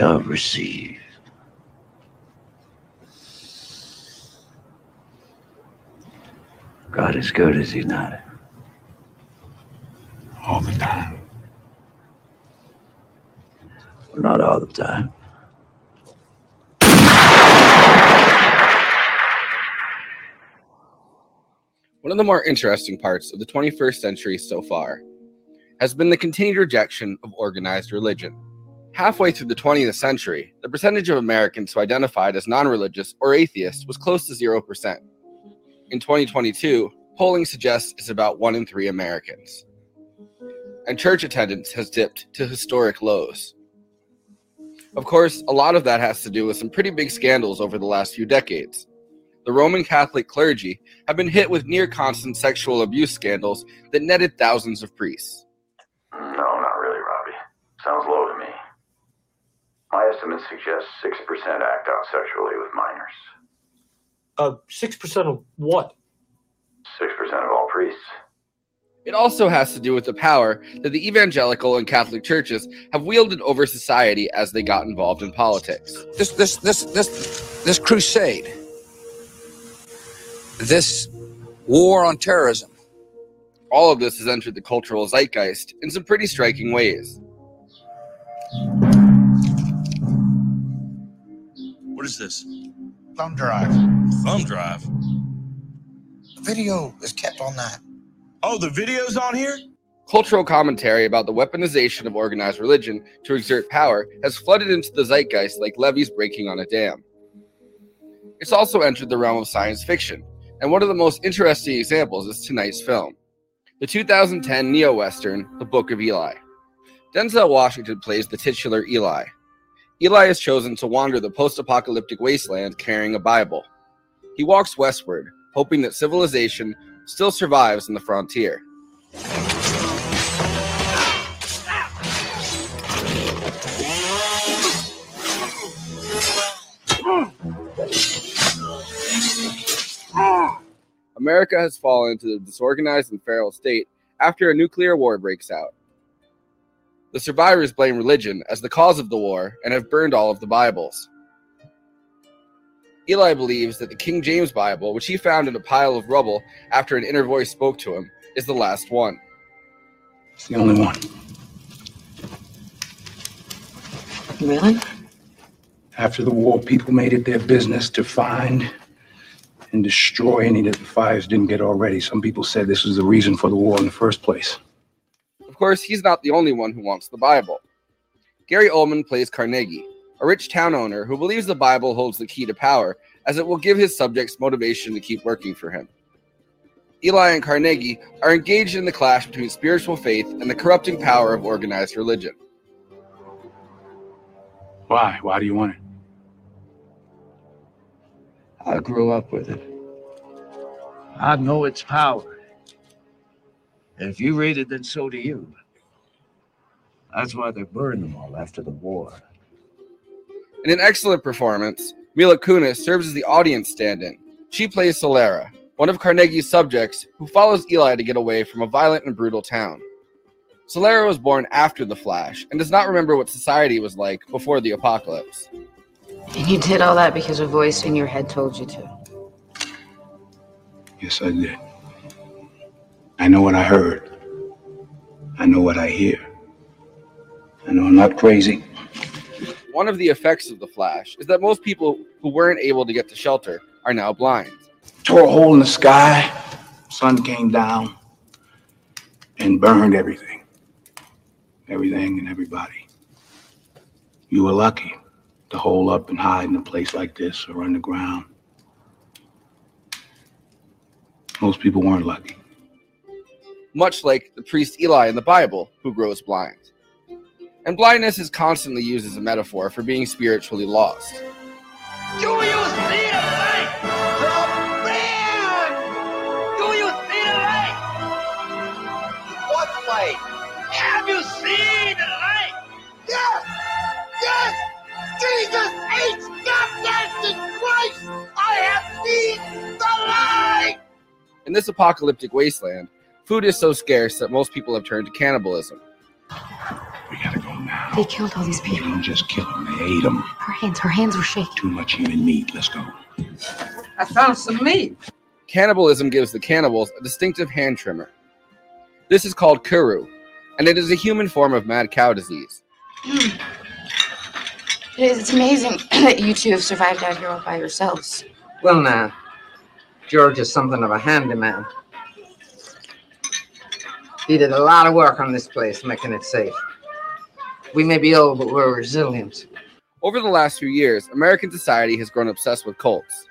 ask and you shall receive. God is good, is he not? All the time. Well, not all the time. One of the more interesting parts of the 21st century so far has been the continued rejection of organized religion. Halfway through the 20th century, the percentage of Americans who identified as non religious or atheist was close to 0%. In 2022, polling suggests it's about 1 in 3 Americans. And church attendance has dipped to historic lows. Of course, a lot of that has to do with some pretty big scandals over the last few decades the Roman Catholic clergy have been hit with near constant sexual abuse scandals that netted thousands of priests. No, not really, Robbie. Sounds low to me. My estimates suggest 6% act out sexually with minors. Uh, 6% of what? 6% of all priests. It also has to do with the power that the evangelical and Catholic churches have wielded over society as they got involved in politics. This, this, this, this, this crusade this war on terrorism. All of this has entered the cultural zeitgeist in some pretty striking ways. What is this? Thumb drive. Thumb drive? The video is kept on that. Oh, the video's on here? Cultural commentary about the weaponization of organized religion to exert power has flooded into the zeitgeist like levees breaking on a dam. It's also entered the realm of science fiction, and one of the most interesting examples is tonight's film, the 2010 neo Western, The Book of Eli. Denzel Washington plays the titular Eli. Eli is chosen to wander the post apocalyptic wasteland carrying a Bible. He walks westward, hoping that civilization still survives in the frontier. America has fallen into the disorganized and feral state after a nuclear war breaks out. The survivors blame religion as the cause of the war and have burned all of the Bibles. Eli believes that the King James Bible, which he found in a pile of rubble after an inner voice spoke to him, is the last one. It's the only one. Really? After the war, people made it their business to find and destroy any that the fires didn't get already. Some people said this was the reason for the war in the first place. Of course, he's not the only one who wants the Bible. Gary Oldman plays Carnegie, a rich town owner who believes the Bible holds the key to power, as it will give his subjects motivation to keep working for him. Eli and Carnegie are engaged in the clash between spiritual faith and the corrupting power of organized religion. Why? Why do you want it? I grew up with it. I know its power. If you read it, then so do you. That's why they burned them all after the war. In an excellent performance, Mila Kunis serves as the audience stand in. She plays Solera, one of Carnegie's subjects who follows Eli to get away from a violent and brutal town. Solera was born after the Flash and does not remember what society was like before the apocalypse. And you did all that because a voice in your head told you to. Yes, I did. I know what I heard. I know what I hear. I know I'm not crazy. One of the effects of the Flash is that most people who weren't able to get to shelter are now blind. Tore a hole in the sky, sun came down, and burned everything. Everything and everybody. You were lucky to hole up and hide in a place like this or underground. Most people weren't lucky. Much like the priest Eli in the Bible, who grows blind. And blindness is constantly used as a metaphor for being spiritually lost. Do you see the light? The man! Do you see the light? What light? Have you seen the light? Yes! Yes! Jesus H. goddamn Christ! I have seen the light! In this apocalyptic wasteland, food is so scarce that most people have turned to cannibalism. We gotta go now. They killed all these people. They people. didn't just kill them, they ate them. Her hands, her hands were shaking. Too much human meat. Let's go. I found some meat. Cannibalism gives the cannibals a distinctive hand trimmer. This is called kuru, and it is a human form of mad cow disease. Mm. It is, it's amazing that you two have survived out here all by yourselves. Well, now, George is something of a handyman. He did a lot of work on this place, making it safe. We may be old, but we're resilient. Over the last few years, American society has grown obsessed with cults.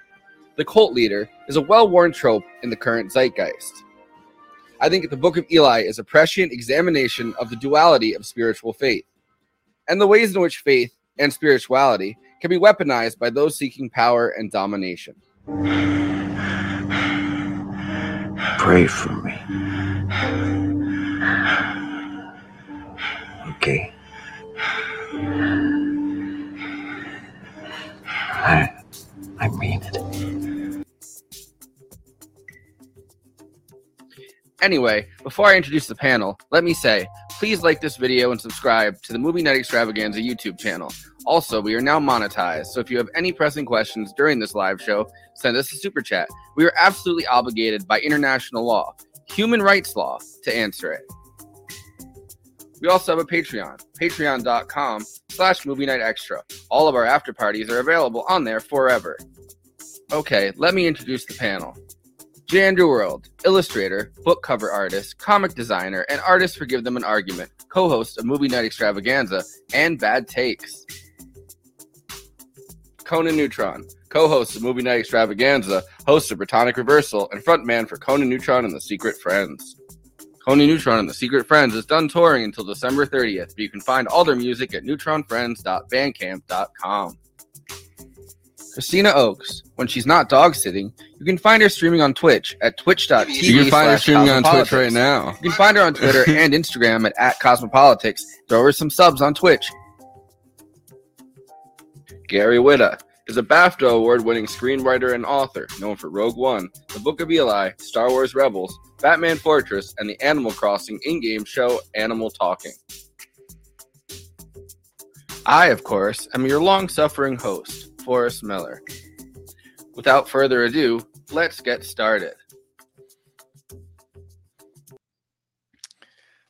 The cult leader is a well worn trope in the current zeitgeist. I think the Book of Eli is a prescient examination of the duality of spiritual faith and the ways in which faith and spirituality can be weaponized by those seeking power and domination. Pray for me. Okay. I, I mean it. Anyway, before I introduce the panel, let me say please like this video and subscribe to the Movie Night Extravaganza YouTube channel. Also, we are now monetized, so if you have any pressing questions during this live show, send us a super chat. We are absolutely obligated by international law, human rights law, to answer it. We also have a Patreon, patreon.com slash movie night extra. All of our after parties are available on there forever. Okay, let me introduce the panel. J. Andrew World, illustrator, book cover artist, comic designer, and artist for Give Them an Argument, co host of Movie Night Extravaganza and Bad Takes. Conan Neutron, co host of Movie Night Extravaganza, host of Protonic Reversal, and frontman for Conan Neutron and the Secret Friends. Conan Neutron and the Secret Friends is done touring until December 30th, but you can find all their music at neutronfriends.bandcamp.com. Christina Oakes, when she's not dog sitting, you can find her streaming on Twitch at twitch.tv. You can find her streaming on Twitch right now. You can find her on Twitter and Instagram at, at Cosmopolitics. Throw her some subs on Twitch. Gary Whitta is a BAFTA award winning screenwriter and author known for Rogue One, The Book of Eli, Star Wars Rebels, Batman Fortress, and the Animal Crossing in game show Animal Talking. I, of course, am your long suffering host, Forrest Miller. Without further ado, let's get started.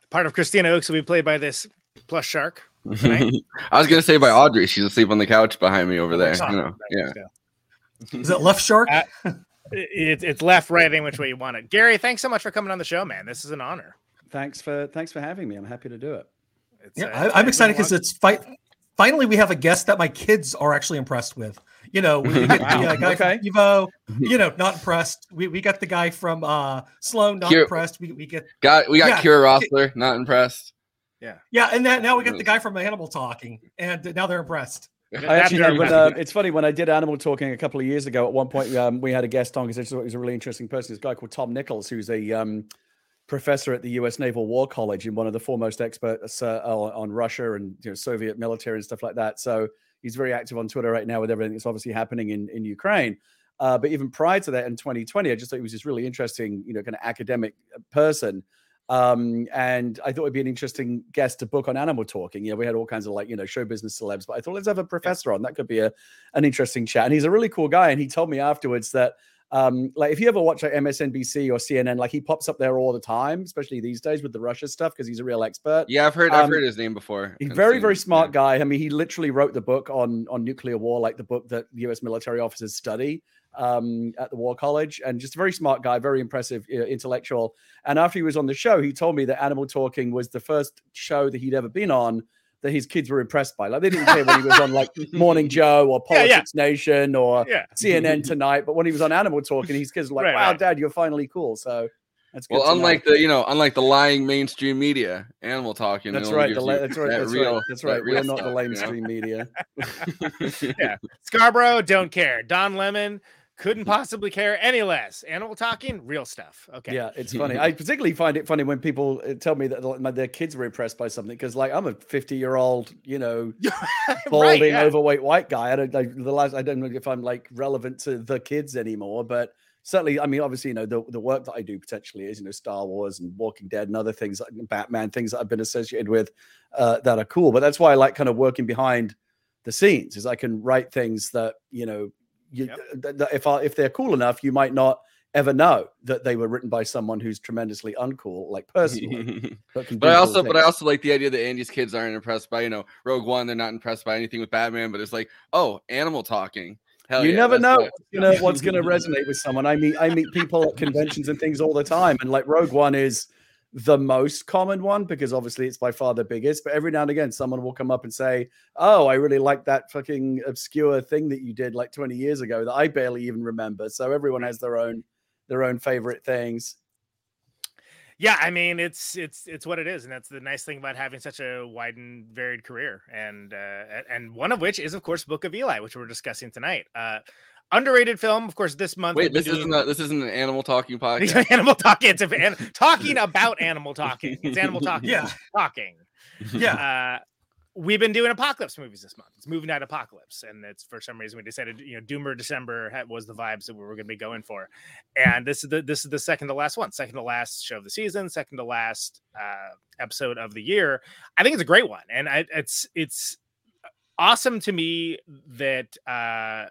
Part of Christina Oaks will be played by this plush shark. tonight. I was gonna say by Audrey. She's asleep on the couch behind me over there. You know, yeah. Is that left shark? Uh, it, it's left, right, any which way you want it. Gary, thanks so much for coming on the show, man. This is an honor. Thanks for thanks for having me. I'm happy to do it. It's, Yeah, uh, I, i'm excited because it's fi- finally we have a guest that my kids are actually impressed with. You know, we, we get Wow. the uh, guy Okay. from Evo, you know, not impressed. We, we got the guy from uh Sloan, not Here- impressed. We, we get Got we got Yeah. Kira Rossler, not impressed. yeah, yeah, and then now we got the guy from Animal Talking, and now they're impressed. I actually know, uh, it's funny when I did animal talking a couple of years ago. At one point, um, we had a guest on because I just thought he was a really interesting person. This guy called Tom Nichols, who's a um, professor at the U.S. Naval War College and one of the foremost experts uh, on, on Russia and you know, Soviet military and stuff like that. So he's very active on Twitter right now with everything that's obviously happening in in Ukraine. Uh, but even prior to that, in 2020, I just thought he was this really interesting, you know, kind of academic uh, person. Um, and I thought it'd be an interesting guest to book on Animal Talking. You know, we had all kinds of like, you know, show business celebs, but I thought let's have a professor on. That could be a an interesting chat. And he's a really cool guy. And he told me afterwards that um, like if you ever watch like MSNBC or CNN, like he pops up there all the time, especially these days with the Russia stuff, because he's a real expert. Yeah, I've heard I've Um, heard his name before. He's very, very smart guy. I mean, he literally wrote the book on on nuclear war, like the book that U.S. military officers study um, at the War College, and just a very smart guy, very impressive uh, intellectual. And after he was on the show, he told me that Animal Talking was the first show that he'd ever been on that his kids were impressed by. Like they didn't care when he was on like Morning Joe or Yeah, yeah. Politics Nation or Yeah. CNN Tonight, but when he was on Animal Talking, his kids were like, Right, "Wow, right. Dad, you're finally cool." So that's good. Well, to know. unlike the you know, unlike the lying mainstream media, Animal Talking. That's right. The la- that's right. that That's real- right. That's right. real We're not the stuff, you know? media. yeah. Scarborough, don't care. Don Lemon couldn't possibly care any less. Animal talking, real stuff. Okay. Yeah, it's funny. I particularly find it funny when people uh, tell me that like, my- their kids were impressed by something because, like, I'm a 50 year old, you know, balding, yeah. overweight white guy. I don't like the last. I don't know if I'm like relevant to the kids anymore, but certainly, I mean, obviously, you know, the, the work that I do potentially is, you know, Star Wars and Walking Dead and other things, like Batman, things that I've been associated with uh, that are cool. But that's why I like kind of working behind the scenes, is I can write things that you know, you, th- th- if I, if they're cool enough, you might not ever know that they were written by someone who's tremendously uncool, like personally. but, But I also, but I also like the idea that Andy's kids aren't impressed by you know Rogue One. They're not impressed by anything with Batman, but it's like, oh, animal talking. Hell you yeah, never know what- what's gonna, what's gonna resonate with someone. I meet I meet people at conventions and things all the time, and like Rogue One is the most common one because obviously it's by far the biggest. But every now and again, someone will come up and say, "Oh, I really like that fucking obscure thing that you did like 20 years ago that I barely even remember." So everyone has their own their own favorite things. Yeah, I mean it's it's it's what it is, and that's the nice thing about having such a wide and varied career, and uh, and one of which is of course Book of Eli, which we're discussing tonight. Uh, underrated film, of course. This month, Wait, we'll be this isn't a, this isn't an animal talking podcast. animal talking. It's a, an, talking about animal talking. It's animal talking. Yeah. talking. Yeah. Uh, we've been doing apocalypse movies this month. It's movie night apocalypse, and it's for some reason we decided you know Doomer December had, was the vibes that we were going to be going for, and this is the this is the second to last one, second to last show of the season, second to last uh, episode of the year. I think it's a great one, and I, it's it's awesome to me that uh,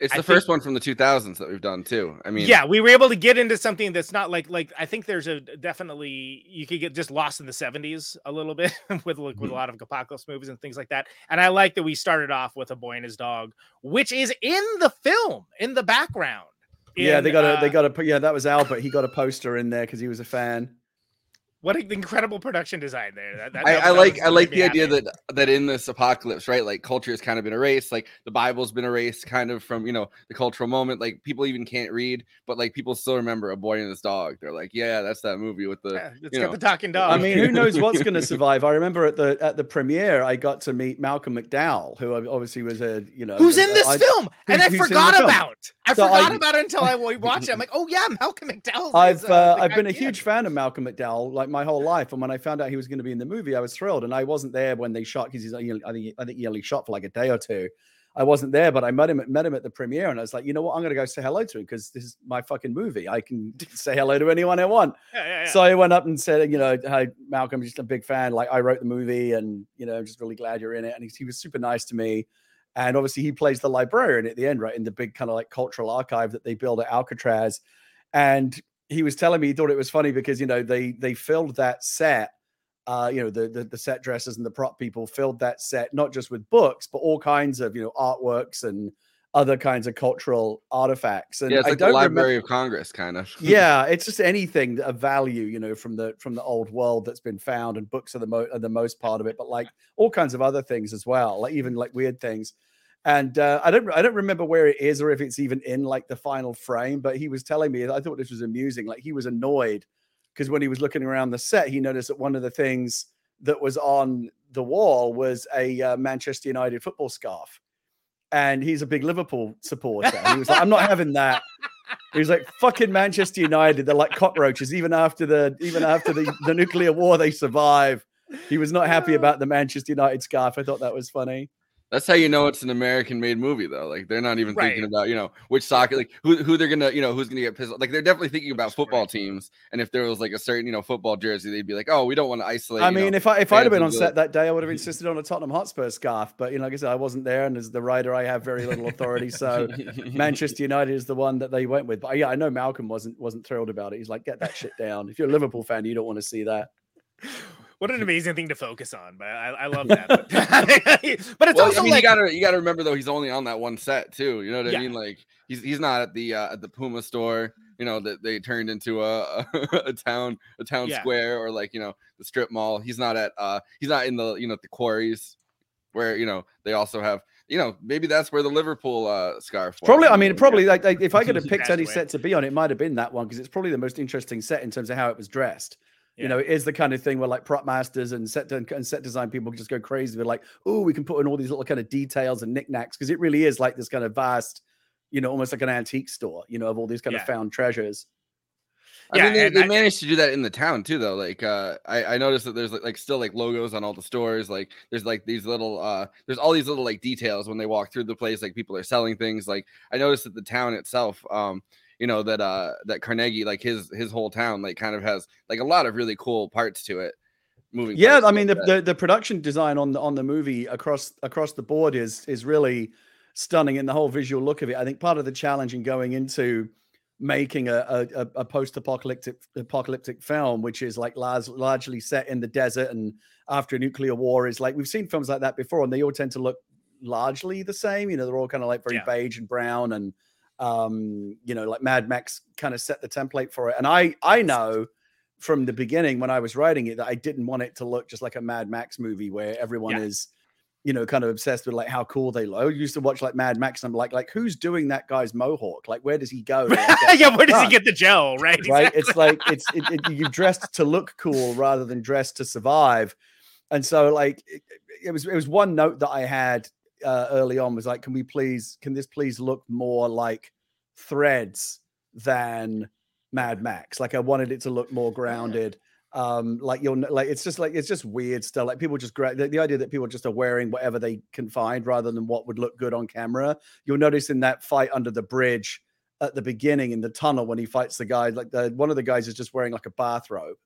It's I the think- first one from the 2000s that we've done too. I mean, yeah, we were able to get into something that's not like like I think there's a definitely you could get just lost in the 70s a little bit with like, Mm-hmm. with a lot of apocalypse movies and things like that. And I like that we started off with a boy and his dog, which is in the film in the background. yeah, they got a they uh, got a yeah that was Albert. He got a poster in there because he was a fan. What an incredible production design there. That, that, I, that- I like I like the me idea that that in this apocalypse, right? Like culture has kind of been erased. Like the Bible's been erased, kind of from you know the cultural moment. Like people even can't read, but like people still remember a boy and his dog. They're like, yeah, that's that movie with the Yeah, it's you got know the talking dog. I mean, who knows what's going to survive? I remember at the at the premiere, I got to meet Malcolm McDowell, who obviously was a you know Who's in this I- film? And I who's in the forgot about. I So forgot I- about it until I wa- watched it. I'm like, oh yeah, Malcolm McDowell. I've is, uh, uh, I've been a huge fan of Malcolm McDowell like my whole life, and when I found out he was going to be in the movie, I was thrilled. And I wasn't there when they shot because he's I think I think he only shot for like a day or two. I wasn't there, but I met him met him at the premiere, and I was like, you know what, I'm going to go say hello to him because this is my fucking movie. I can say hello to anyone I want. Yeah, yeah, yeah. So I went up and said, you know, hi Malcolm, just a big fan. Like I wrote the movie, and you know, I'm just really glad you're in it. And he, he was super nice to me. And obviously, he plays the librarian at the end, right, in the big kind of like cultural archive that they build at Alcatraz. And he was telling me he thought it was funny because you know they they filled that set. Uh, you know the, the the set dressers and the prop people filled that set not just with books but all kinds of you know artworks and other kinds of cultural artifacts. And yeah, it's like the don't remember- Library of Congress, kind of. yeah it's just anything of value you know from the from the old world that's been found and books are the, mo- are the most part of it but like all kinds of other things as well like even like weird things and uh, i don't i don't remember where it is or if it's even in like the final frame but he was telling me i thought this was amusing like he was annoyed because when he was looking around the set he noticed that one of the things that was on the wall was a uh, manchester united football scarf and he's a big liverpool supporter and he was like i'm not having that he was like, "Fucking Manchester United. They're like cockroaches. Even after the even after the, the nuclear war, they survive." He was not happy about the Manchester United scarf. I thought that was funny. That's how you know it's an American-made movie, though. Like they're not even thinking about you know which soccer, like who who they're gonna you know who's gonna get pissed. Like they're definitely thinking about football teams. And if there was like a certain you know football jersey, they'd be like, oh, we don't want to isolate. I you know, mean, if I if I'd have been on set that day, I would have insisted on a Tottenham Hotspur scarf. But you know, like I said, I wasn't there, and as the writer, I have very little authority. So Manchester United is the one that they went with. But yeah, I know Malcolm wasn't wasn't thrilled about it. He's like, "Get that shit down." If you're a Liverpool fan, you don't want to see that. What an amazing thing to focus on, but I, I love that. But, but it's well, also I mean, like you gotta you gotta remember though, he's only on that one set too. You know what Yeah. I mean? Like he's he's not at the uh, at the Puma store. You know that they turned into a a town a town Yeah. square or like you know the strip mall. He's not at uh he's not in the you know the quarries where you know they also have you know maybe that's where the Liverpool uh scarf. was. Probably, I mean, probably like, like if I could have picked any way. set to be on, it might have been that one because it's probably the most interesting set in terms of how it was dressed. You know, it is the kind of thing where like prop masters and set and set design people just go crazy They're like, oh, we can put in all these little kind of details and knickknacks because it really is like this kind of vast, you know, almost like an antique store, you know, of all these kind Yeah. of found treasures. I Yeah, mean, they, they I- managed to do that in the town too, though. Like, uh, I, I noticed that there's like, like still like logos on all the stores. Like, there's like these little, uh, there's all these little like details when they walk through the place. Like, people are selling things. Like, I noticed that the town itself, um, you know that uh that Carnegie like his his whole town like kind of has like a lot of really cool parts to it. Moving yeah i mean the, the the production design on the on the movie across across the board is is really stunning in the whole visual look of it i think part of the challenge in going into making a a, a- a post-apocalyptic apocalyptic film which is like large, largely set in the desert and after a nuclear war is like we've seen films like that before and they all tend to look largely the same you know they're all kind of like very Yeah. beige and brown and um you know like mad max kind of set the template for it and i i know from the beginning when I was writing it that I didn't want it to look just like a Mad Max movie where everyone Yeah. is, you know, kind of obsessed with like how cool they look. I used to watch like Mad Max and I'm like, like who's doing that guy's mohawk? Like where does he go? to, like, get yeah, where does he get the gel? Right, right? Exactly. It's like it's it, it, you dressed to look cool rather than dressed to survive. And so like it, it was it was one note that I had uh, early on was like, can we please can this please look more like threads than Mad Max? Like I wanted it to look more grounded. Um, like you're like it's just like it's just weird stuff. Like people just gra- the, the idea that people just are wearing whatever they can find rather than what would look good on camera. You'll notice in that fight under the bridge at the beginning in the tunnel when he fights the guy, like the one of the guys is just wearing like a bathrobe.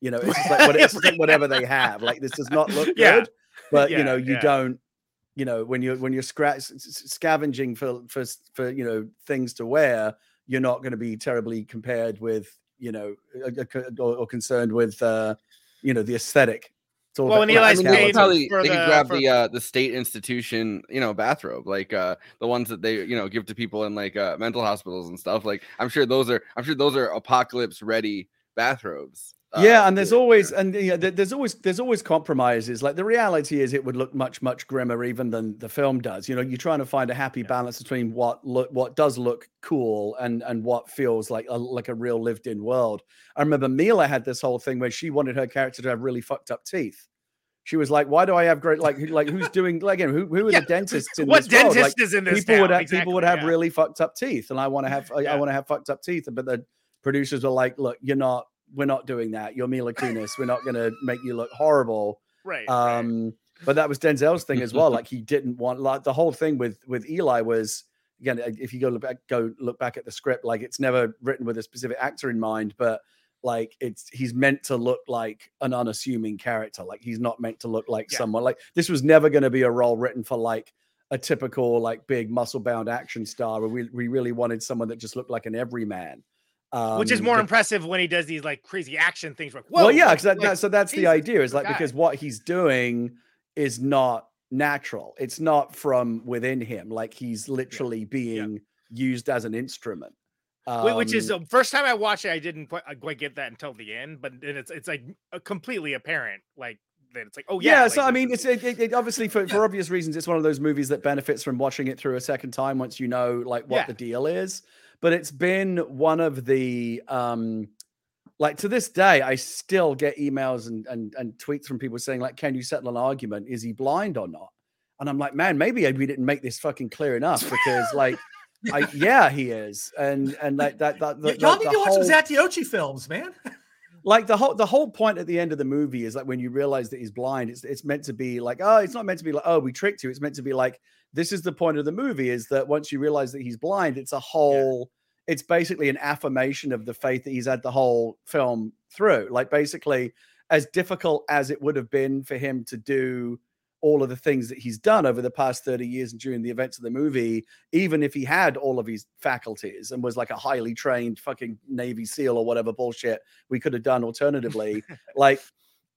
You know, it's just like, what, it's just like whatever they have. Like this does not look Yeah. good, but Yeah, you know, you yeah. don't. You know, when you're when you're scra- s- s- scavenging for for for you know things to wear, you're not going to be terribly compared with you know uh, uh, co- or, or concerned with uh you know the aesthetic. It's all Well, about and Eli's I they paid could probably for they could the- grab for- the uh the state institution you know bathrobe like uh the ones that they you know give to people in like uh mental hospitals and stuff like i'm sure those are i'm sure those are apocalypse ready bathrobes uh, yeah and there's for- always and yeah, there- there's always there's always compromises like the reality is it would look much much grimmer even than the film does you know you're trying to find a happy balance between what look what does look cool and and what feels like a like a real lived in world i remember mila had this whole thing where she wanted her character to have really fucked up teeth she was like, "Why do I have great like who- like who's doing like again who who are Yeah, the dentists in what this world? dentist Like, is in this people would town? have people would have yeah. really fucked up teeth, and I want to have I, Yeah. want to have fucked up teeth, but the producers were like, "Look, you're not we're not doing that. You're Mila Kunis. We're not going to make you look horrible." Right. right. Um, but that was Denzel's thing as well. Like he didn't want like the whole thing with with Eli was again uh, if you go look back go look back at the script, like it's never written with a specific actor in mind, but like it's he's meant to look like an unassuming character. Like he's not meant to look like Yeah. someone like this was never going to be a role written for like a typical like big muscle bound action star. Where we we really wanted someone that just looked like an everyman. Um, Which is more the- impressive when he does these like crazy action things. Like, well, yeah, 'cause that, like, that- so that's the idea is like guy. because what he's doing is not natural. It's not from within him. Like he's literally being used as an instrument. Wh- which is Um, the first time I watched it, I didn't quite, quite get that until the end, but then it's it's like uh, completely apparent, like that it's like, oh yeah. yeah, so I mean, it's it, it, it obviously for, for obvious reasons, it's one of those movies that benefits from watching it through a second time once you know like what Yeah. the deal is. But it's been one of the um like to this day, I still get emails and, and and tweets from people saying like, "Can you settle an argument? Is he blind or not?" And I'm like, man, maybe we didn't make this fucking clear enough because like, I yeah, he is, and and like that that, y'all need to watch some Zatoichi films, man. like the whole the whole point at the end of the movie is like when you realize that he's blind it's it's meant to be like oh it's not meant to be like oh we tricked you. It's meant to be like this is the point of the movie is that once you realize that he's blind it's a whole it's basically an affirmation of the faith that he's had the whole film through. Like basically as difficult as it would have been for him to do all of the things that he's done over the past 30 years and during the events of the movie, even if he had all of his faculties and was like a highly trained fucking Navy SEAL or whatever bullshit we could have done alternatively, like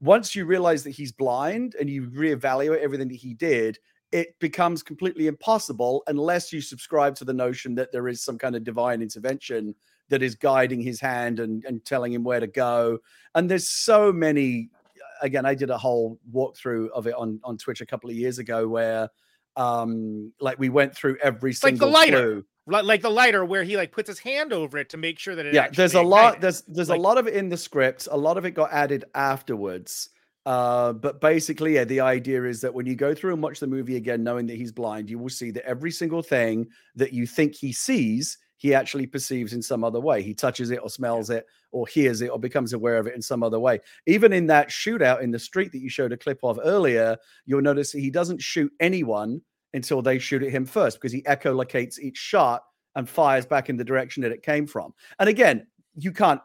once you realize that he's blind and you reevaluate everything that he did, it becomes completely impossible unless you subscribe to the notion that there is some kind of divine intervention that is guiding his hand and, and telling him where to go. And there's so many again, I did a whole walkthrough of it on on Twitch a couple of years ago where um like we went through every It's like the lighter, clue. Like the lighter where he like puts his hand over it to make sure that it. yeah there's a actually lot there's there's Like- a lot of it in the script a lot of it got added afterwards uh but basically yeah the idea is that when you go through and watch the movie again knowing that he's blind you will see that every single thing that you think he sees he actually perceives in some other way. He touches it or smells it or hears it or becomes aware of it in some other way. Even in that shootout in the street that you showed a clip of earlier you'll notice that he doesn't shoot anyone until they shoot at him first because he echolocates each shot and fires back in the direction that it came from. And again, you can't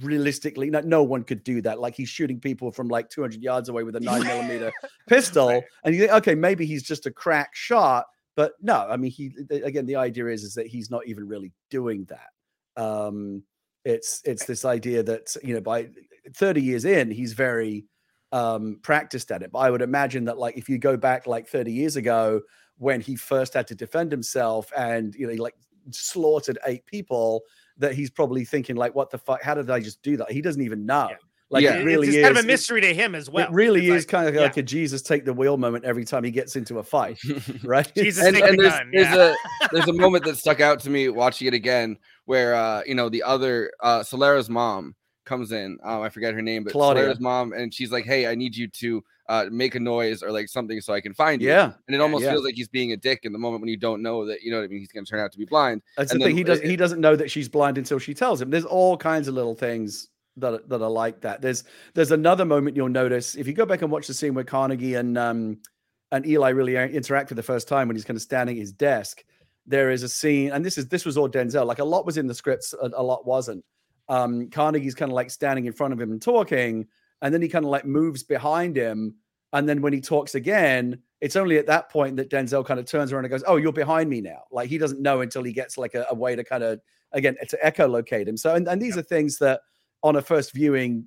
realistically no, no one could do that. Like he's shooting people from like 200 yards away with a 9 millimeter pistol and you think okay maybe he's just a crack shot but no i mean he again the idea is is that he's not even really doing that. Um it's it's this idea that you know by 30 years in he's very um practiced at it. But i would imagine that like if you go back like 30 years ago when he first had to defend himself and you know he like slaughtered eight people that he's probably thinking like what the fuck how did i just do that? He doesn't even know like Yeah, it really it's is kind of a it- mystery to him as well. it really It's is kind of like a Jesus take the wheel moment every time he gets into a fight, right? Jesus and, take and the there's, gun, there's a there's a moment that stuck out to me watching it again where uh you know the other uh Solera's mom comes in um I forget her name but Claudia. Solera's mom and she's like hey I need you to uh make a noise or like something so I can find you Yeah. and it almost Yeah. feels like he's being a dick in the moment when you don't know that you know what I mean he's gonna turn out to be blind That's and the thing. then He doesn't. it- He doesn't know that she's blind until she tells him. There's all kinds of little things that are- that are like that. There's there's another moment you'll notice if you go back and watch the scene where Carnegie and um and Eli really interact for the first time when he's kind of standing at his desk. There is a scene, and this is this was all Denzel. Like a lot was in the scripts, a, a lot wasn't. Um, Carnegie's kind of like standing in front of him and talking, and then he kind of like moves behind him, and then when he talks again, it's only at that point that Denzel kind of turns around and goes, "Oh, you're behind me now." Like he doesn't know until he gets like a, a way to kind of again to echolocate him. So, and, and these are things that on a first viewing,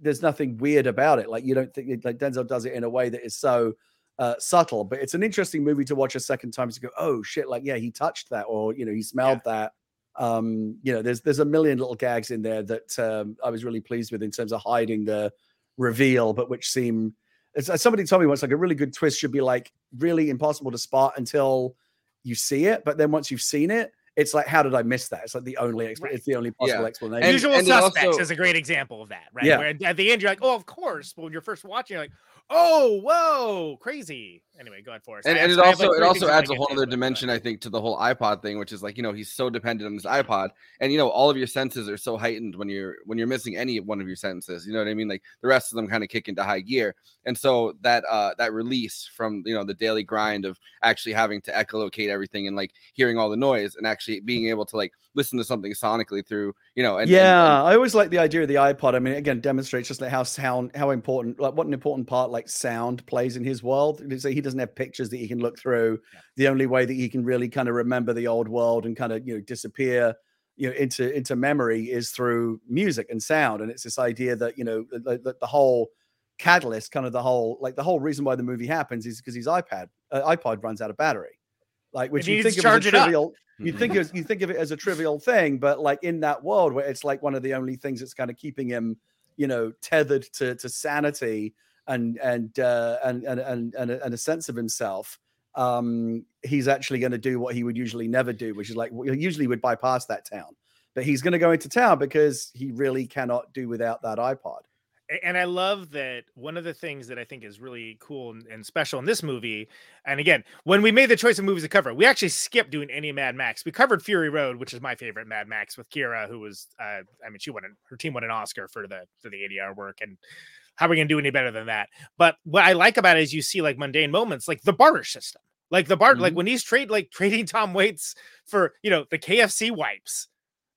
there's nothing weird about it. Like you don't think like Denzel does it in a way that is so uh, subtle. But it's an interesting movie to watch a second time to go, "Oh shit!" Like yeah, he touched that, or you know, he smelled that. Um, you know, there's there's a million little gags in there that um, I was really pleased with in terms of hiding the reveal, but which seem somebody told me once, like a really good twist should be like really impossible to spot until you see it. But then once you've seen it, it's like, how did I miss that? It's like the only expl- it's the only possible Yeah. explanation. Usual and Suspects also- is a great example of that, right? Yeah. Where at the end you're like, oh, of course. But when you're first watching, you're like, oh, whoa, crazy. Anyway, go ahead for us. and, and it also like, it also adds a whole other dimension i think to the whole ipod thing which is like you know he's so dependent on his ipod and you know all of your senses are so heightened when you're when you're missing any one of your senses you know what i mean like the rest of them kind of kick into high gear and so that uh that release from you know the daily grind of actually having to echolocate everything and like hearing all the noise and actually being able to like listen to something sonically through you know and and- yeah, I always like the idea of the iPod. I mean, again, demonstrates just like how sound, how important, like what an important part like sound plays in his world. So he doesn't have pictures that he can look through. The only way that he can really kind of remember the old world and kind of you know disappear, you know, into into memory is through music and sound. And it's this idea that you know the, the, the whole catalyst, kind of the whole like the whole reason why the movie happens is because his iPad uh, iPod runs out of battery. Like which you think of as charge a up. trivial, you think of, you think of it as a trivial thing, but like in that world where it's like one of the only things that's kind of keeping him, you know, tethered to to sanity and and uh, and, and and and a, sense of himself. Um, he's actually going to do what he would usually never do, which is like usually would bypass that town, but he's going to go into town because he really cannot do without that iPod. And I love that one of the things that I think is really cool and, and special in this movie. And again, when we made the choice of movies to cover, we actually skipped doing any Mad Max. We covered Fury Road, which is my favorite Mad Max with Kira, who was, uh, I mean, she won an, her team won an Oscar for the for the ADR work. And how are we gonna do any better than that? But what I like about it is you see like mundane moments, like the barter system, like the bar, like Mhm. when he's trade like trading Tom Waits for you know the KFC wipes.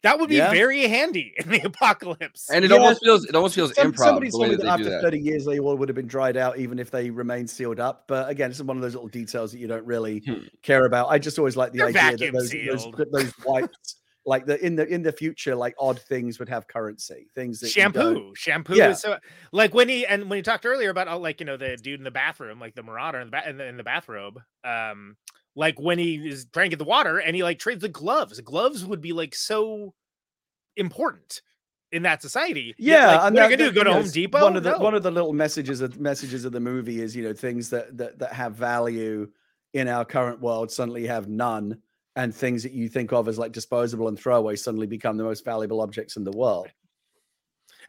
That would be Yeah. very handy in the apocalypse. and it Yeah. almost feels it almost feels Some- improv somebody the told me that that they do after that 30 years they all would have been dried out even if they remained sealed up but again it's one of those little details that you don't really Hmm. care about i just always like the They're idea that those, those, that those wipes like the in the in the future like odd things would have currency things that shampoo. shampoo Yeah. is so like when he and when he talked earlier about uh, like you know the dude in the bathroom like the marauder in the, ba- in the in the bathrobe um like when he is trying to get the water and he like trades the gloves the gloves would be like so important in that society. Yeah like, and what are you gonna do? go to home depot? one of the No. one of the little messages of messages of the movie is you know things that that that have value in our current world suddenly have none and things that you think of as like disposable and throwaway suddenly become the most valuable objects in the world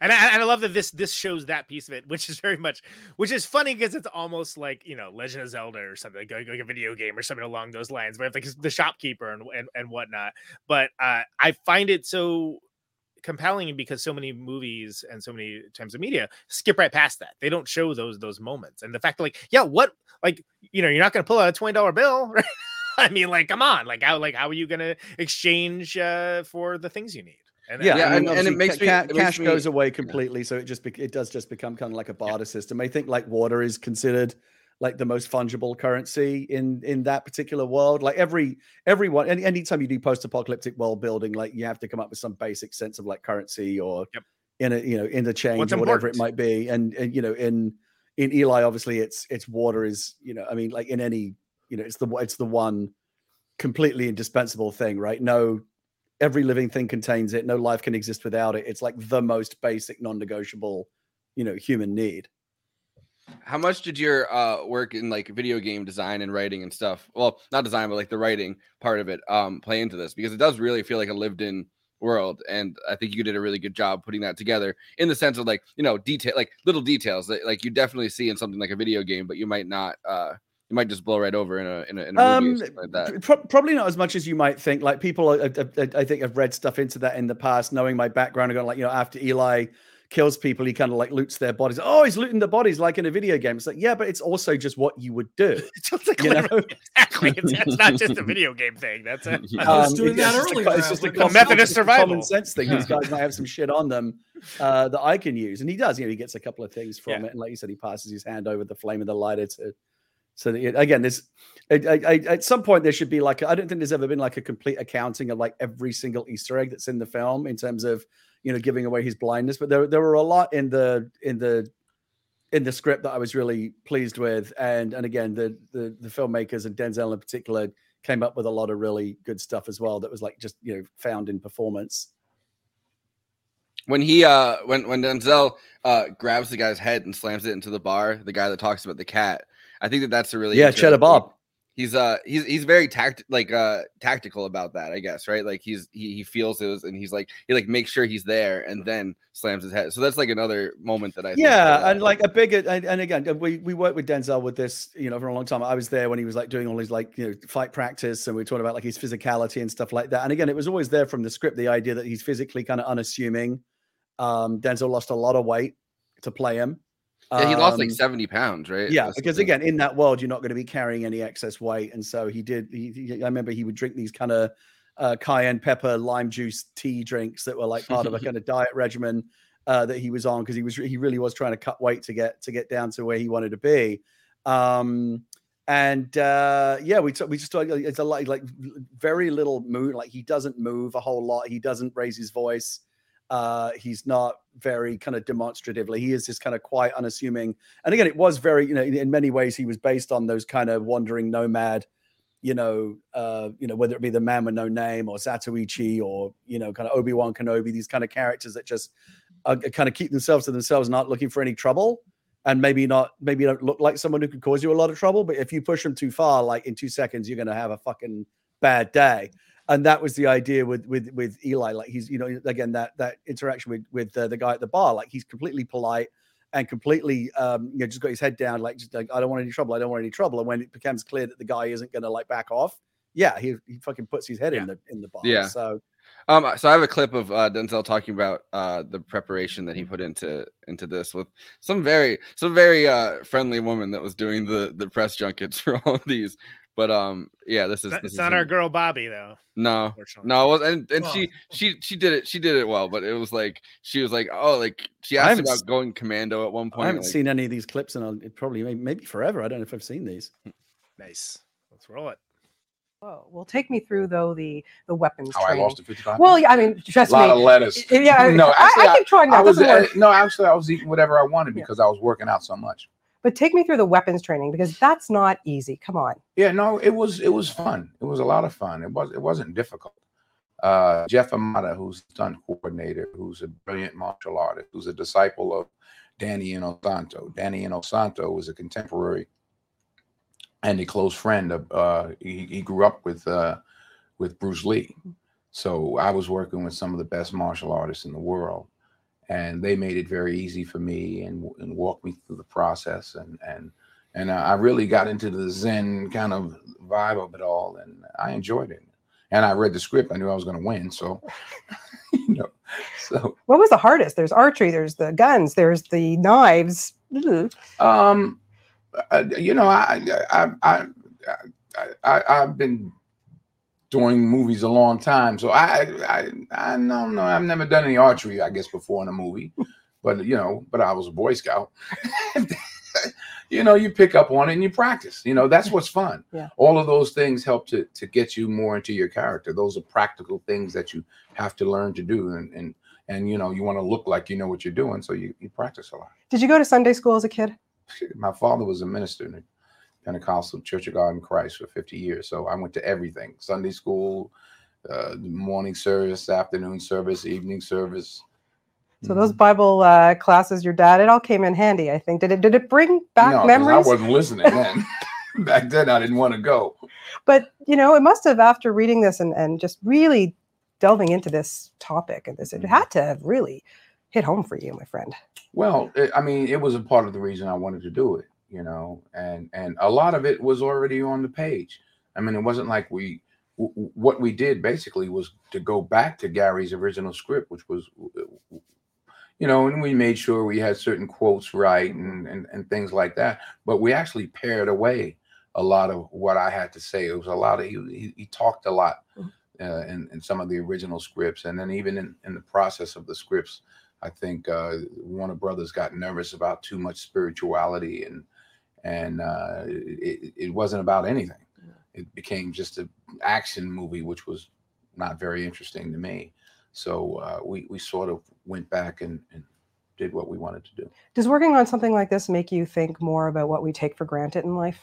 and I, and I love that this this shows that piece of it, which is very much, which is funny because it's almost like you know Legend of Zelda or something like, like a video game or something along those lines, where like the shopkeeper and and, and whatnot. But uh, I find it so compelling because so many movies and so many times of media skip right past that. They don't show those those moments, and the fact that like yeah, what like you know you're not going to pull out a twenty dollar bill, right? I mean, like, come on, like how like how are you gonna exchange uh, for the things you need? And Yeah, Yeah, I mean, and- and it makes ca- me- ca- it makes cash me- goes away completely, so it just bec it does just become kind of like a barter system. I think like water is considered like the most fungible currency in in that particular world. Like every everyone, any anytime you do post apocalyptic world building, like you have to come up with some basic sense of like currency or in a you know interchange What's or whatever it might be. And and you know in in Eli, obviously it's it's water is you know I mean like in any you know it's the it's the one completely indispensable thing, right? No every living thing contains it. No life can exist without it. It's like the most basic, non-negotiable, you know, human need. How much did your uh, work in like video game design and writing and stuff? Well, not design, but like the writing part of it, um, play into this because it does really feel like a lived-in world, and I think you did a really good job putting that together in the sense of like you know detail, like little details that like you definitely see in something like a video game, but you might not. Uh, you might just blow right over in a in a, in a movie Um, something like that. Pro- probably not as much as you might think. Like people, I, I, I think have read stuff into that in the past, knowing my background and going like, you know, after Eli kills people, he kind of like loots their bodies. Oh, he's looting the bodies like in a video game. It's like, yeah, but it's also just what you would do. like you know? exactly. It's, it's not just a video game thing. That's it. Um, it- it's just a- It's just a, A common- Methodist it's just a common sense thing. These guys might have some shit on them uh, that I can use, and he does. You know, he gets a couple of things from it, and like you said, he passes his hand over the flame of the lighter to. So again, there's I, I, at some point there should be like I don't think there's ever been like a complete accounting of like every single Easter egg that's in the film in terms of you know giving away his blindness, but there there were a lot in the in the in the script that I was really pleased with, and and again the the the filmmakers and Denzel in particular came up with a lot of really good stuff as well. That was like just you know found in performance. when he uh when when Denzel uh grabs the guy's head and slams it into the bar, the guy that talks about the cat, I think that that's a really Yeah, Cheddar Bob. He's uh he's he's very tact like uh tactical about that, I guess, right? Like he's he he feels those and he's like he like makes sure he's there and then slams his head. So that's like another moment that I yeah, uh, and like a bigger and, and again we we worked with Denzel with this you know for a long time. I was there when he was like doing all his like you know fight practice and we were talking about like his physicality and stuff like that. And again, it was always there from the script the idea that he's physically kind of unassuming. Um, Denzel lost a lot of weight to play him. Yeah, he lost like Um, 70 pounds, right? Yeah, That's because again, in that world, you're not going to be carrying any excess weight, and so he did. He, he- I remember he would drink these kind of uh, cayenne pepper lime juice tea drinks that were like part of a kind of diet regimen uh, that he was on because he was he really was trying to cut weight to get to get down to where he wanted to be. Um, and uh, yeah, we t- we just. It's a lot like very little move. Like he doesn't move a whole lot. He doesn't raise his voice. Uh, he's not very kind of demonstratively. He is this kind of quiet, unassuming. And again, it was very, you know, in many ways, he was based on those kind of wandering nomad, you know, uh, you know, whether it be the man with no name or Zatoichi or you know, kind of Obi Wan Kenobi, these kind of characters that just uh, kind of keep themselves to themselves, not looking for any trouble, and maybe not, maybe don't look like someone who could cause you a lot of trouble. But if you push them too far, like in two seconds, you're going to have a fucking bad day and that was the idea with with with Eli. Like he's you know again that that interaction with with uh, the guy at the bar. Like he's completely polite and completely um you know just got his head down. Like just like I don't want any trouble. I don't want any trouble. And when it becomes clear that the guy isn't going to like back off, yeah, he he fucking puts his head in the in the bar. Yeah. So Um, so I have a clip of uh, Denzel talking about uh, the preparation that he put into into this with some very some very uh, friendly woman that was doing the the press junkets for all of these. But um, yeah, this is That- this It's is not him. our girl Bobby though. No, no, it was, and and Oh. she she she did it she did it well, but it was like she was like oh like she I asked about s- going commando at one point. I haven't like- seen any of these clips and a, it probably maybe, maybe forever. I don't know if I've seen these. Nice. Let's roll it. Whoa. Well, take me through though the the weapons. How I training. lost the 55 Well, yeah, I mean, trust a lot me. of lettuce. Yeah, I- no, I- actually, I, keep trying I that. was doesn't work. uh, no, actually, I was eating whatever I wanted because I was working out so much. But take me through the weapons training because that's not easy. Come on. Yeah, no, it was it was fun. It was a lot of fun. It was it wasn't difficult. Uh, Jeff Imada, who's stunt coordinator, who's a brilliant martial artist, who's a disciple of Danny Inosanto. Danny Inosanto was a contemporary and a close friend of. Uh, he, he grew up with uh, with Bruce Lee, so I was working with some of the best martial artists in the world, and they made it very easy for me and and walked me through the process and and and I really got into the Zen kind of vibe of it all, and I enjoyed it. And I read the script; I knew I was going to win, so you know. So What was the hardest? There's archery. There's the guns. There's the knives. Um, uh, you know, I, I, I, I, I, I I've been doing movies a long time, so I I I don't know. I've never done any archery, I guess, before in a movie, but you know, but I was a Boy Scout. you know, you pick up on it and you practice. You know, that's what's fun. Yeah. All of those things help to to get you more into your character. Those are practical things that you have to learn to do, and and and you know, you want to look like you know what you're doing, so you you practice a lot. Did you go to Sunday school as a kid? My father was a minister Pentecostal Church of God in Christ for 50 years, so I went to everything: Sunday school, uh, morning service, afternoon service, evening service. So those Bible uh, classes, your dad, it all came in handy. I think. Did it? Did it bring back no, memories? I wasn't listening then. Back then, I didn't want to go. but you know, it must have after reading this and and just really delving into this topic and this, it had to have really hit home for you, my friend. Well, it, I mean, it was a part of the reason I wanted to do it, you know, and and a lot of it was already on the page. I mean, it wasn't like we w- what we did basically was to go back to Gary's original script, which was, you know, and we made sure we had certain quotes right and and, and things like that. But we actually pared away a lot of what I had to say. It was a lot of he he, he talked a lot. Uh, in, in some of the original scripts, and then even in, in the process of the scripts, I think uh, Warner Brothers got nervous about too much spirituality, and and uh, it, it wasn't about anything. It became just an action movie, which was not very interesting to me. So uh, we we sort of went back and, and did what we wanted to do. Does working on something like this make you think more about what we take for granted in life?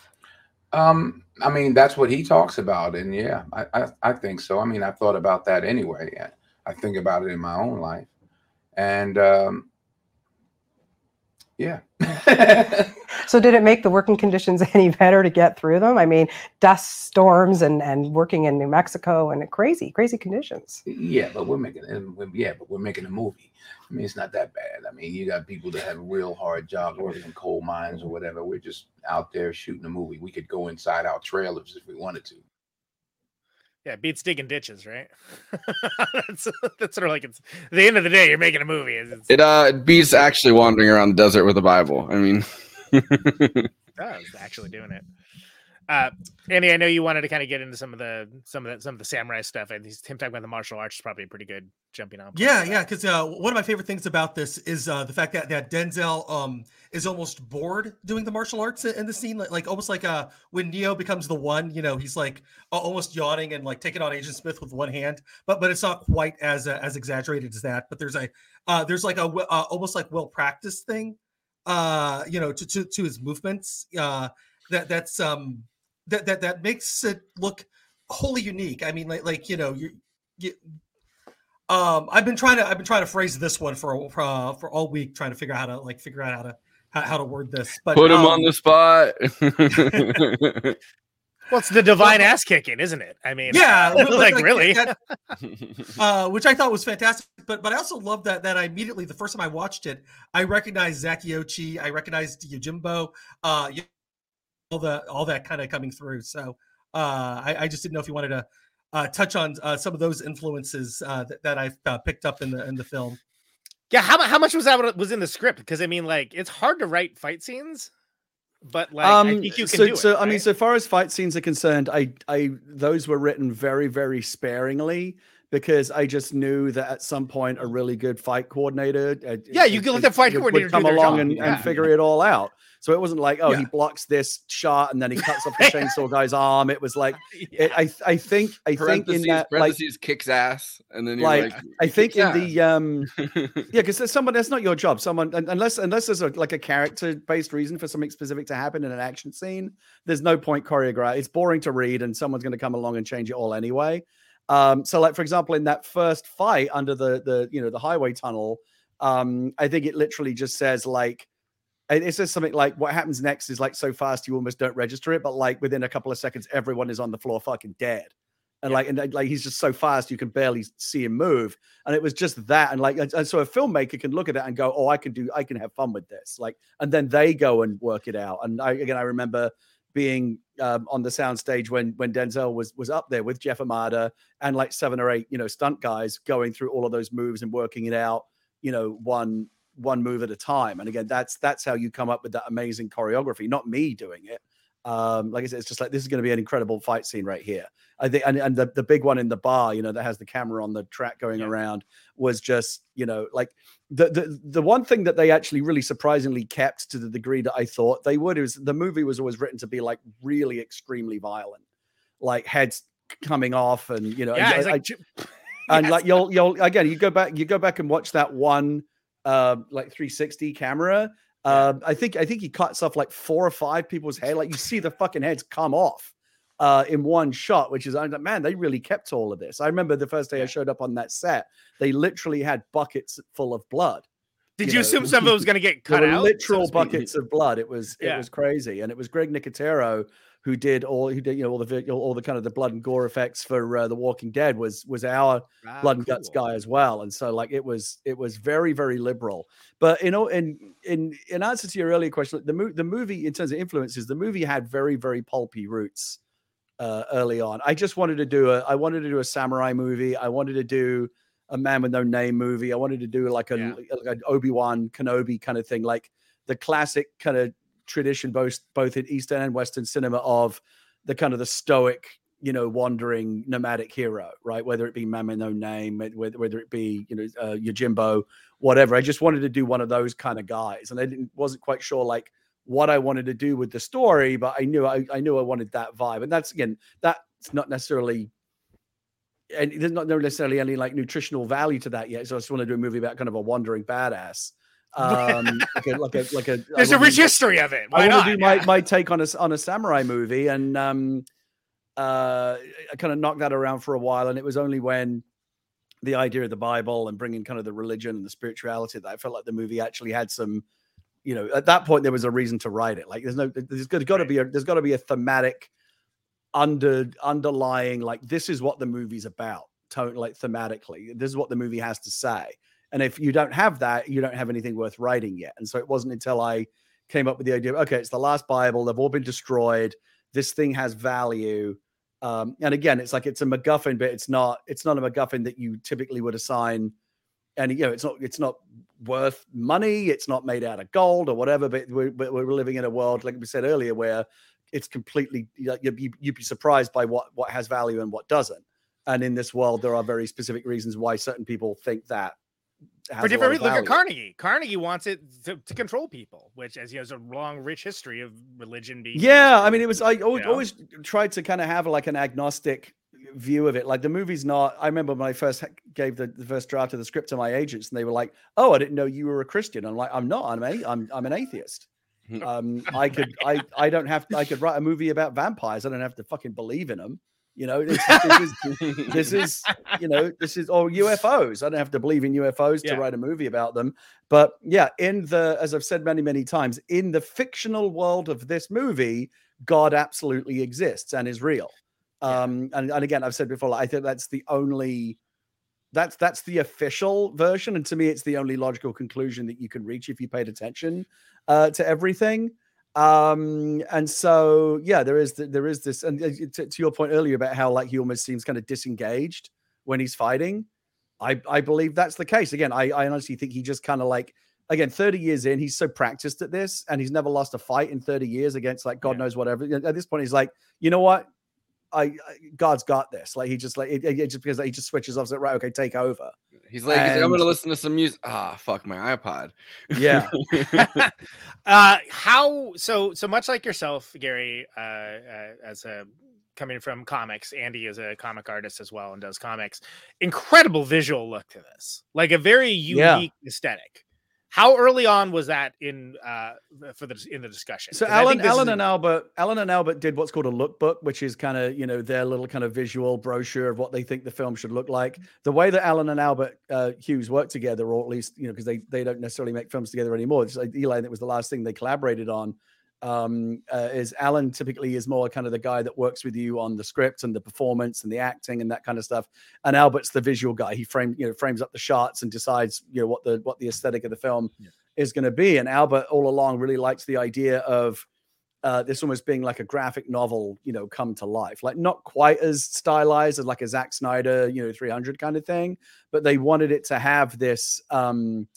Um, I mean, that's what he talks about, and yeah, I, I, I think so. I mean, I thought about that anyway. I, I think about it in my own life, and um, yeah. So did it make the working conditions any better to get through them? I mean, dust storms and and working in New Mexico and crazy, crazy conditions. Yeah, but we're making and yeah, but we're making a movie. I mean, it's not that bad. I mean, you got people that have real hard jobs working in coal mines or whatever. We're just out there shooting a movie. We could go inside our trailers if we wanted to. Yeah, it beats digging ditches, right? that's, that's sort of like it's at the end of the day, you're making a movie. It's, it's, It uh it beats actually wandering around the desert with a Bible. I mean, does actually doing it. Uh, Andy, I know you wanted to kind of get into some of the some of the some of the samurai stuff. and he's- him talking about the martial arts is probably a pretty good jumping on. Yeah, yeah, because uh, one of my favorite things about this is uh, the fact that that Denzel um, is almost bored doing the martial arts in in the scene, like, like almost like uh, when Neo becomes the one, you know, he's like almost yawning and like taking on Agent Smith with one hand, but but it's not quite as uh, as exaggerated as that. But there's a uh, there's like a uh, almost like well practiced thing, uh, you know, to to, to his movements. Uh, that that's um that that that makes it look wholly unique. I mean, like like you know you. you um, I've been trying to I've been trying to phrase this one for for, uh, for all week, trying to figure out how to like figure out how to how, how to word this. But put him um, on the spot. Well, it's the divine ass kicking, isn't it? I mean, yeah, but- but, like, really. that- uh, which I thought was fantastic. But but I also love that that I immediately the first time I watched it, I recognized Zatoichi, I recognized Yojimbo, uh, you- all the all that kind of coming through. So uh, I, I just didn't know if you wanted to uh, touch on uh, some of those influences uh, that, that I've uh, picked up in the in the film. Yeah, how, how much was that was in the script? Because I mean, like, it's hard to write fight scenes, but like, I think you can Um, so, do so it. I mean, so far as fight scenes are concerned, I, I, those were written very, very sparingly because I just knew that at some point a really good fight coordinator, uh, Yeah, you could let the fight coordinator would come along and, yeah. and figure it all out. So it wasn't like, oh, he blocks this shot and then he cuts off the chainsaw guy's arm. It was like, it, I, I think, I think in parentheses, that, like, parentheses kicks ass, and then you're like, like, I think in kicks the um yeah because there's someone that's not your job someone unless unless there's a, like a character based reason for something specific to happen in an action scene there's no point choreograph it's boring to read and someone's going to come along and change it all anyway um so like for example in that first fight under the the you know the highway tunnel um i think it literally just says like it says something like what happens next is like so fast you almost don't register it but like within a couple of seconds everyone is on the floor fucking dead. And like and like he's just so fast you can barely see him move. And it was just that and like and, and so a filmmaker can look at it and go oh i can do i can have fun with this like and then they go and work it out. And i again i remember being um, on the soundstage when when denzel was was up there with jeff imada and like seven or eight you know stunt guys going through all of those moves and working it out you know one one move at a time. And again that's that's how you come up with that amazing choreography not me doing it Um, like I said, it's just like this is going to be an incredible fight scene right here. I think, and, and the, the big one in the bar, you know, that has the camera on the track going around was just, you know, like the, the the one thing that they actually really surprisingly kept to the degree that I thought they would is the movie was always written to be like really extremely violent, like heads coming off and you know, Yeah, I- I- like, j- and like you'll you'll again you go back you go back and watch that one uh like 360 camera um i think i think he cuts off like four or five people's head like you see the fucking heads come off uh in one shot which is I'm like, man they really kept all of this i remember the first day i showed up on that set they literally had buckets full of blood Did you, know, assume some of it was going to get cut out? so literal speak? buckets of blood. It was Yeah. it was crazy, and it was Greg Nicotero who did all who did you know all the all the kind of the blood and gore effects for uh, The Walking Dead was was our Ah, blood and guts guy as well, and so like it was it was very very liberal. But you know, in in in answer to your earlier question, the mo- the movie in terms of influences, the movie had very very pulpy roots uh, early on. I just wanted to do a I wanted to do a samurai movie. I wanted to do a man with no name movie. I wanted to do like a like an Obi Wan Kenobi kind of thing, like the classic kind of tradition, both both in Eastern and Western cinema of the kind of the stoic, you know, wandering nomadic hero, right? Whether it be with no name, whether whether it be you know uh, Yojimbo, whatever. I just wanted to do one of those kind of guys, and I didn't wasn't quite sure like what I wanted to do with the story, but I knew I, I knew I wanted that vibe, and that's again that's not necessarily and there's not necessarily any like nutritional value to that yet. So I just want to do a movie about kind of a wandering badass. Um, like a like a like a. There's a rich do- history of it. Why I want to do my, my take on a on a samurai movie, and um, uh, I kind of knocked that around for a while, and it was only when the idea of the Bible and bringing kind of the religion and the spirituality that I felt like the movie actually had some, you know, at that point there was a reason to write it. Like there's no, there's got to be a, there's got to be a thematic under underlying like this is what the movie's about tone like thematically this is what the movie has to say and if you don't have that you don't have anything worth writing yet. And so it wasn't until i came up with the idea of, okay it's the last bible they've all been destroyed this thing has value um, and again it's like it's a macguffin but it's not it's not a macguffin that you typically would assign and you know it's not it's not worth money it's not made out of gold or whatever but we're, we're living in a world like we said earlier where it's completely you'd, be- you'd be surprised by what what has value and what doesn't. And in this world there are very specific reasons why certain people think that for different reasons. Look at. Carnegie. Carnegie wants it to, to control people, which, as he has a long, rich history of religion being. Yeah, I mean, it was. I always, know? always tried to kind of have like an agnostic view of it. Like the movie's not. I remember when I first gave the, the first draft of the script to my agents, and they were like, "Oh, I didn't know you were a Christian." I'm like, "I'm not. I'm a, I'm I'm an atheist. Um, I could I I don't have. I could write a movie about vampires. I don't have to fucking believe in them." You know, this, this is this is you know this is or UFOs. I don't have to believe in UFOs Yeah. to write a movie about them. But yeah, in the as I've said many many times, in the fictional world of this movie, God absolutely exists and is real. Um, and, and again, I've said before, like, I think that's the only that's that's the official version, and to me, it's the only logical conclusion that you can reach if you paid attention uh, to everything. Um, and so yeah, there is there is this, and uh, to, to your point earlier about how like he almost seems kind of disengaged when he's fighting. I I believe that's the case. Again, I I honestly think he just kind of like again 30 years in, he's so practiced at this, and he's never lost a fight in 30 years against like God knows whatever. At this point, he's like, you know what, I, I God's got this. Like he just like it, it just because he just switches off. Like right, okay, take over. He's like, he's like, I'm gonna listen to some music. Ah, fuck my iPod. Yeah. uh how so so much like yourself gary uh, uh as a coming from comics andy is a comic artist as well and does comics incredible visual look to this like a very Yeah. unique aesthetic how early on was that in uh for the in the discussion So Alan is- and Albert, Alan and Albert did what's called a lookbook, which is kind of you know their little kind of visual brochure of what they think the film should look like. The way that Alan and Albert uh, Hughes work together, or at least you know because they they don't necessarily make films together anymore. It's like Eli, that was the last thing they collaborated on. Um, uh, is Alan typically is more kind of the guy that works with you on the script and the performance and the acting and that kind of stuff. And Albert's the visual guy. He frame you know frames up the shots and decides you know what the what the aesthetic of the film is going to be. And Albert all along really likes the idea of uh, this almost being like a graphic novel, you know, come to life. Like not quite as stylized as like a Zack Snyder, you know, 300 kind of thing, but they wanted it to have this um,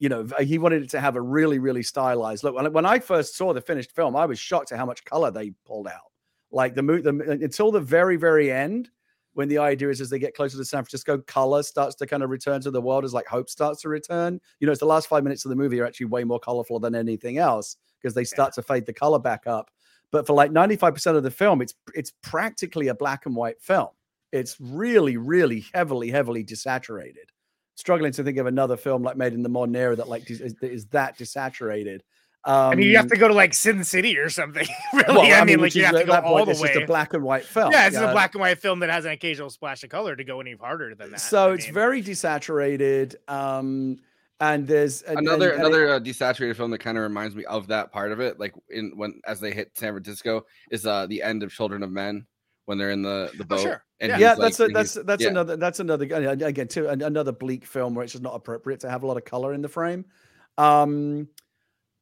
you know, he wanted it to have a really, really stylized look. When, when I first saw the finished film, I was shocked at how much color they pulled out. Like the movie, the, uh, until the very, very end, when the idea is as they get closer to San Francisco, color starts to kind of return to the world as like hope starts to return. You know, it's the last five minutes of the movie are actually way more colorful than anything else because they start to fade the color back up. But for like 95% of the film, it's it's practically a black and white film. It's really, really heavily, heavily desaturated. Struggling to think of another film like made in the modern era that like is, is that desaturated. Um, I mean, you have to go to like Sin City or something. really, well, I, mean, which like you have to go all point, the it's way. just a black and white film. Yeah, it's Yeah. a black and white film that has an occasional splash of color to go any harder than that. So it's very desaturated. Um, and there's and- another and- and it- another uh, desaturated film that kind of reminds me of that part of it like in when as they hit san francisco is uh the end of children of men when they're in the the boat and he's yeah, like- that's a, that's that's yeah. another that's another again too another bleak film where it's just not appropriate to have a lot of color in the frame. Um,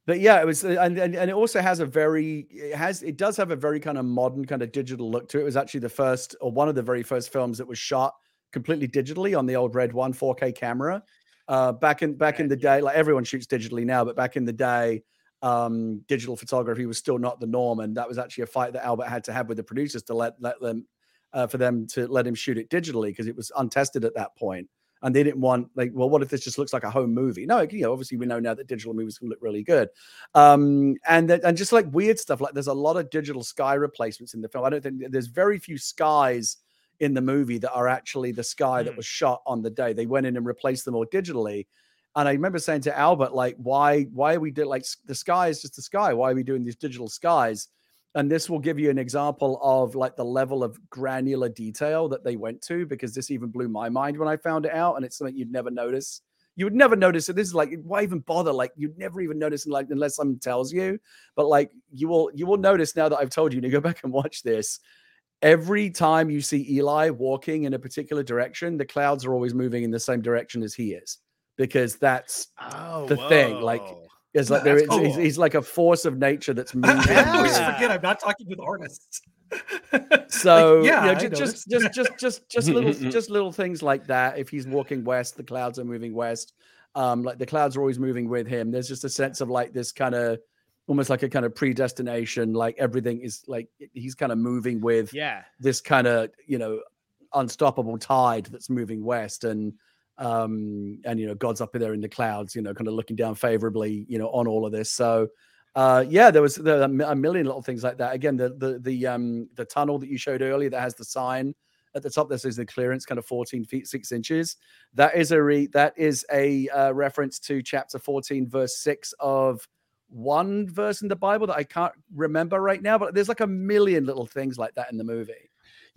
but yeah, it was, and, and and it also has a very it has it does have a very kind of modern kind of digital look to it. It was actually the first or one of the very first films that was shot completely digitally on the old Red One 4K camera. Uh, back in back in the day, like everyone shoots digitally now, but back in the day, um, digital photography was still not the norm, and that was actually a fight that Albert had to have with the producers to let let them uh, for them to let him shoot it digitally because it was untested at that point, and they didn't want like, well, what if this just looks like a home movie? No, you know, obviously we know now that digital movies can look really good, um, and that, and just like weird stuff, like there's a lot of digital sky replacements in the film. I don't think there's very few skies in the movie that are actually the sky that was shot on the day. They went in and replaced them all digitally. And I remember saying to Albert, like, why, why are we doing like the sky is just the sky? Why are we doing these digital skies? And this will give you an example of like the level of granular detail that they went to, because this even blew my mind when I found it out. And it's something you'd never notice. You would never notice it. This is like, why even bother? Like, you'd never even notice, like, unless someone tells you. But like, you will, you will notice now that I've told you. You go back and watch this every time you see Eli walking in a particular direction, the clouds are always moving in the same direction as he is, because that's the thing. Like, it's like there That's is he's, he's like a force of nature that's moving. I always forget I'm not talking with artists. So yeah, yeah, I ju- just, noticed. just just just just little just little things like that. If he's walking west, the clouds are moving west. Um, like the clouds are always moving with him. There's just a sense of like this kind of almost like a kind of predestination. Like everything is like he's kind of moving with Yeah. this kind of you know unstoppable tide that's moving west and um and you know god's up there in the clouds you know kind of looking down favorably you know on all of this. So uh yeah there was there a million little things like that. Again the the the um the tunnel that you showed earlier that has the sign at the top that says the clearance kind of 14 feet 6 inches. That is a re that is a uh, reference to chapter 14 verse 6 of one verse in the bible that i can't remember right now but there's like a million little things like that in the movie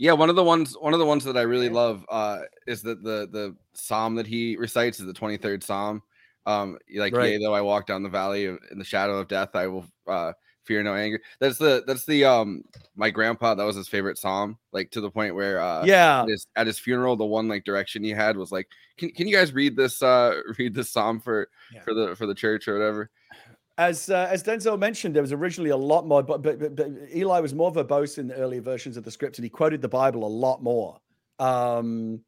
Yeah, one of the ones one of the ones that I really love uh is that the the psalm that he recites is the 23rd psalm. Um like Right. yea, though I walk down the valley of, in the shadow of death, I will uh fear no anger. That's the that's the um my grandpa that was his favorite psalm, like to the point where uh Yeah. at his, at his funeral the one like direction he had was like can, can you guys read this uh read this psalm for for the for the church or whatever. As uh, as Denzel mentioned, there was originally a lot more, but, but, but, Eli was more verbose in the earlier versions of the script, and he quoted the Bible a lot more. Um,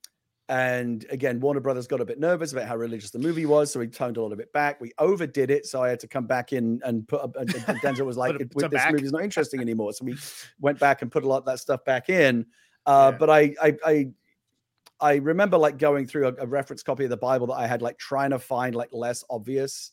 and again, Warner Brothers got a bit nervous about how religious the movie was, so he toned a little bit back. We overdid it, so I had to come back in and put. up- And, Denzel was like, "This back. movie's not interesting anymore," so we went back and put a lot of that stuff back in. Uh, But I, I, I, I remember like going through a, a reference copy of the Bible that I had, like trying to find like less obvious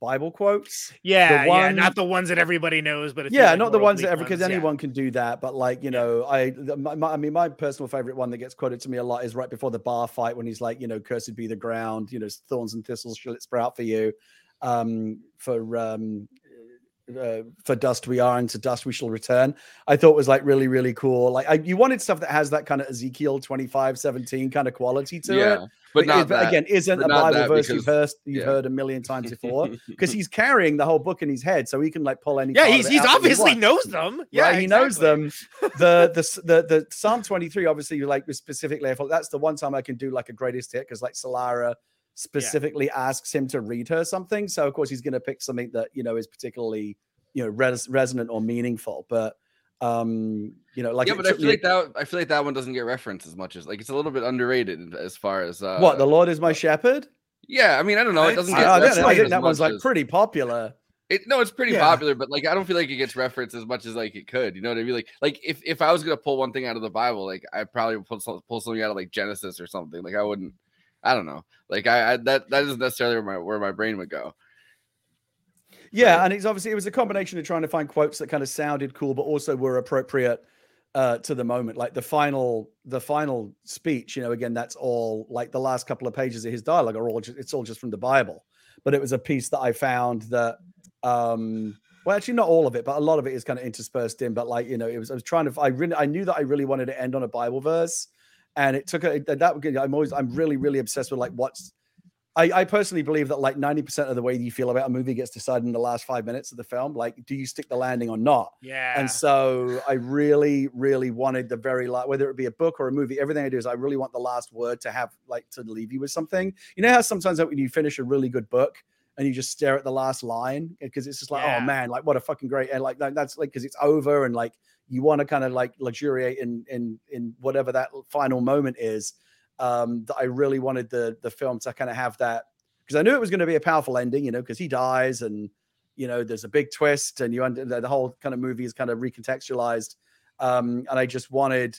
Bible quotes. Yeah, The yeah, not the ones that everybody knows, but yeah, like, not the ones that because ones, yeah. anyone can do that. But like you know, I my, my- I mean, my personal favorite one that gets quoted to me a lot is right before the bar fight when he's like, you know, cursed be the ground, you know, thorns and thistles shall it sprout for you, um, for um, uh, for dust we are and to dust we shall return. I thought was like really really cool. Like I, you wanted stuff that has that kind of Ezekiel twenty five seventeen kind of quality to Yeah, it. but not it- that- again isn't but a Bible that verse you've heard you've yeah. heard a million times before because he's carrying the whole book in his head, so he can like pull any. Yeah, he's he's out that he obviously knows them. Yeah, right, he knows them. The, the the the Psalm twenty three, obviously, you like specifically, I thought that's the one time I can do like a greatest hit because like Solara specifically asks him to read her something, so of course he's going to pick something that you know is particularly you know res- resonant or meaningful. But um, you know, like yeah, it but I feel like that I feel like that one doesn't get referenced as much as like it's a little bit underrated as far as uh what the Lord is my shepherd. Yeah, I mean, I don't know. It doesn't get. I don't I think that one's like as- pretty popular. It, no, it's pretty Yeah. popular, but like I don't feel like it gets referenced as much as like it could. You know what I mean? Like, like if if I was gonna pull one thing out of the Bible, like I probably would pull some- pull something out of like Genesis or something. Like I wouldn't. I don't know. Like I, I that that isn't necessarily where my where my brain would go. Yeah, and it's obviously it was a combination of trying to find quotes that kind of sounded cool, but also were appropriate uh, to the moment. Like the final, the final speech. You know, again, that's all like the last couple of pages of his dialogue are all just, it's all just from the Bible. But it was a piece that I found that, um, well, actually not all of it, but a lot of it is kind of interspersed in. But like you know, it was I was trying to I really I knew that I really wanted to end on a Bible verse, and it took a that I'm always I'm really really obsessed with like what's I, I personally believe that like 90% of the way you feel about a movie gets decided in the last five minutes of the film. Like, do you stick the landing or not? Yeah. And so I really, really wanted the very last, whether it be a book or a movie, everything I do is I really want the last word to have like to leave you with something. You know how sometimes like, when you finish a really good book and you just stare at the last line because it's just like, oh, Yeah. oh man, like what a fucking great and like that- that's like because it's over and like you want to kind of like luxuriate in in in whatever that final moment is um, that I really wanted the the film to kind of have that because I knew it was going to be a powerful ending, you know, because he dies and you know there's a big twist and you the, the whole kind of movie is kind of recontextualized, um, and I just wanted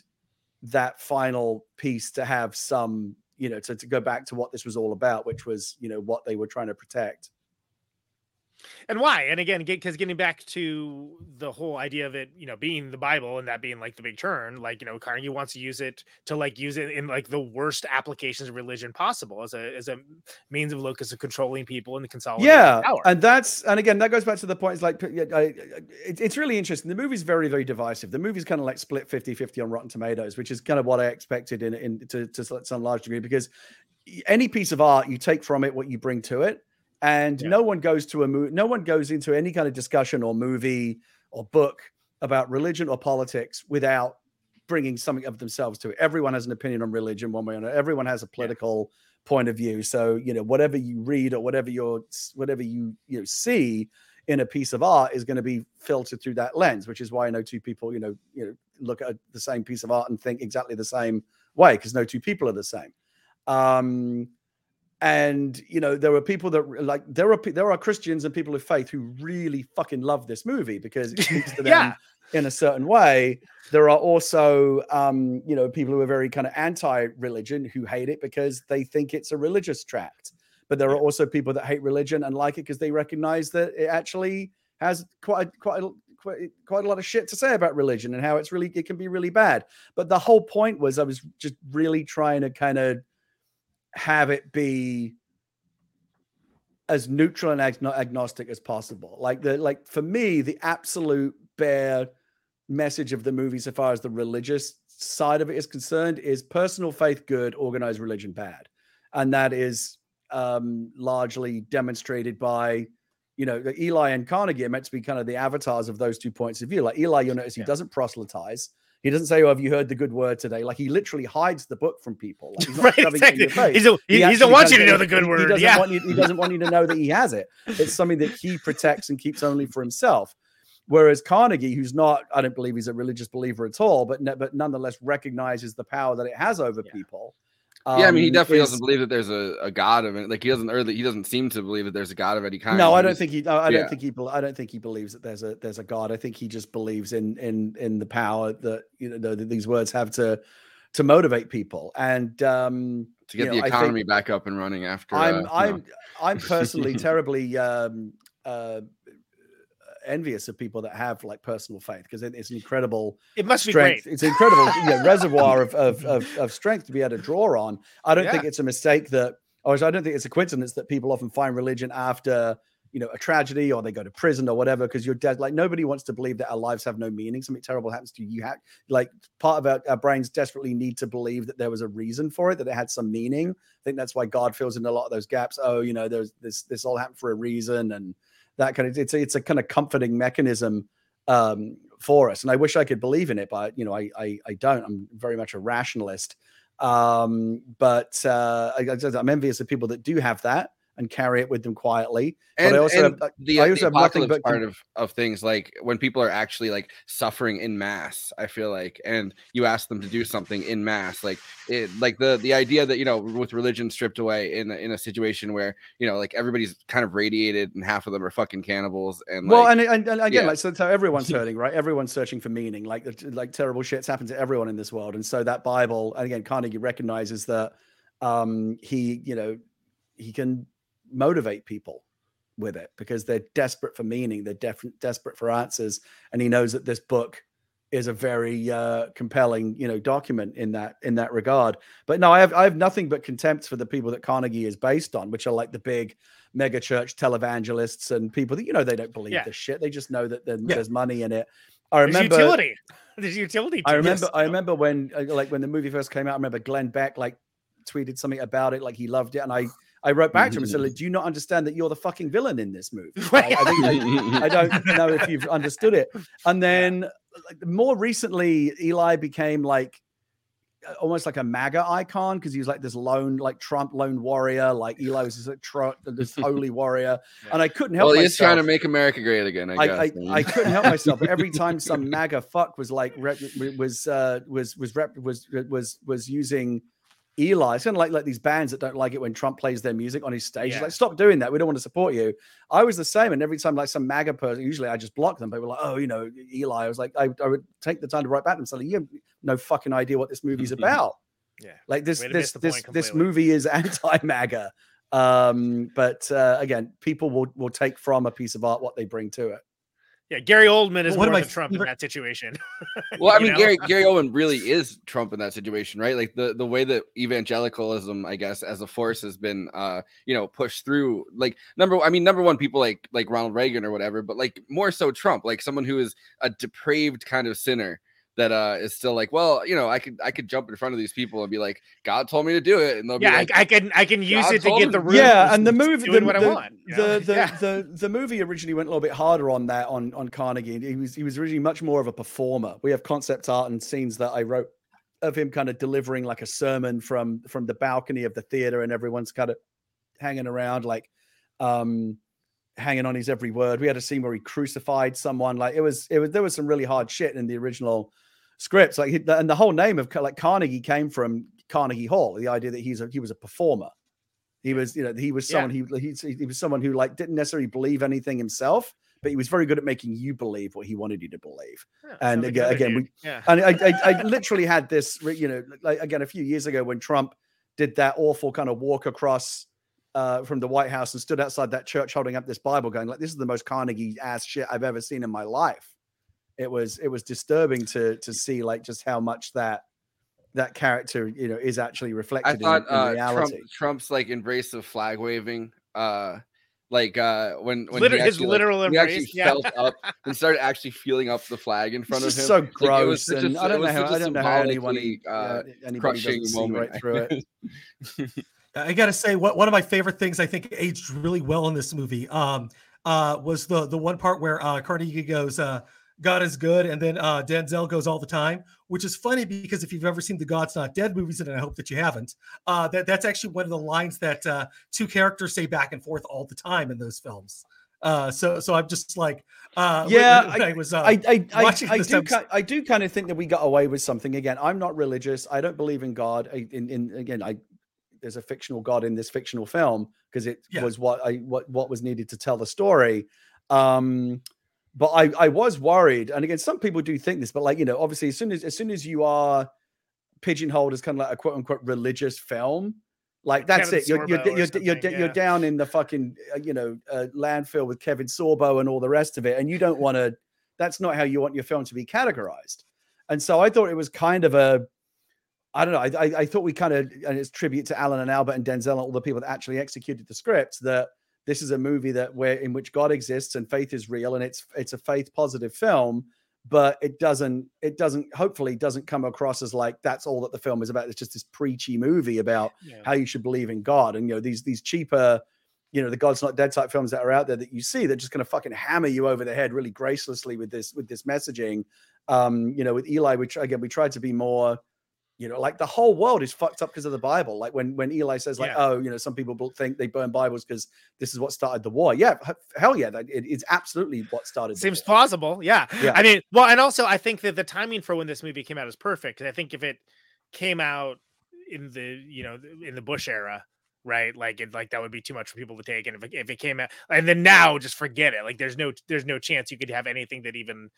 that final piece to have some, you know, to, to go back to what this was all about, which was you know what they were trying to protect. And why? And again because getting back to the whole idea of it you know being the bible and that being like the big turn like you know carnegie wants to use it to like use it in like the worst applications of religion possible as a as a means of locus of controlling people and the consolidating yeah power. and that's and again that goes back to the point it's like yeah, I, I- it's really interesting. The movie's very very divisive. The movie's kind of like split 50 50 on rotten tomatoes which is kind of what i expected in, in to, to some large degree because any piece of art you take from it what you bring to it and no one goes to a movie no one goes into any kind of discussion or movie or book about religion or politics without bringing something of themselves to it. Everyone has an opinion on religion one way or another. Everyone has a political point of view. So you know whatever you read or whatever you're whatever you you know see in a piece of art is going to be filtered through that lens which is why no two people you know you know look at the same piece of art and think exactly the same way because no two people are the same. Um and you know there were people that like there are there are christians and people of faith who really fucking love this movie because it speaks to them Yeah. in a certain way. There are also um you know people who are very kind of anti-religion who hate it because they think it's a religious tract. But there are also people that hate religion and like it because they recognize that it actually has quite a, quite a, quite, quite a lot of shit to say about religion and how it's really it can be really bad. But the whole point was i was just really trying to kind of have it be as neutral and agno- agnostic as possible. Like the like for me, the absolute bare message of the movie, so far as the religious side of it is concerned, is personal faith good, organized religion bad, and that is um, largely demonstrated by. You know, Eli and Carnegie are meant to be kind of the avatars of those two points of view. Like Eli, you'll notice he doesn't proselytize. He doesn't say, "Oh, have you heard the good word today?" Like he literally hides the book from people. Like, he's not Right, shoving it in your exactly. face. He's a- he- he doesn't want you to of- know the good he- word, He doesn't yeah. want you. He doesn't want you to know that he has it. It's something that he protects and keeps only for himself. Whereas Carnegie, who's not, I don't believe he's a religious believer at all, but ne- but nonetheless recognizes the power that it has over people. Yeah, I mean, he um, definitely is- doesn't believe that there's a, a god of it. Like he doesn't, or that he doesn't seem to believe that there's a god of any kind. No, I don't think he. no, I don't think he. I don't think he believes that there's a there's a God. I think he just believes in in in the power that you know that these words have to to motivate people and um to get you the know, I think- economy back up and running after. I'm uh, you know. I'm I'm personally terribly um, uh, envious of people that have like personal faith because it, it's an incredible. It must be great. It's an incredible you know, reservoir of, of of of strength to be able to draw on. I don't think it's a mistake that, or I don't think it's a coincidence that people often find religion after you know a tragedy or they go to prison or whatever because you're dead. Like nobody wants to believe that our lives have no meaning. Something terrible happens to you. You have like part of our, our brains desperately need to believe that there was a reason for it, that it had some meaning. I think that's why God fills in a lot of those gaps. Oh, you know, there's this this all happened for a reason and that kind of it's a, it's a kind of comforting mechanism um, for us. And I wish I could believe in it, but you know, I I, I don't. I'm very much a rationalist. Um, but uh, I, I'm envious of people that do have that. And carry it with them quietly. and, but I also and have, the, I the have nothing but part of, of things like when people are actually like suffering in mass i feel like and you ask them to do something in mass like it like the the idea that you know with religion stripped away in a, in a situation where you know like everybody's kind of radiated and half of them are fucking cannibals and well, and, and, and again, yeah. like so, so everyone's hurting, right? Everyone's searching for meaning. Like the- like terrible shits happen to everyone in this world, and so that Bible, and again, Carnegie recognizes that um, he, you know, he can motivate people with it because they're desperate for meaning, they're def- desperate for answers, and he knows that this book is a very uh, compelling, you know, document in that in that regard. But no, I have I have nothing but contempt for the people that Carnegie is based on, which are like the big mega church televangelists and people that you know they don't believe Yeah. this shit. They just know that there- Yeah. there's money in it. I There's remember utility. There's utility. I remember this. I remember when uh, like when the movie first came out, I remember Glenn Beck like tweeted something about it, like he loved it, and I I wrote back to him and said, like, "Do you not understand that you're the fucking villain in this movie? Like, I, think I, I don't know if you've understood it." And then like, more recently, Eli became like almost like a MAGA icon because he was like this lone, like Trump lone warrior. Like Eli was this, like, Trump, this holy warrior, and I couldn't help well he's myself. trying to make america great again i, I, guess I. I couldn't help myself. Every time some MAGA fuck was like was uh, was was rep, was was was using Eli, it's kind of like like these bands that don't like it when Trump plays their music on his stage. Yeah. like, stop doing that. We don't want to support you. I was the same, and every time like some MAGA person, usually I just block them. People were like, oh, you know, Eli. I was like, I, I would take the time to write back to them, say, you have no fucking idea what this movie's about. Yeah. Like this this this this movie is anti-MAGA. Um, but uh, again, people will will take from a piece of art what they bring to it. Yeah, Gary Oldman is One of more my than Trump in that situation. well, I You mean, know? Gary Gary Oldman really is Trump in that situation, right? Like the the way that evangelicalism, I guess, as a force has been, uh, you know, pushed through. Like number, I mean, number one, people like like Ronald Reagan or whatever, but like more so Trump, like someone who is a depraved kind of sinner that uh is still like, well, you know, I could I could jump in front of these people and be like, God told me to do it, and they'll yeah, be like, I, I can I can use God it to get the room. yeah, and the movie, doing the, what I want. you know? The the, Yeah. the the movie originally went a little bit harder on that on on Carnegie. He was he was originally much more of a performer. We have concept art and scenes that I wrote of him kind of delivering like a sermon from from the balcony of the theater, and everyone's kind of hanging around like um hanging on his every word. We had a scene where he crucified someone. Like it was it was there was some really hard shit in the original scripts. Like and the whole name of like Carnegie came from Carnegie Hall. The idea that he's a he was a performer. He was, you know, he was Yeah. someone he, he he was someone who like didn't necessarily believe anything himself, but he was very good at making you believe what he wanted you to believe. Yeah, and again, again, we, Yeah. and I, I, I literally had this, you know, like again a few years ago when Trump did that awful kind of walk across uh, from the White House and stood outside that church holding up this Bible, going like, "This is the most Carnegie ass shit I've ever seen in my life." It was it was disturbing to to see like just how much that that character you know is actually reflected I reflected thought in, in uh, Trump. Trump's like embrace of flag waving, uh, like uh, when when Liter- he his actually, like, literal he actually embrace, yeah. felt up and started actually feeling up the flag in front It's of him. so Like, it was gross, such and I don't know how such a I don't know how anyone uh, uh, anybody crushing doesn't see moment. right through it. I gotta say, what one of my favorite things I think aged really well in this movie um, uh, was the the one part where uh, Carnegie goes, uh, "God is good," and then uh, Denzel goes all the time, which is funny because if you've ever seen the God's Not Dead movies, and I hope that you haven't, uh, that that's actually one of the lines that uh, two characters say back and forth all the time in those films. Uh, so so I'm just like, uh, yeah, I, I was uh, I, I, I, I do, episode- I do kind of think that we got away with something. Again, I'm not religious. I don't believe in God. I, in, in again, I there's a fictional God in this fictional film because it Yeah. was what I what what was needed to tell the story. Um, but I I was worried, and again, some people do think this, but like you know, obviously, as soon as as soon as you are pigeonholed as kind of like a quote unquote religious film. Like that's Kevin it. You're you're you're, you're, you're, you're down in the fucking uh, you know uh, landfill with Kevin Sorbo and all the rest of it, and you don't want to. That's not how you want your film to be categorized. And so I thought it was kind of a. I don't know. I, I, I thought we kind of, and it's tribute to Alan and Albert and Denzel and all the people that actually executed the script. That this is a movie that where in which God exists and faith is real, and it's it's a faith positive film, but it doesn't it doesn't hopefully doesn't come across as like that's all that the film is about. It's just this preachy movie about Yeah. how you should believe in God, and you know these these cheaper, you know the God's not dead type films that are out there that you see that just kind of fucking hammer you over the head really gracelessly with this with this messaging. Um, you know, with Eli, which again we tried to be more You know, like the whole world is fucked up because of the Bible. Like when when Eli says, like, Yeah. oh, you know, some people think they burn Bibles because this is what started the war. Yeah, hell yeah, that it, it's absolutely what started. Seems plausible. Yeah. Yeah. I mean, well, and also I think that the timing for when this movie came out is perfect. I think if it came out in the you know in the Bush era, right? Like it like that would be too much for people to take. And if it, if it came out and then now just forget it. Like there's no there's no chance you could have anything that even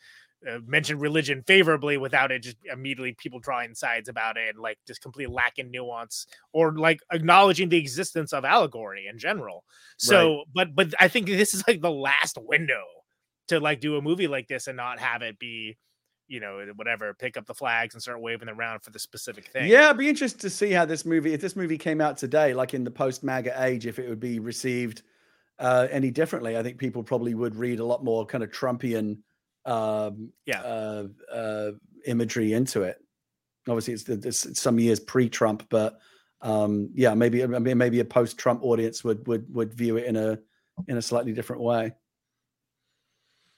uh, mentioned religion favorably without it just immediately people drawing sides about it and like just completely lacking nuance or like acknowledging the existence of allegory in general. So, but but I think this is like the last window to like do a movie like this and not have it be, you know, whatever, pick up the flags and start waving around for the specific thing. Yeah, I'd be interested to see how this movie, if this movie came out today, like in the post MAGA age, if it would be received uh, any differently. I think people probably would read a lot more kind of Trumpian um, yeah. uh, uh, imagery into it. Obviously, it's, it's it's some years pre-Trump, but um, yeah, maybe maybe a post-Trump audience would would would view it in a in a slightly different way.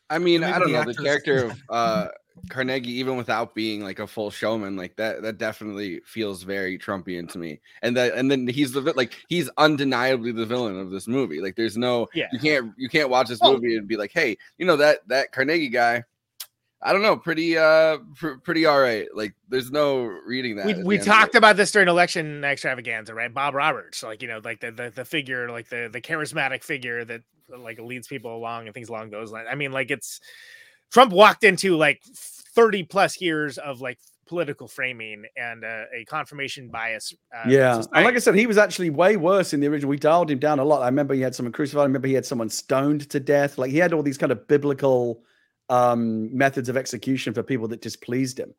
I mean, Maybe I don't the know the character of uh, Carnegie, even without being like a full showman, like that. That definitely feels very Trumpian to me. And that, and then he's the like he's undeniably the villain of this movie. Like, there's no, Yeah. you can't you can't watch this movie and be like, hey, you know that that Carnegie guy. I don't know, pretty uh, pr- pretty all right. Like, there's no reading that. we, we talked about this during election extravaganza, right? Bob Roberts, like you know, like the the, the figure, like the the charismatic figure that like leads people along and things along those lines. I mean, like it's Trump walked into like 30 plus years of like political framing and uh, a confirmation bias. Uh, yeah, and like I said, he was actually way worse in the original. We dialed him down a lot. I remember he had someone crucified. I remember he had someone stoned to death. Like he had all these kind of biblical um, methods of execution for people that displeased him.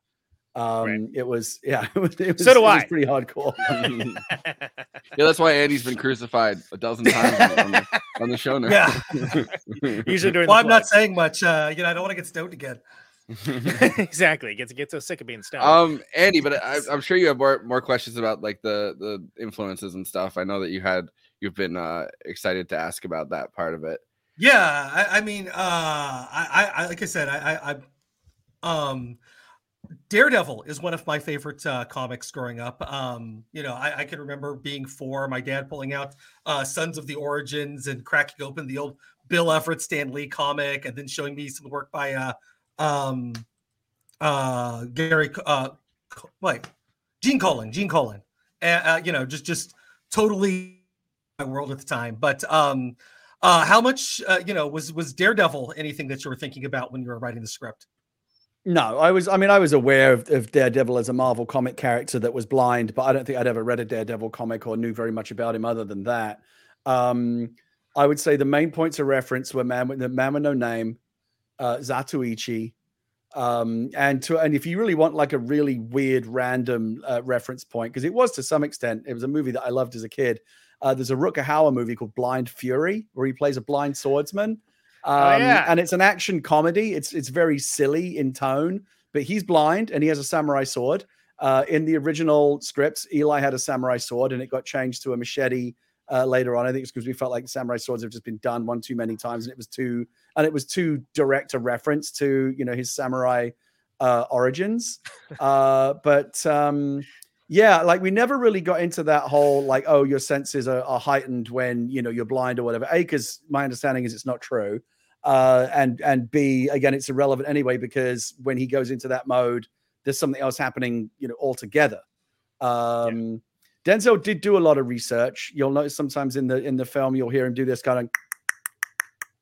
Um, It was yeah, it was, it was, So do it was I. pretty hardcore. Yeah, that's why Andy's been crucified a dozen times on the, on the show now. Yeah. Usually during well, the I'm not saying much. Uh, you know, I don't want to get stoned again. exactly. Gets gets so sick of being stoned. Um, Andy, but I, I'm sure you have more more questions about like the the influences and stuff. I know that you had you've been uh excited to ask about that part of it. Yeah, I, I mean, uh, I, I, I, like I said, I, I, I, um, Daredevil is one of my favorite uh, comics growing up. Um, you know, I, I can remember being four, my dad pulling out uh, Sons of the Origins and cracking open the old Bill Everett Stan Lee comic, and then showing me some work by uh, um, uh, Gary, uh, wait, Gene Colan, Gene Colan, uh, you know, just just totally my world at the time. But um, uh, how much uh, you know was was Daredevil anything that you were thinking about when you were writing the script? No, I was. I mean, I was aware of, of Daredevil as a Marvel comic character that was blind, but I don't think I'd ever read a Daredevil comic or knew very much about him other than that. Um, I would say the main points of reference were Man with the Man with No Name, uh, Zatoichi, um, and to and if you really want like a really weird random uh, reference point, because it was to some extent, it was a movie that I loved as a kid. Uh, there's a Rutger Hauer movie called Blind Fury where he plays a blind swordsman. Um, Oh, yeah. and it's an action comedy. It's it's very silly in tone, but he's blind and he has a samurai sword. Uh, in the original scripts, Eli had a samurai sword, and it got changed to a machete uh, later on. I think it's because we felt like samurai swords have just been done one too many times, and it was too and it was too direct a reference to you know his samurai uh, origins. uh, but um, yeah, like we never really got into that whole like, oh, your senses are, are heightened when you know you're blind or whatever. A, because my understanding is it's not true, uh, and and B, again, it's irrelevant anyway because when he goes into that mode, there's something else happening, you know, altogether. Um, Denzel did do a lot of research. You'll notice sometimes in the in the film you'll hear him do this kind of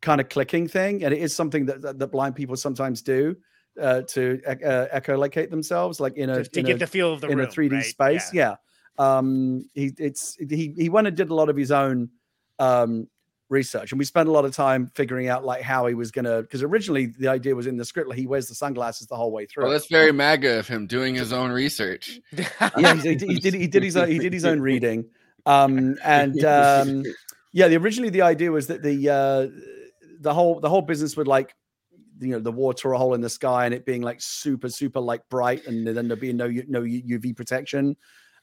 kind of clicking thing, and it is something that that, that blind people sometimes do uh, to uh, echolocate themselves, like in a Just to in get a- the feel of the in room, a 3D right? space. Yeah. Um, he it's he he went and did a lot of his own um research, and we spent a lot of time figuring out like how he was gonna because originally the idea was in the script like he wears the sunglasses the whole way through. Well, that's very MAGA of him doing his own research. yeah, he, he did he did his own, he did his own reading, um, and um, yeah, the originally the idea was that the uh, the whole the whole business would like you know the war tore a hole in the sky and it being like super super like bright and then there being no no UV protection.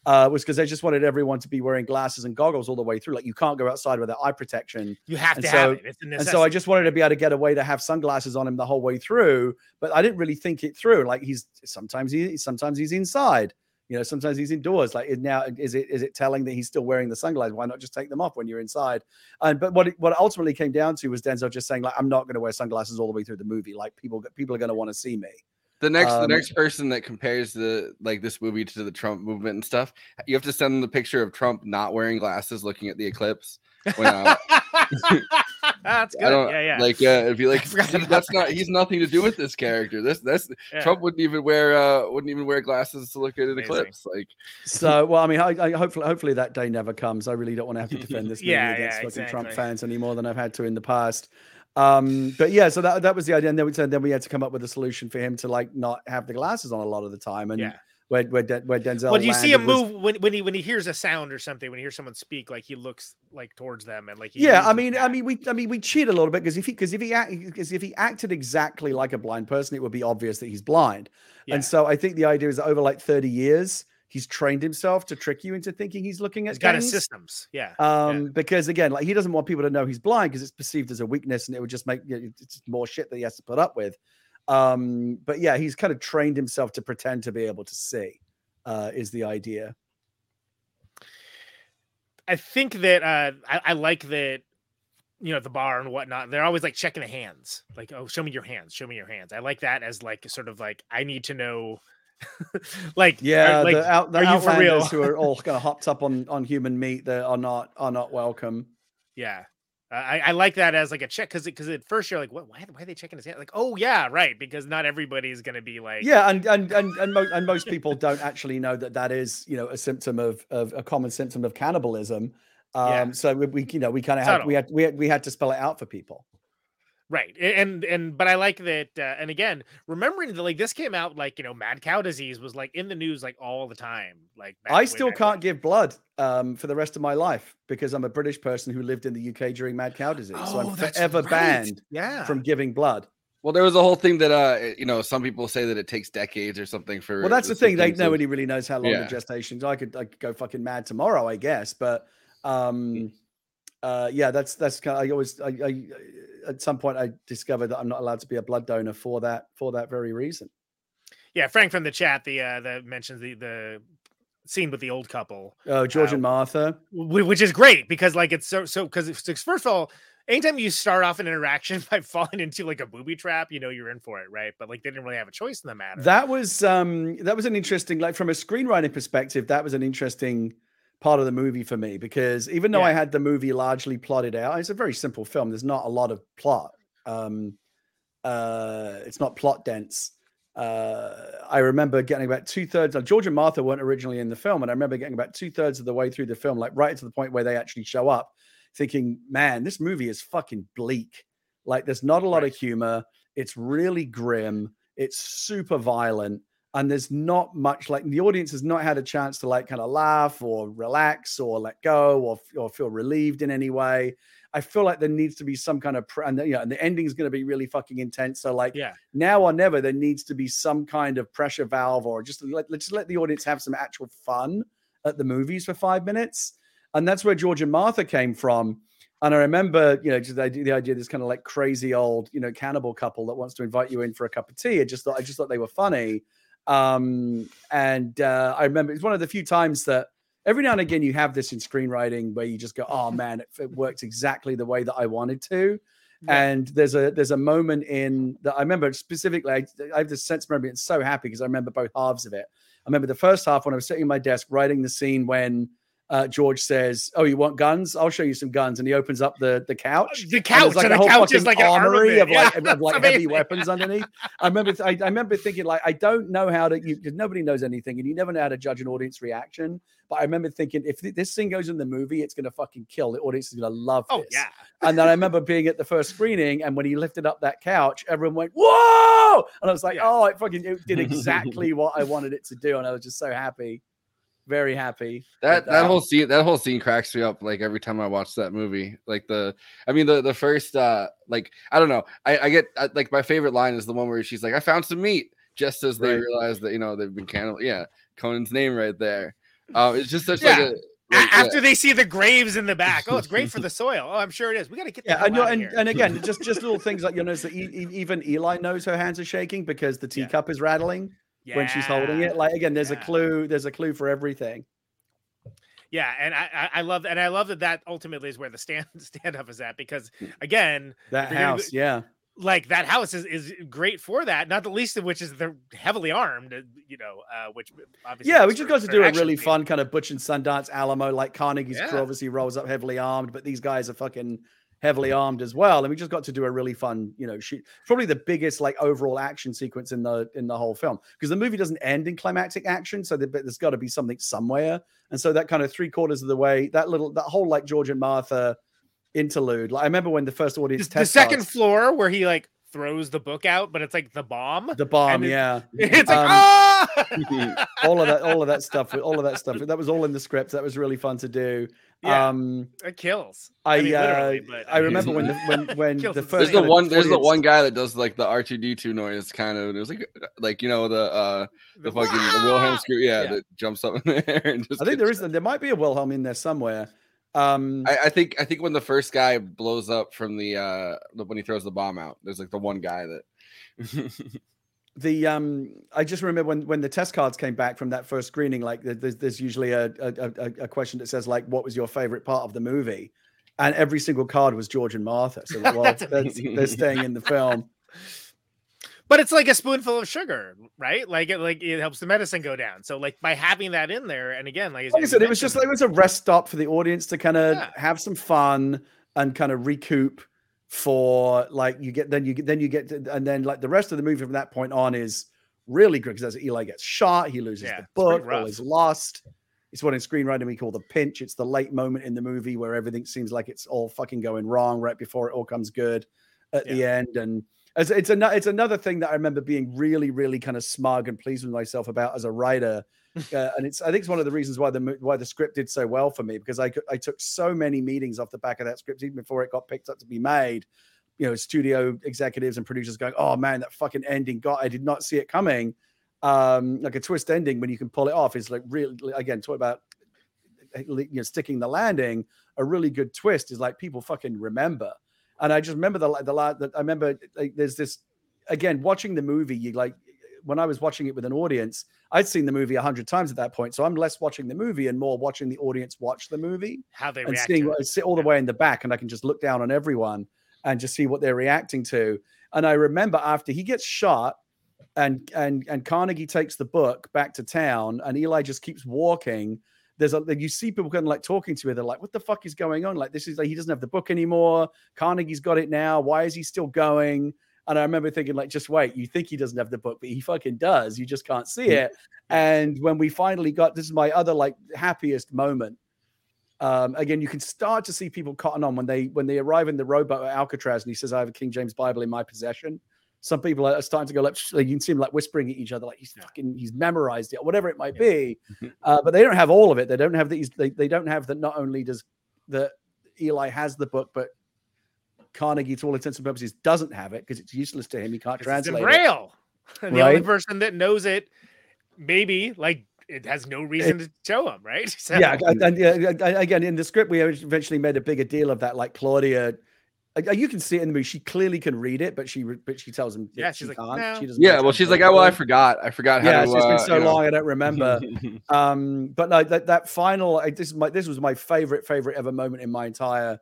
Uh, was because they just wanted everyone to be wearing glasses and goggles all the way through. Like you can't go outside without eye protection. You have And to so, have it. It's a and so I just wanted to be able to get away to have sunglasses on him the whole way through, but I didn't really think it through. Like he's sometimes he sometimes he's inside, You know, sometimes he's indoors. Like now, is it is it telling that he's still wearing the sunglasses? Why not just take them off when you're inside? And but what it, what it ultimately came down to was Denzel just saying like, I'm not going to wear sunglasses all the way through the movie. Like people people are going to want to see me. The next, Um, the next person that compares the like this movie to the Trump movement and stuff, you have to send them the picture of Trump not wearing glasses, looking at the eclipse. Uh, That's good. Yeah, yeah. like uh, if you like, forgot see, about that's not. He's nothing to do with this character. This that's Yeah. Trump wouldn't even wear uh wouldn't even wear glasses to look at an Amazing. eclipse. Like So, well, I mean, I, I hopefully, hopefully that day never comes. I really don't want to have to defend this movie Yeah, against yeah, fucking Trump fans any more than I've had to in the past. Um, but yeah, so that that was the idea, and then we said then we had to come up with a solution for him to like not have the glasses on a lot of the time, and Yeah. where where, Den- where Denzel. When you see a landed was- move when, when he when he hears a sound or something, when he hears someone speak, like he looks like towards them and like yeah, I mean. I mean, we, I mean, we cheat a little bit because if he, because if he, because if he acted exactly like a blind person, it would be obvious that he's blind. Yeah. And so I think the idea is that over like thirty years, he's trained himself to trick you into thinking he's looking at he's got his systems. Yeah. Um, because again, like he doesn't want people to know he's blind because it's perceived as a weakness, and it would just make you know, it's more shit that he has to put up with. Um, but yeah, he's kind of trained himself to pretend to be able to see. Uh, is the idea? I think that uh I, I like that you know the bar and whatnot they're always like checking the hands like oh show me your hands show me your hands i like that as like sort of like i need to know like are- Yeah, like, the, out, the are you for real outlanders who are all kind of hopped up on on human meat that are not are not welcome. yeah I, I like that as like a check because because at first you're like what why, why are they checking his hand like oh yeah right because not everybody's gonna be like Yeah, and and and and, mo- and most people don't actually know that that is you know a symptom of of a common symptom of cannibalism. Um, Yeah. so we, we you know we kind of had we had we had we had to spell it out for people. Right. And and but I like that uh, and again, remembering that like this came out like, you know, mad cow disease was like in the news like all the time. Like I still back can't give blood um, for the rest of my life because I'm a British person who lived in the UK during mad cow disease. so Oh, I'm forever right. banned Yeah. from giving blood. Well, there was a whole thing that uh, you know, some people say that it takes decades or something for. Well, that's the thing. They nobody really knows how long Yeah. the gestation. I could I could go fucking mad tomorrow, I guess. But um, uh, yeah, that's that's kind. Of, I always I, I at some point I discovered that I'm not allowed to be a blood donor for that for that very reason. Yeah, Frank from the chat, the uh that mentions the the scene with the old couple. Uh, George uh, and Martha. which is great because like it's so so because first of all anytime you start off an interaction by falling into like a booby trap you know you're in for it right but like they didn't really have a choice in the matter That was um that was an interesting like from a screenwriting perspective that was an interesting part of the movie for me because even though I had the movie largely plotted out it's a very simple film. There's not a lot of plot. Um uh it's not plot dense. Uh I remember getting about two thirds of George and Martha weren't originally in the film and I remember getting about two thirds of the way through the film like right to the point where they actually show up thinking man this movie is fucking bleak. Like there's not a lot of humor. It's really grim. It's super violent and there's not much like the audience has not had a chance to like kind of laugh or relax or let go or, or feel relieved in any way i feel like there needs to be some kind of pr- and the, yeah and the ending is going to be really fucking intense so like yeah now or never there needs to be some kind of pressure valve or just let, let's just let the audience have some actual fun at the movies for five minutes and that's where george and martha came from and I remember, you know, just the idea, the idea of this kind of like crazy old, you know, cannibal couple that wants to invite you in for a cup of tea. I just thought, I just thought they were funny. Um, and uh, I remember it's one of the few times that every now and again you have this in screenwriting where you just go, oh man, it, it worked exactly the way that I wanted to. And there's a there's a moment in that I remember specifically. I, I have this sense of memory. It's so happy because I remember both halves of it. I remember the first half when I was sitting at my desk writing the scene when uh, George says, "Oh, you want guns? I'll show you some guns." And he opens up the the couch. the and couch, and a the couch is like an armory of like Yeah, of like it's heavy weapons underneath. I remember I, I remember thinking like I don't know how to you because nobody knows anything and you never know how to judge an audience reaction. But I remember thinking if th- this thing goes in the movie, it's gonna fucking kill. The audience is gonna love oh this. yeah And then I remember being at the first screening, and when he lifted up that couch, everyone went, "Whoa!" And I was like, "Oh, it fucking it did exactly what I wanted it to do," and I was just so happy, very happy. That with that whole scene that whole scene cracks me up like every time I watch that movie. Like the I mean the the first uh like I don't know. I, I get I, like my favorite line is the one where she's like, I found some meat just as they Right. realize that you know they've been cannibal. Yeah, Conan's name right there. Uh, it's just such Yeah. like a A- like, yeah. after they see the graves in the back oh it's great for the soil oh i'm sure it is we got to get Yeah, that and, out and, here. and again, just just little things like you notice that e- even Eli knows her hands are shaking because the teacup is rattling. When she's holding it. Like again, there's a clue. There's a clue for everything. Yeah, and I, I love and I love that that ultimately is where the stand standoff is at because again That you're gonna house, yeah. like that house is, is great for that. Not the least of which is they're heavily armed, uh, you know, uh, which obviously Yeah, we just got to do a really fun kind of Butch and Sundance Alamo. Like Carnegie's crew obviously rolls up heavily armed, but these guys are fucking heavily armed as well. And we just got to do a really fun, you know, shoot. Probably the biggest like overall action sequence in the in the whole film because the movie doesn't end in climactic action, so there's got to be something somewhere. And so that kind of three quarters of the way, that little that whole like George and Martha interlude. Like I remember when the first audience the test second starts- floor where he like throws the book out, but it's like the bomb. the bomb, yeah. It's like Um, ah! all of that, all of that stuff, all of that stuff. That was all in the script. That was really fun to do. Yeah. Um, it kills. I mean, uh, but I remember when the when when the first There's the one. There's the one guy that does like the R two D two noise, kind of. It was like, like you know the uh the fucking the Wilhelm scream, yeah, Yeah. that jumps up in there and just. I think gets- there is there might be a Wilhelm in there somewhere. Um, I, I think I think when the first guy blows up from the uh the- when he throws the bomb out, there's like the one guy that. The um, I just remember when when the test cards came back from that first screening, like there's there's usually a a, a, question that says like, what was your favorite part of the movie? And every single card was George and Martha. So well, That's they're, they're staying in the film. but it's like a spoonful of sugar, right? Like it like it helps the medicine go down. So like by having that in there, and again, like, like I said, it was just like it was a rest stop for the audience to kind of Yeah. have some fun and kind of recoup for like you get then you get then you get to, and then like the rest of the movie from that point on is really good because as Eli gets shot, he loses Yeah, the book, all is lost. It's what in screenwriting we call the pinch. It's the late moment in the movie where everything seems like it's all fucking going wrong right before it all comes good at the end. And it's it's, an, it's another thing that I remember being really, really kind of smug and pleased with myself about as a writer. Uh, and it's I think it's one of the reasons why the why the script did so well for me because I I took so many meetings off the back of that script even before it got picked up to be made. You know, studio executives and producers going, "Oh man, that fucking ending! God, I did not see it coming." Um, like a twist ending when you can pull it off is like really again talk about eh, you know sticking the landing. A really good twist is like people fucking remember. And I just remember the the I remember like, there's this again watching the movie. You like when I was watching it with an audience, I'd seen the movie a hundred times at that point, so I'm less watching the movie and more watching the audience watch the movie how they and react seeing to what it. sit all the way in the back, and I can just look down on everyone and just see what they're reacting to. And I remember after he gets shot, and and and Carnegie takes the book back to town, and Eli just keeps walking. There's a you see people kind of like talking to her. They're like, "What the fuck is going on? Like this is like he doesn't have the book anymore. Carnegie's got it now. Why is he still going?" And I remember thinking, like, just wait. You think he doesn't have the book, but he fucking does. You just can't see it. And when we finally got this is my other like happiest moment um, again, you can start to see people cotton on when they when they arrive in the rowboat at Alcatraz, and he says, "I have a King James Bible in my possession." Some people are starting to go like, you can see them like whispering at each other, like he's fucking he's memorized it, or whatever it might be. Uh, but they don't have all of it. They don't have these. They, they don't have that. Not only does the Eli has the book, but Carnegie, to all intents and purposes, doesn't have it because it's useless to him. He can't It's in translate it. braille. And the only person that knows it, maybe like it has no reason to show him, right? So- Yeah, and, and, again in the script, we eventually made a bigger deal of that. Like Claudia, uh, you can see it in the movie. She clearly can read it, but she but she tells him, that Yeah, she she's like, can't. "No." She doesn't. Yeah, well, she's like, oh, well, I forgot. I forgot how Yeah, to. it's just been uh, so you know." long, I don't remember. um, but no, that that final, I, this is my this was my favorite favorite ever moment in my entire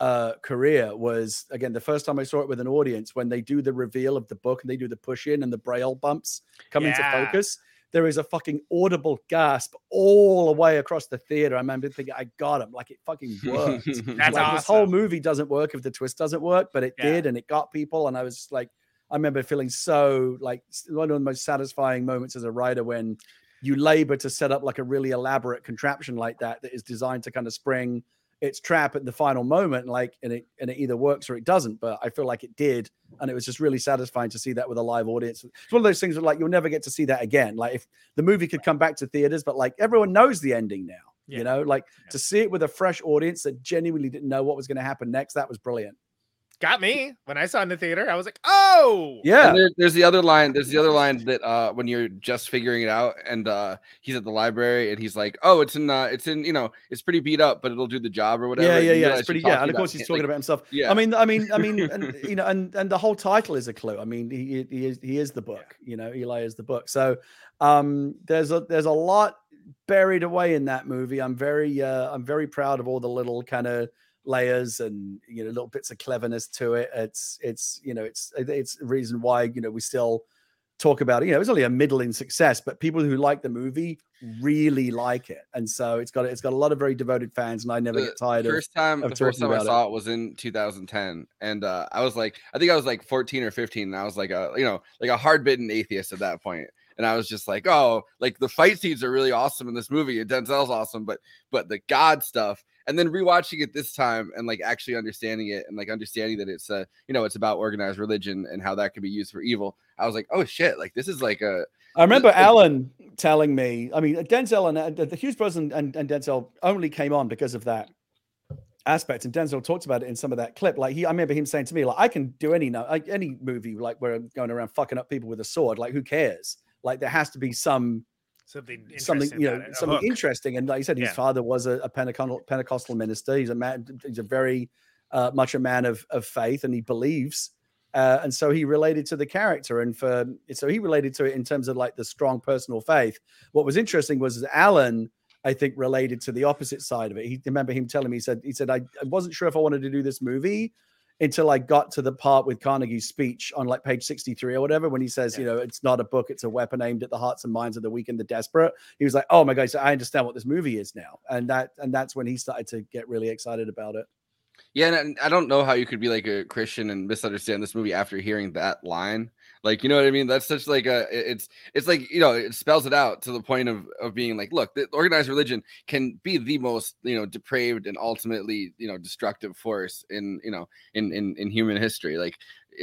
uh career was again the first time I saw it with an audience when they do the reveal of the book and they do the push in and the braille bumps come into focus. There is a fucking audible gasp all the way across the theater. I remember thinking, I got him. Like it fucking worked. That's like, This whole movie doesn't work if the twist doesn't work, but it Yeah. did, and it got people. And I was just like, I remember feeling so like one of the most satisfying moments as a writer when you labor to set up like a really elaborate contraption like that that is designed to kind of spring its trap at the final moment, like and it and it either works or it doesn't. But I feel like it did, and it was just really satisfying to see that with a live audience. It's one of those things where like you'll never get to see that again. Like if the movie could come back to theaters, but like everyone knows the ending now. Yeah. You know, like to see it with a fresh audience that genuinely didn't know what was going to happen next. That was brilliant. Got me when I saw it in the theater. I was like, oh, And there- there's the other line. There's the other line that uh, when you're just figuring it out, and uh, he's at the library, and he's like, "Oh, it's in, uh, it's in, you know, it's pretty beat up, but it'll do the job or whatever." Yeah, yeah, yeah. It's pretty. Yeah, and of course he's him, talking like- about himself. Yeah. I mean, I mean, I mean, and, you know, and and the whole title is a clue. I mean, he he is he is the book. You know, Eli is the book. So, um, there's a there's a lot buried away in that movie. I'm very uh, I'm very proud of all the little kind of layers and you know little bits of cleverness to it. It's it's you know it's it's a reason why you know we still talk about it. You know, it's only a middling success, but people who like the movie really like it, and so it's got it's got a lot of very devoted fans, and I never the get tired first of time of the first time I saw it. was in 2010, and uh, I was like, I think I was like 14 or 15, and I was like a you know like a hard bitten atheist at that point, and I was just like, oh, like the fight scenes are really awesome in this movie, and Denzel's awesome, but but the God stuff. And then rewatching it this time and like actually understanding it and like understanding that it's uh you know it's about organized religion and how that can be used for evil. I was like, oh shit, like this is like a I remember Alan telling me. I mean, Denzel and uh, the Hughes brothers and, and, and Denzel only came on because of that aspect. And Denzel talked about it in some of that clip. Like he, I remember him saying to me, like, I can do any no- like, any movie like where I'm going around fucking up people with a sword. Like, who cares? Like, there has to be some something something interesting you know it, something hook. interesting. And like you said, his Yeah. father was a, a Pentecostal Pentecostal minister. He's a man. He's a very uh, much a man of of faith, and he believes. Uh, and so he related to the character, and for so he related to it in terms of like the strong personal faith. What was interesting was Alan, I think, related to the opposite side of it. He remember him telling me he said he said I, I wasn't sure if I wanted to do this movie until I got to the part with Carnegie's speech on like page 63 or whatever, when he says, you know, it's not a book, it's a weapon aimed at the hearts and minds of the weak and the desperate. He was like, Oh my god, so I understand what this movie is now. And that and that's when he started to get really excited about it. Yeah, and I don't know how you could be like a Christian and misunderstand this movie after hearing that line. Like, you know what I mean? That's such like a it's it's like you know it spells it out to the point of of being like, look, the organized religion can be the most you know depraved and ultimately you know destructive force in you know in in in human history. Like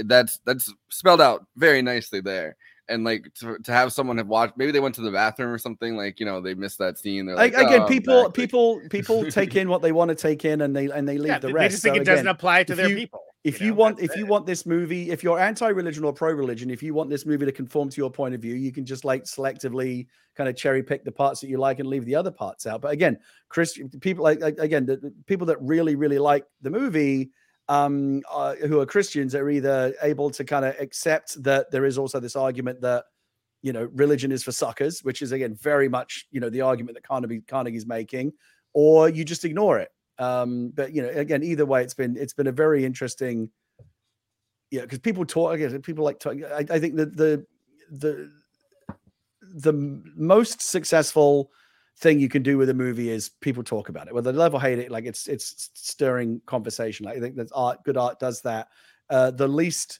that's that's spelled out very nicely there. And like to, to have someone have watched, maybe they went to the bathroom or something. Like you know they missed that scene. They're like, Like, again, "Oh, people back." people people take in what they want to take in and they and they leave Yeah, the they- rest. they just think So it doesn't apply to their you- people. If you, want, if you want this movie, if you're anti-religion or pro-religion, if you want this movie to conform to your point of view, you can just like selectively kind of cherry pick the parts that you like and leave the other parts out. But again, Christian people like like, again, the, the people that really really like the movie, um, uh, who are Christians, are either able to kind of accept that there is also this argument that you know religion is for suckers, which is again very much you know the argument that Carnegie Carnegie's making, or you just ignore it. Um, but you know, again, either way, it's been it's been a very interesting yeah, because people talk again. People like talk, I, I think that the the the most successful thing you can do with a movie is people talk about it. Whether they love or hate it, like it's it's stirring conversation. Like I think that art, good art, does that. Uh, the least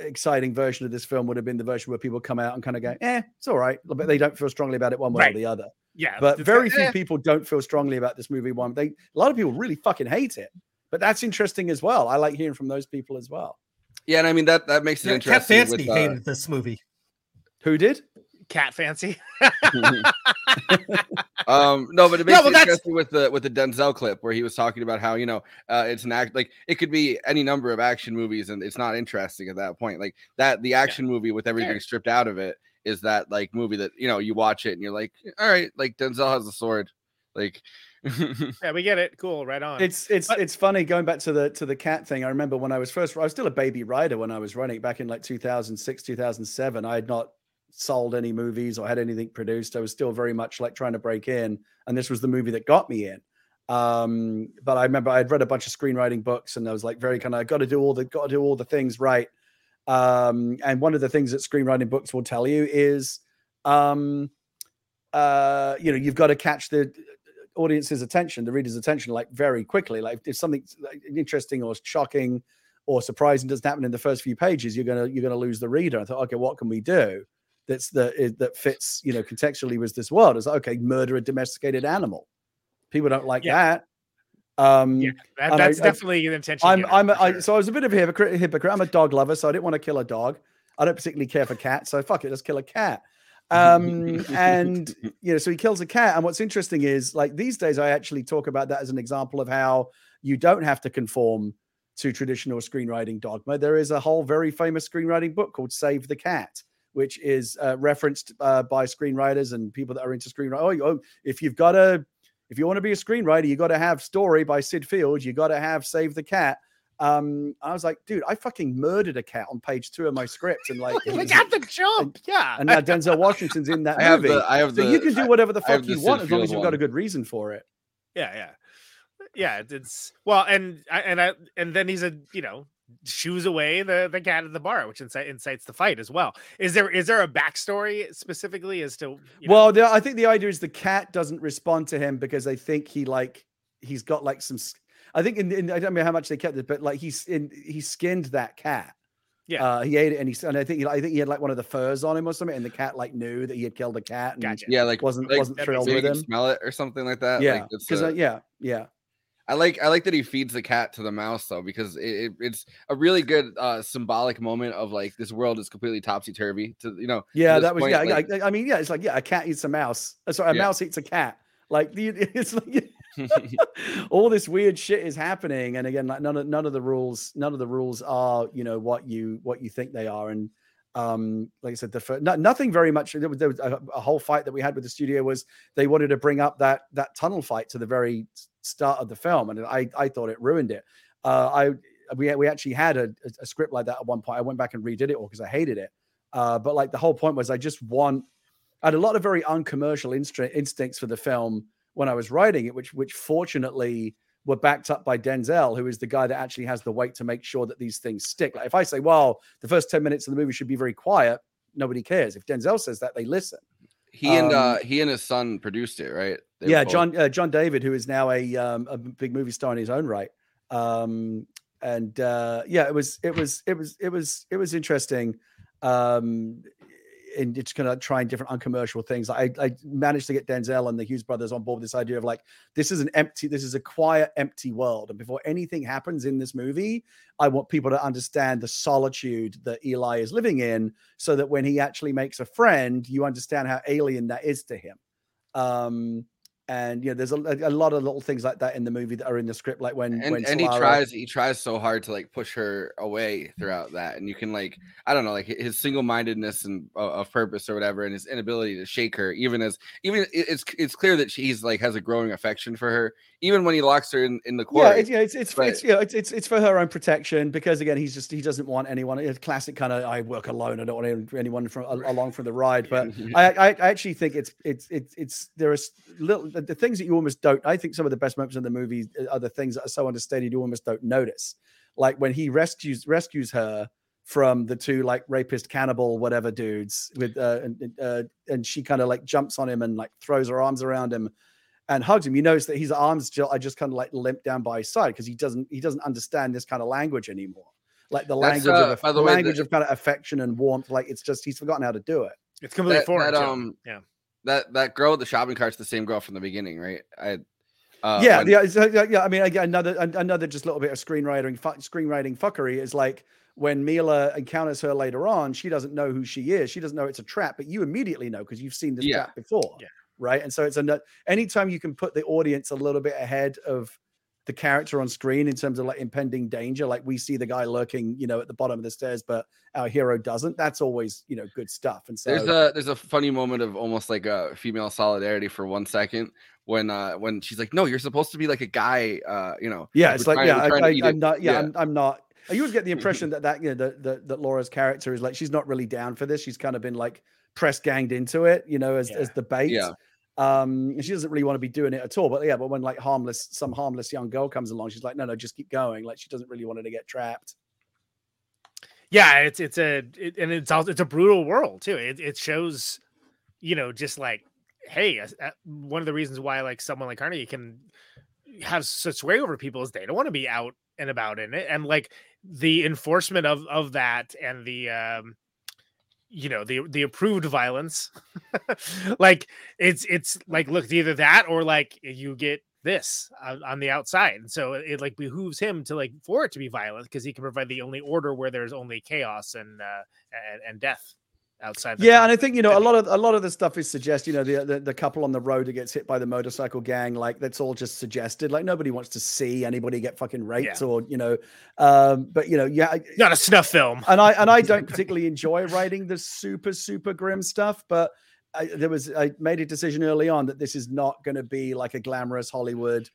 exciting version of this film would have been the version where people come out and kind of go, "Eh, it's all right," but they don't feel strongly about it one way Right. or the other. Yeah, but very got- few eh. people don't feel strongly about this movie. One, they a lot of people really fucking hate it, but that's interesting as well. I like hearing from those people as well. Yeah, and I mean that that makes it Yeah, Cat interesting. Fancy with, uh, hated this movie. Who did? Cat fancy. um no but it No, makes but it interesting with the with the denzel clip where he was talking about how you know uh it's an act like it could be any number of action movies and it's not interesting at that point like that the action movie with everything stripped out of it is that like movie that you know you watch it and you're like all right like denzel has a sword like yeah, we get it. Cool, right on. It's it's it's funny going back to the to the cat thing. I remember when I was first I was still a baby rider when I was running back in like 2006 2007. I had not sold any movies or had anything produced. I was still very much like trying to break in, and this was the movie that got me in. Um, but I remember I'd read a bunch of screenwriting books, and I was like very kind of got to do all the got to do all the things right. Um, and one of the things that screenwriting books will tell you is, um, uh, you know, you've got to catch the audience's attention, the reader's attention, like very quickly. Like if something like, interesting or shocking or surprising doesn't happen in the first few pages, you're gonna you're gonna lose the reader. I thought, okay, what can we do that's that is- that fits you know contextually with this world? It's like, okay, murder a domesticated animal. People don't like that. Um, yeah, that, I- that's I- definitely the intention. I'm I'm a, for I, so I was a bit of a hypocrite, hypocrite. I'm a dog lover, so I didn't want to kill a dog. I don't particularly care for cats, so fuck it, let's kill a cat. Um, and you know, so he kills a cat. And what's interesting is like these days, I actually talk about that as an example of how you don't have to conform to traditional screenwriting dogma. There is a whole very famous screenwriting book called Save the Cat, which is uh, referenced uh, by screenwriters and people that are into screenwriting. Oh, oh, if you've got a, if you want to be a screenwriter, you got to have Story by Syd Field. You got to have Save the Cat. Um, I was like, dude, I fucking murdered a cat on page two of my script, and like, we got the jump. Yeah. and now Denzel Washington's in that I have movie. the- I have so you can do whatever the I fuck the you Syd want as long as you've got a good reason for it. yeah yeah yeah it's- it's well and I- and I and then he's a you know shoos away the the cat at the bar which incite, incites the fight as well is there is there a backstory specifically as to Well, the, I think the idea is the cat doesn't respond to him because they think he like he's got like some. I think in, in I don't know how much they kept it, but like he's in he skinned that cat. Yeah. uh, he ate it, and he and I think he, I think he had like one of the furs on him or something, and the cat like knew that he had killed a cat. And Gotcha. Yeah, like wasn't like, wasn't thrilled with him. Smell it or something like that. Yeah, like, it's because yeah, yeah. I like I like that he feeds the cat to the mouse though because it, it- it's a really good uh symbolic moment of like this world is completely topsy turvy to you know Yeah, that was point, yeah, like- yeah. I mean, yeah, it's like yeah, a cat eats a mouse. Uh, Sorry, a Yeah. mouse eats a cat. Like it's like all this weird shit is happening, and again, like none of none of the rules, none of the rules are you know what you what you think they are, and um, like I said, the fir- no, nothing very much. There was, there was a, a whole fight that we had with the studio was they wanted to bring up that that tunnel fight to the very start of the film, and I I thought it ruined it. Uh, I we we actually had a, a script like that at one point. I went back and redid it all because I hated it. Uh, but like the whole point was I just want I had a lot of very uncommercial instra- instincts for the film when I was writing it, which which fortunately were backed up by Denzel, who is the guy that actually has the weight to make sure that these things stick. Like if I say, well, the first 10 minutes of the movie should be very quiet, nobody cares. If Denzel says that, they listen. he and Um, uh he and his son produced it, right? Yeah, John uh, John David, who is now a um, a big movie star in his own right. Um, and uh, yeah, it was it was it was it was it was interesting. Um, and it's kind of trying different uncommercial things. I, I managed to get Denzel and the Hughes brothers on board with this idea of like this is an empty, this is a quiet, empty world, and before anything happens in this movie, I want people to understand the solitude that Eli is living in, so that when he actually makes a friend, you understand how alien that is to him. Um, and you know, there's a, a lot of little things like that in the movie that are in the script, like when and, when and he tries he tries so hard to like push her away throughout that and you can like i don't know like his single-mindedness and uh, of purpose or whatever and his inability to shake her even as even it's it's clear that she's like has a growing affection for her even when he locks her in in the court Yeah, it's, yeah, it's it's But- it's you know, it's, it's it's for her own protection because again, he's just he doesn't want anyone. It's classic kind of I work alone. I don't want anyone from along for the ride. But I, I I actually think it's it's it's it's there is little the, the things that you almost don't. I think some of the best moments in the movie are the things that are so understated you almost don't notice. Like when he rescues rescues her from the two like rapist cannibal whatever dudes with uh and, and, uh, and she kind of like jumps on him and like throws her arms around him and hugs him. You notice that his arms ju- are just kind of like limp down by his side because he doesn't he doesn't understand this kind of language anymore. Like the That's, language uh, of aff- by the way, language the- of kind of affection and warmth. Like it's just he's forgotten how to do it. it's completely that, foreign that, um yeah that that girl with the shopping cart's the same girl from the beginning right i uh yeah, when- yeah, so, yeah, yeah. I mean, again, another an- another just little bit of screenwriting fu- screenwriting fuckery is like when Mila encounters her later on, she doesn't know who she is. She doesn't know it's a trap, but you immediately know because you've seen this Yeah. trap before. Yeah. Right. And so it's a anytime you can put the audience a little bit ahead of the character on screen in terms of like impending danger, like we see the guy lurking, you know, at the bottom of the stairs, but our hero doesn't. That's always, you know, good stuff. And so There's a there's a funny moment of almost like a female solidarity for one second when uh when she's like, no, you're supposed to be like a guy, uh, you know. Yeah, it's like trying- yeah, I, I, I'm it." not. Yeah, I'm, I'm not. I always get the impression that that you know that that, that Laura's character is like she's not really down for this. She's kind of been like press ganged into it, you know, as as the bait. Yeah. Um, she doesn't really want to be doing it at all. But yeah, but when like harmless, some harmless young girl comes along, she's like, no, no, just keep going. Like she doesn't really want to get trapped. yeah it's it's a it, and it's also it's a brutal world too it, it shows you know just like hey as- uh, one of the reasons why like someone like carnegie can have such sway over people is they don't want to be out and about in it and like the enforcement of of that and the um you know the the approved violence. Like it's it's like look either that or like you get this on, on the outside. And so it, it like behooves him to like for it to be violent because he can provide the only order where there's only chaos and uh and, and death outside. The Yeah, and I think you know a lot of a lot of the stuff is suggest you know the, the the couple on the road that gets hit by the motorcycle gang like that's all just suggested like nobody wants to see anybody get fucking raped Yeah. or you know um but you know yeah not a snuff film. and I and I don't particularly enjoy writing the super super grim stuff but I, there was I made a decision early on that this is not going to be like a glamorous Hollywood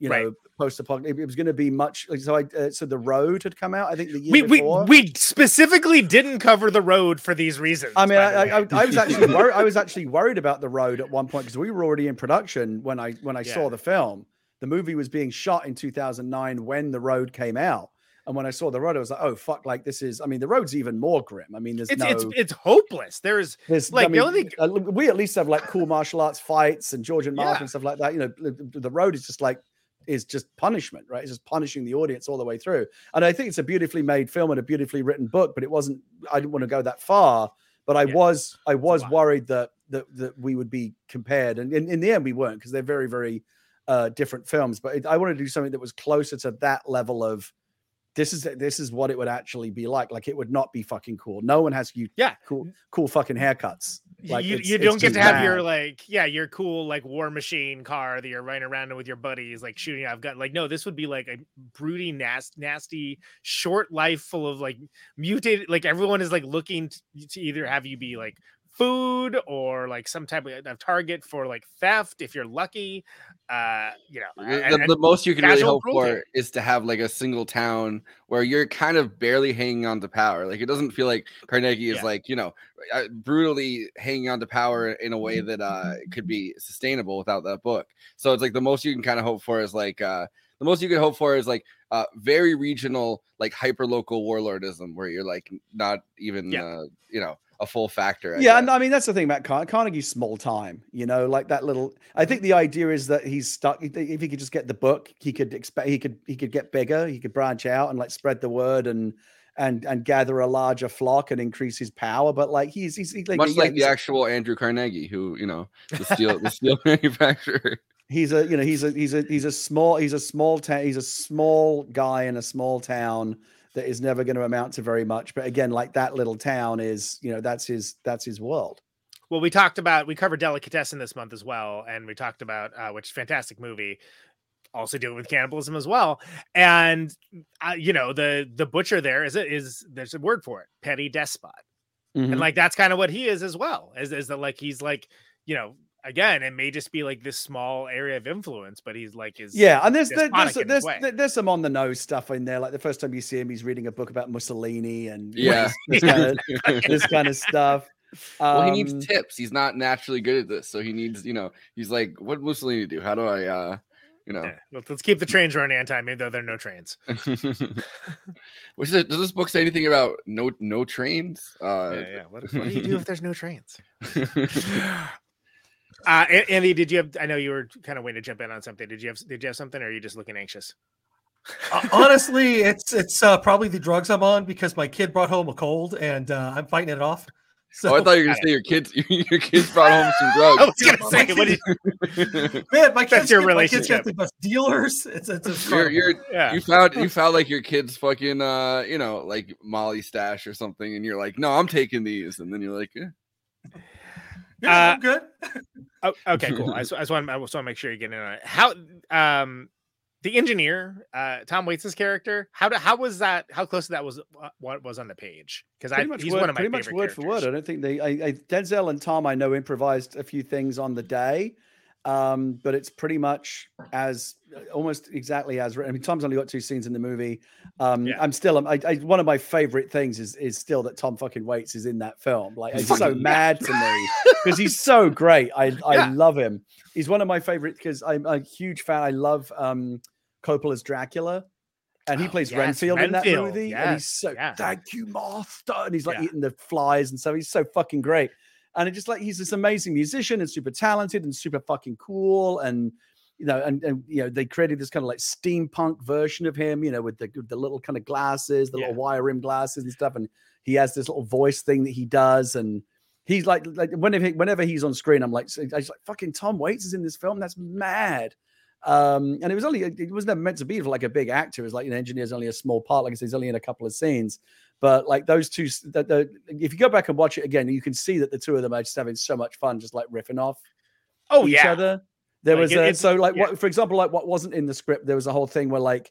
you Right. know post apocalypse it was going to be much so I uh, so the road had come out I think the year we, we before we specifically didn't cover the road for these reasons. I mean, I, I. I was actually worried. I was actually worried about the road at one point because we were already in production when I when I Yeah. saw the film. The movie was being shot in 2009 when the road came out, and when I saw the road, I was like, "Oh fuck!" Like this is. I mean, the road's even more grim. I mean, there's it's no. it's it's hopeless. There's there's like I the only thing uh, we at least have like cool martial arts fights and Georgian Yeah. and stuff like that. You know, the, the road is just like is just punishment, right? It's just punishing the audience all the way through. And I think it's a beautifully made film and a beautifully written book, but it wasn't. I didn't want to go that far, but I Yeah. was. I was worried that that that we would be compared, and in, in the end, we weren't because they're very very uh, different films. But it, I wanted to do something that was closer to that level of. This is this is what it would actually be like. Like it would not be fucking cool. No one has you yeah cool cool fucking haircuts. Like you, you don't get to have your like yeah your cool like war machine car that you're riding around in with your buddies like shooting i've got like no this would be like a broody nasty nasty short life full of like mutated like everyone is like looking to either have you be like food or like some type of target for like theft if you're lucky uh you know The, and- the- and most you can really hope cruelty. for is to have like a single town where you're kind of barely hanging on to power. Like it doesn't feel like Carnegie is Yeah. like you know uh, brutally hanging on to power in a way that uh Mm-hmm. could be sustainable without that book. So it's like the most you can kind of hope for is like uh the most you can hope for is like uh very regional like hyper local warlordism where you're like not even Yeah. uh you know a full factor. I yeah, guess. and I mean that's the thing about Car- Carnegie's small time. You know, like that little. I think the idea is that he's stuck. If he could just get the book, he could expect. He could. He could get bigger. He could branch out and like spread the word and and and gather a larger flock and increase his power. But like he's he's, he's like, much like the actual Andrew Carnegie, who you know the steel the steel manufacturer. he's a you know he's a he's a he's a small he's a small town he's a small guy in a small town that is never going to amount to very much but again like that little town is you know that's his that's his world well we talked about we covered delicatessen this month as well and we talked about uh, which is fantastic movie also do it with cannibalism as well and uh, you know the the butcher there is it is there's a word for it petty despot Mhm. and like that's kind of what he is as well is, is that like he's like you know again it may just be like this small area of influence but he's like his yeah and there's there- there's despotic there's, there's some on the nose stuff in there like the first time you see him he's reading a book about mussolini and Yeah. this, this kind of this kind of stuff well, he Um, needs tips. He's not naturally good at this, so he needs, you know, he's like, what Mussolini do? How do I, uh, you know, Yeah, let's, let's keep the trains running on time even though there are no trains Which is, does this book say anything about no no trains? Uh, yeah, yeah. What, what do you do if there's no trains uh andy did you have i know you were kind of waiting to jump in on something did you have did you have something or are you just looking anxious Uh, honestly, it's it's uh, probably the drugs I'm on because my kid brought home a cold and uh, I'm fighting it off. So oh, I thought you were gonna say your kids. Your kids brought home some drugs. I was gonna say, what did man, my That's kids, your get- my kids relationship. got the best dealers. It's it's, it's You're, you're, Yeah. you found you found like your kids fucking uh you know like Molly stash or something, and you're like, no, I'm taking these, and then you're like, eh. Yeah, Uh, I'm good. Oh, okay, cool. I just, I just want I just want to make sure you get in on it. How um the engineer, uh Tom Waits' character, how do, how was that? How close to that was uh, what was on the page? Because I pretty much he's word, one of my pretty much favorite word for word. I don't think they. I, I, Denzel and Tom, I know, improvised a few things on the day, um, but it's pretty much as almost exactly as written. I mean, Tom's only got two scenes in the movie. Um, Yeah. I'm still. I, I, one of my favorite things is is still that Tom fucking Waits is in that film. Like it's so mad to me because he's so great. I I Yeah. love him. He's one of my favorite because I'm a huge fan. I love um, Coppola's Dracula. And he Oh, plays yes, Renfield, in that Renfield, movie, and he's so yeah. thank you, master. And he's like Yeah. eating the flies and stuff. He's so fucking great. And it just like he's this amazing musician and super talented and super fucking cool. And you know, and, and you know, they created this kind of like steampunk version of him, you know, with the the little kind of glasses, the little wire rim glasses and stuff. And he has this little voice thing that he does, and he's like, like whenever whenever he's on screen, I'm like, I was like, fucking Tom Waits is in this film. That's mad. Um, and it was only it was never meant to be for like a big actor. It was like an engineer's only a small part. Like I said, he's only in a couple of scenes. But like those two, the, the, if you go back and watch it again, you can see that the two of them are just having so much fun, just like riffing off Oh each yeah. other. There Like, was it- a, so like yeah. what, for example, like what wasn't in the script. There was a whole thing where like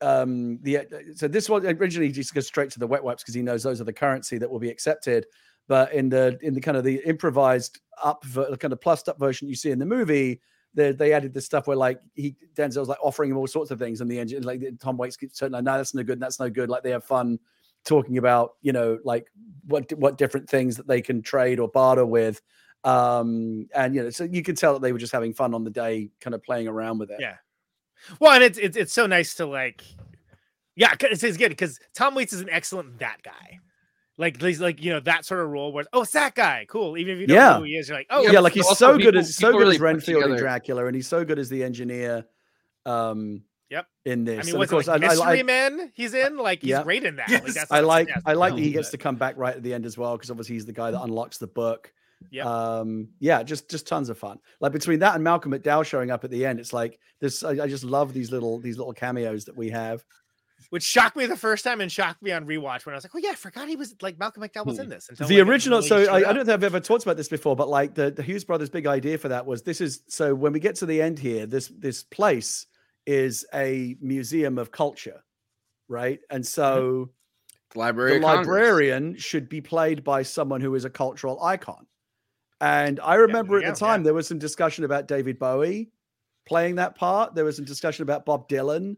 um the so this one originally just goes straight to the wet wipes because he knows those are the currency that will be accepted. But in the in the kind of the improvised up ver- kind of plussed up version you see in the movie, they, they added this stuff where like he Denzel's like offering him all sorts of things, and the engine like Tom Waits keeps saying, "No, that's no good, and that's no good." Like they have fun talking about you know like what what different things that they can trade or barter with, um, and you know so you can tell that they were just having fun on the day, kind of playing around with it. Yeah. Well, and it's it's it's so nice to like, yeah, 'cause it's, it's good because Tom Waits is an excellent that guy. Like he's like you know that sort of role where oh it's that guy cool even if you don't yeah, know who he is you're like oh yeah, like he's also so good people- as so good really as Renfield in together- Dracula, and he's so good as the engineer. Um, Yep. In this, I mean And of what's it, course, like I- I- Mystery I- Man he's in like he's Yeah. great in that like, that's, I like yeah, I like that he gets to come back right at the end as well because obviously he's the guy that unlocks the book. Yep. Um, yeah, just just tons of fun. Like between that and Malcolm McDowell showing up at the end, it's like this. I, I just love these little these little cameos that we have. which shocked me the first time and shocked me on rewatch when I was like oh yeah I forgot he was like Malcolm McDowell was in this until, the like, original really so I, I don't think i've ever talked about this before but like the, the hughes brothers big idea for that was this is so when we get to the end here this this place is a museum of culture right? And so Library the of Congress. librarian should be played by someone who is a cultural icon. And i remember there at the time there was some discussion about david bowie playing that part. There was some discussion about bob dylan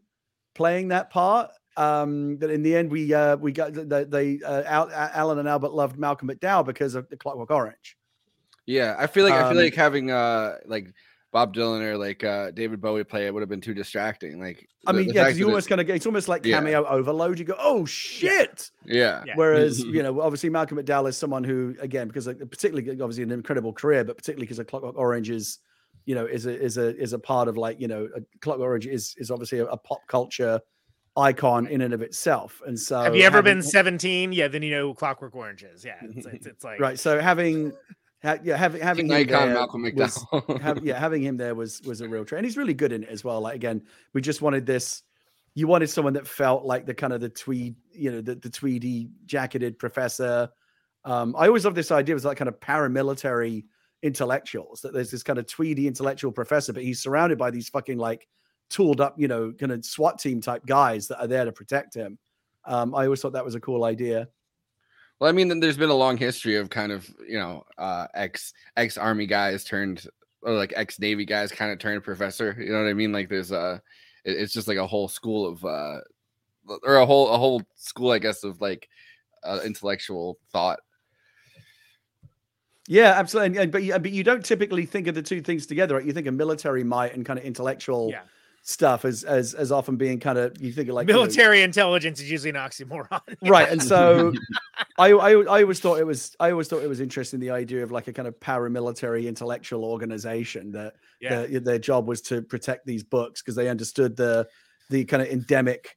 playing that part um but in the end we uh we got they, they uh, Al, alan and albert loved malcolm mcdowell because of the clockwork orange. Yeah, I feel like I Um, feel like having uh like Bob Dylan or like uh David Bowie play it would have been too distracting. Like i mean the yeah because you almost kind of get it's almost like Yeah. cameo overload you go oh shit yeah. Whereas, you know, obviously Malcolm McDowell is someone who, again, because like, particularly obviously an incredible career, but particularly because of Clockwork Orange is, you know, is a is a is a part of like, you know, a, Clockwork Orange is is obviously a, a pop culture icon in and of itself. And so, have you ever having- been 17 yeah then you know who Clockwork Orange is yeah it's, it's, it's like right? So having, ha, yeah, having having him icon there Malcolm was- McDowell. have- yeah, having him there was was a real treat, and he's really good in it as well. Like again, we just wanted this. You wanted someone that felt like the kind of the tweed, you know, the, the tweedy jacketed professor. Um, I always love this idea of like kind of paramilitary intellectuals. That there's this kind of tweedy intellectual professor, but he's surrounded by these fucking like tooled up, you know, kind of SWAT team type guys that are there to protect him. Um, I always thought that was a cool idea. Well, I mean, there's been a long history of kind of you know uh ex ex army guys turned or like ex navy guys kind of turned professor. You know what I mean? Like there's a it- it's just like a whole school of uh or a whole a whole school, I guess, of like uh, intellectual thought. Yeah, absolutely. And, and- but you, but you don't typically think of the two things together, right? You think of military might and kind of intellectual Yeah. Stuff as as as often being kind of you think of like you know, military intelligence is usually an oxymoron right? And so I, I I always thought it was I always thought it was interesting the idea of like a kind of paramilitary intellectual organization that Yeah. their, their job was to protect these books because they understood the the kind of endemic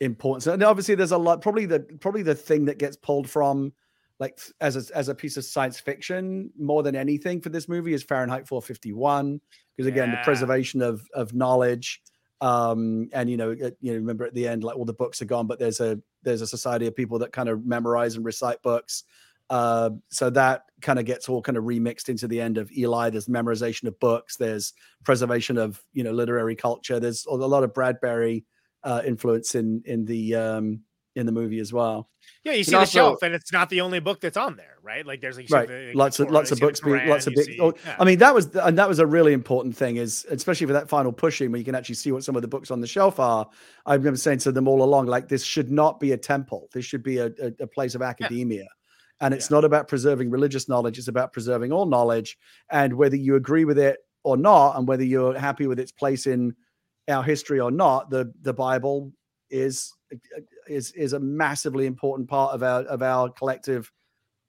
importance. And obviously, there's a lot. Probably the probably the thing that gets pulled from like as a, as a piece of science fiction more than anything for this movie is Fahrenheit 451 because again the preservation of of knowledge um and you know you know remember at the end like all the books are gone but there's a there's a society of people that kind of memorize and recite books uh, so that kind of gets all kind of remixed into the end of Eli. There's memorization of books. There's preservation of you know literary culture. There's a lot of Bradbury uh, influence in in the um, in the movie as well. Yeah, you And see the also- shelf, and it's not the only book that's on there, right? Like there's like, right. the, like, lots of lots of books being lots of big oh, see- oh, yeah. i mean that was and that was a really important thing is especially for that final pushing where you can actually see what some of the books on the shelf are. I remember saying to them all along like this should not be a temple. This should be a, a, a place of academia. And it's not about preserving religious knowledge it's about preserving all knowledge. And whether you agree with it or not and whether you're happy with its place in our history or not the the bible is is is a massively important part of our of our collective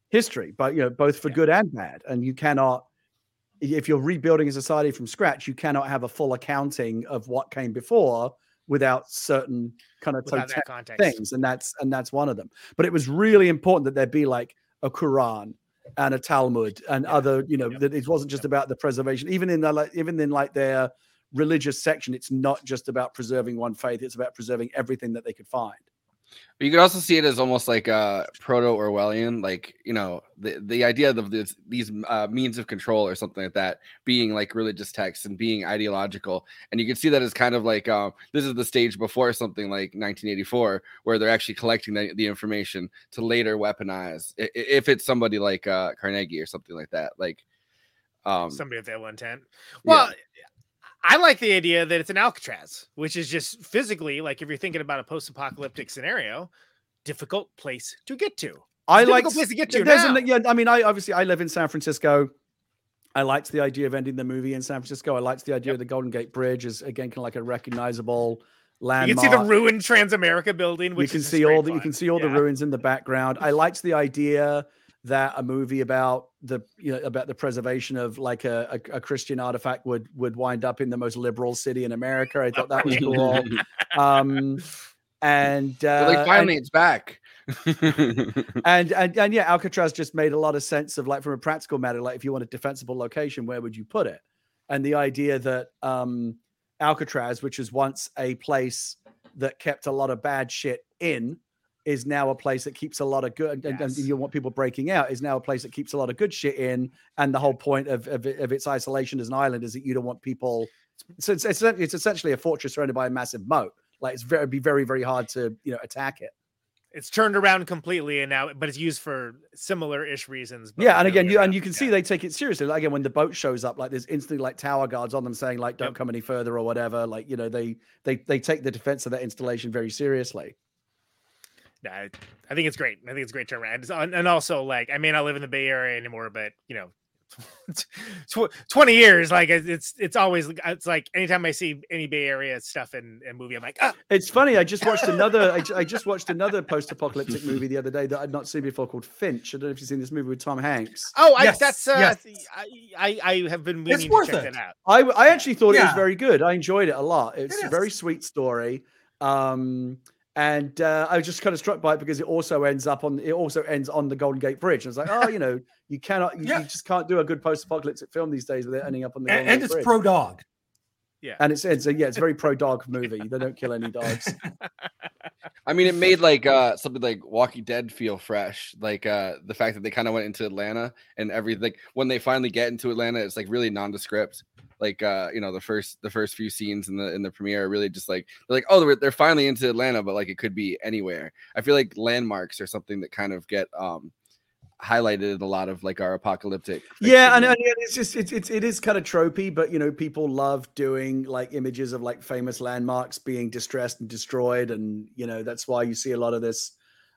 history but you know both for good and bad. And you cannot if you're rebuilding a society from scratch you cannot have a full accounting of what came before without certain kind of Without things and that's and that's one of them. But it was really important that there be like a quran and a talmud and other you know that it wasn't just about the preservation even in the like even in like their religious section. It's not just about preserving one faith; it's about preserving everything that they could find. But you could also see it as almost like a proto Orwellian, like you know the the idea of this, these uh, means of control or something like that being like religious texts and being ideological, and you can see that as kind of like um, this is the stage before something like 1984 where they're actually collecting the, the information to later weaponize i- i- if it's somebody like uh, Carnegie or something like that, like um, somebody with ill intent. Well, I like the idea that it's an Alcatraz, which is just physically like if you're thinking about a post-apocalyptic scenario, difficult place to get to. It's I like place to get to now. an- yeah. I mean, I obviously I live in San Francisco. I liked the idea of ending the movie in San Francisco. I liked the idea of the Golden Gate Bridge as again kind of like a recognizable landmark. you can see the ruined Transamerica building, which you can see all the you can see all the ruins in the background. I liked the idea that a movie about the you know about the preservation of like a, a, a Christian artifact would would wind up in the most liberal city in America. I thought that was cool. um, and uh, like finally and- it's back. and and and yeah, Alcatraz just made a lot of sense of like from a practical matter, like if you want a defensible location, where would you put it? And the idea that um Alcatraz, which was once a place that kept a lot of bad shit in, is now a place that keeps a lot of good and, and you want people breaking out is now a place that keeps a lot of good shit in. And the whole point of of, of its isolation as an island is that you don't want people. So it's, it's it's essentially a fortress surrounded by a massive moat. Like it's very be very very hard to you know attack it. It's turned around completely, and now, but it's used for similar-ish reasons. but yeah, and again, you and you can see they take it seriously. Like again, when the boat shows up, like there's instantly like tower guards on them saying like "Don't come any further" or whatever. Like you know, they they they take the defense of that installation very seriously. No, I, I think it's great. I think it's a great turnaround. And, and and also, like, I may not live in the Bay Area anymore, but you know, twenty years, like it's it's- it's always it's like anytime I see any Bay Area stuff in a movie, I'm like, ah, It's funny. I just watched another. I, I just watched another post-apocalyptic movie the other day that I'd not seen before called Finch. I don't know if you've seen this movie with Tom Hanks. oh, I, Yes, that's uh, yes. I, I I have been meaning to worth check it. that out. I I actually thought it was very good. I enjoyed it a lot. It's It a very sweet story. Um, and uh, I was just kind of struck by it because it also ends up on it also ends on the Golden Gate Bridge. And I was like, oh, you know, you cannot, you, Yeah. you just can't do a good post-apocalyptic film these days without ending up on the And, Golden and Gate it's pro dog. Yeah, and it's it's a, yeah, it's a very pro-dog movie. They don't kill any dogs. I mean, it made like uh something like Walking Dead feel fresh. Like uh the fact that they kind of went into Atlanta and everything. When they finally get into Atlanta, it's like really nondescript. Like uh, you know, the first the first few scenes in the in the premiere are really just like they're like, oh, they're, they're finally into Atlanta, but like it could be anywhere. I feel like landmarks are something that kind of get um highlighted a lot of like our apocalyptic. yeah, and, and it's just it's, it's it is kind of tropey, but you know, people love doing like images of like famous landmarks being distressed and destroyed, and you know that's why you see a lot of this.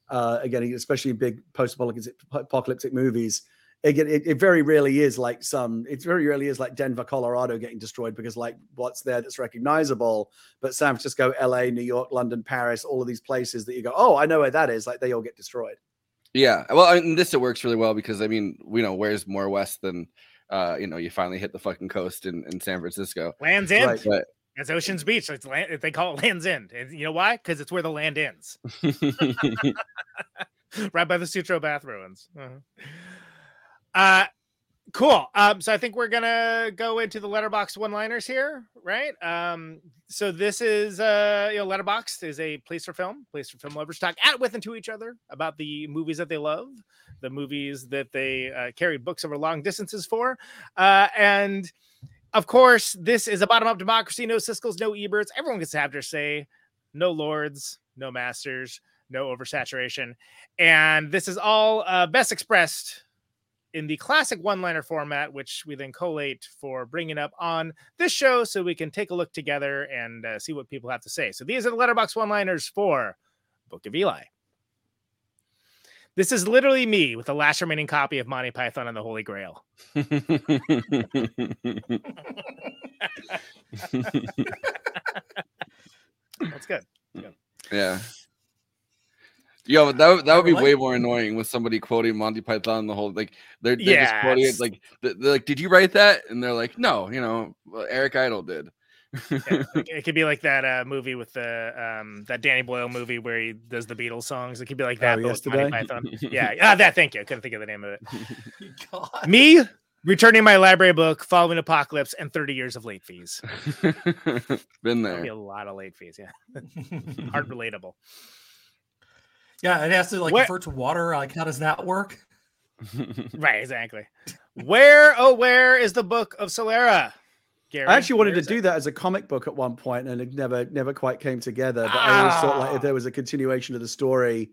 Uh, again, especially in big post-apocalyptic apocalyptic movies, again, it, it very rarely is like some. It very rarely is like Denver, Colorado getting destroyed because like what's there that's recognizable. But San Francisco, L.A., New York, London, Paris, all of these places that you go, oh, I know where that is. Like they all get destroyed. Yeah, well, I mean, this it works really well because I mean, we know where's more west than uh, you know, you finally hit the fucking coast in, in San Francisco. Land's End. Right, but- It's Ocean's Beach. It's land, they call it Land's End. And you know why? Because it's where the land ends. right by the Sutro Bath ruins. Uh-huh. Uh cool. Um, so I think we're gonna go into the Letterboxd one-liners here, right? Um, so this is uh you know, Letterboxd is a place for film, place for film lovers talk at with and to each other about the movies that they love, the movies that they uh, carry books over long distances for, uh, and of course, this is a bottom-up democracy. No Siskel's, no Eberts. Everyone gets to have their say. No lords, no masters, no oversaturation, and this is all uh, best expressed in the classic one-liner format, which we then collate for bringing up on this show, so we can take a look together and uh, see what people have to say. So these are the Letterboxd one-liners for Book of Eli. This is literally me with the last remaining copy of Monty Python and the Holy Grail. That's good. Good. Yeah. Yo, that would, that would be way more annoying with somebody quoting Monty Python the whole like they're, they're just quoting it like they're like, did you write that? And they're like, no, you know, Eric Idle did. It it could be like that uh, movie with the um, that Danny Boyle movie where he does the Beatles songs. It could be like that. Oh, Monty Yesterday? Python. Yeah, ah, that. Thank you. I couldn't think of the name of it. Me, Returning my library book, following apocalypse, and 30 years of late fees. Been That'll be there. a lot of late fees. Yeah. Heart relatable. Yeah, it has to like What- convert to water. Like, how does that work? right, exactly. Where, oh, where is the book of Solara? Gary, I actually wanted to do it? that as a comic book at one point, and it never never quite came together. But I always thought like Ah. if there was a continuation of the story,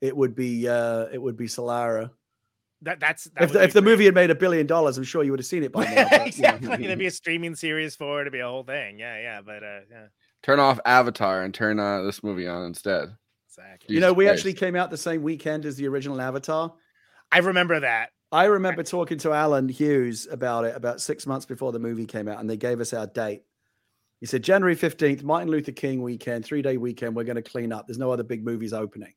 it would be uh it would be Solara. That, that's that If the, if the movie had made a billion dollars, I'm sure you would have seen it by now. but, you know. exactly. There'd be a streaming series for it. It'd be a whole thing. Yeah, yeah. But uh, yeah, Turn off Avatar and turn uh, this movie on instead. Exactly. You know, we actually came out the same weekend as the original Avatar. I remember that. I remember talking to Allen Hughes about it about six months before the movie came out, and they gave us our date. He said January 15th, Martin Luther King weekend, three day weekend, we're going to clean up. There's no other big movies opening.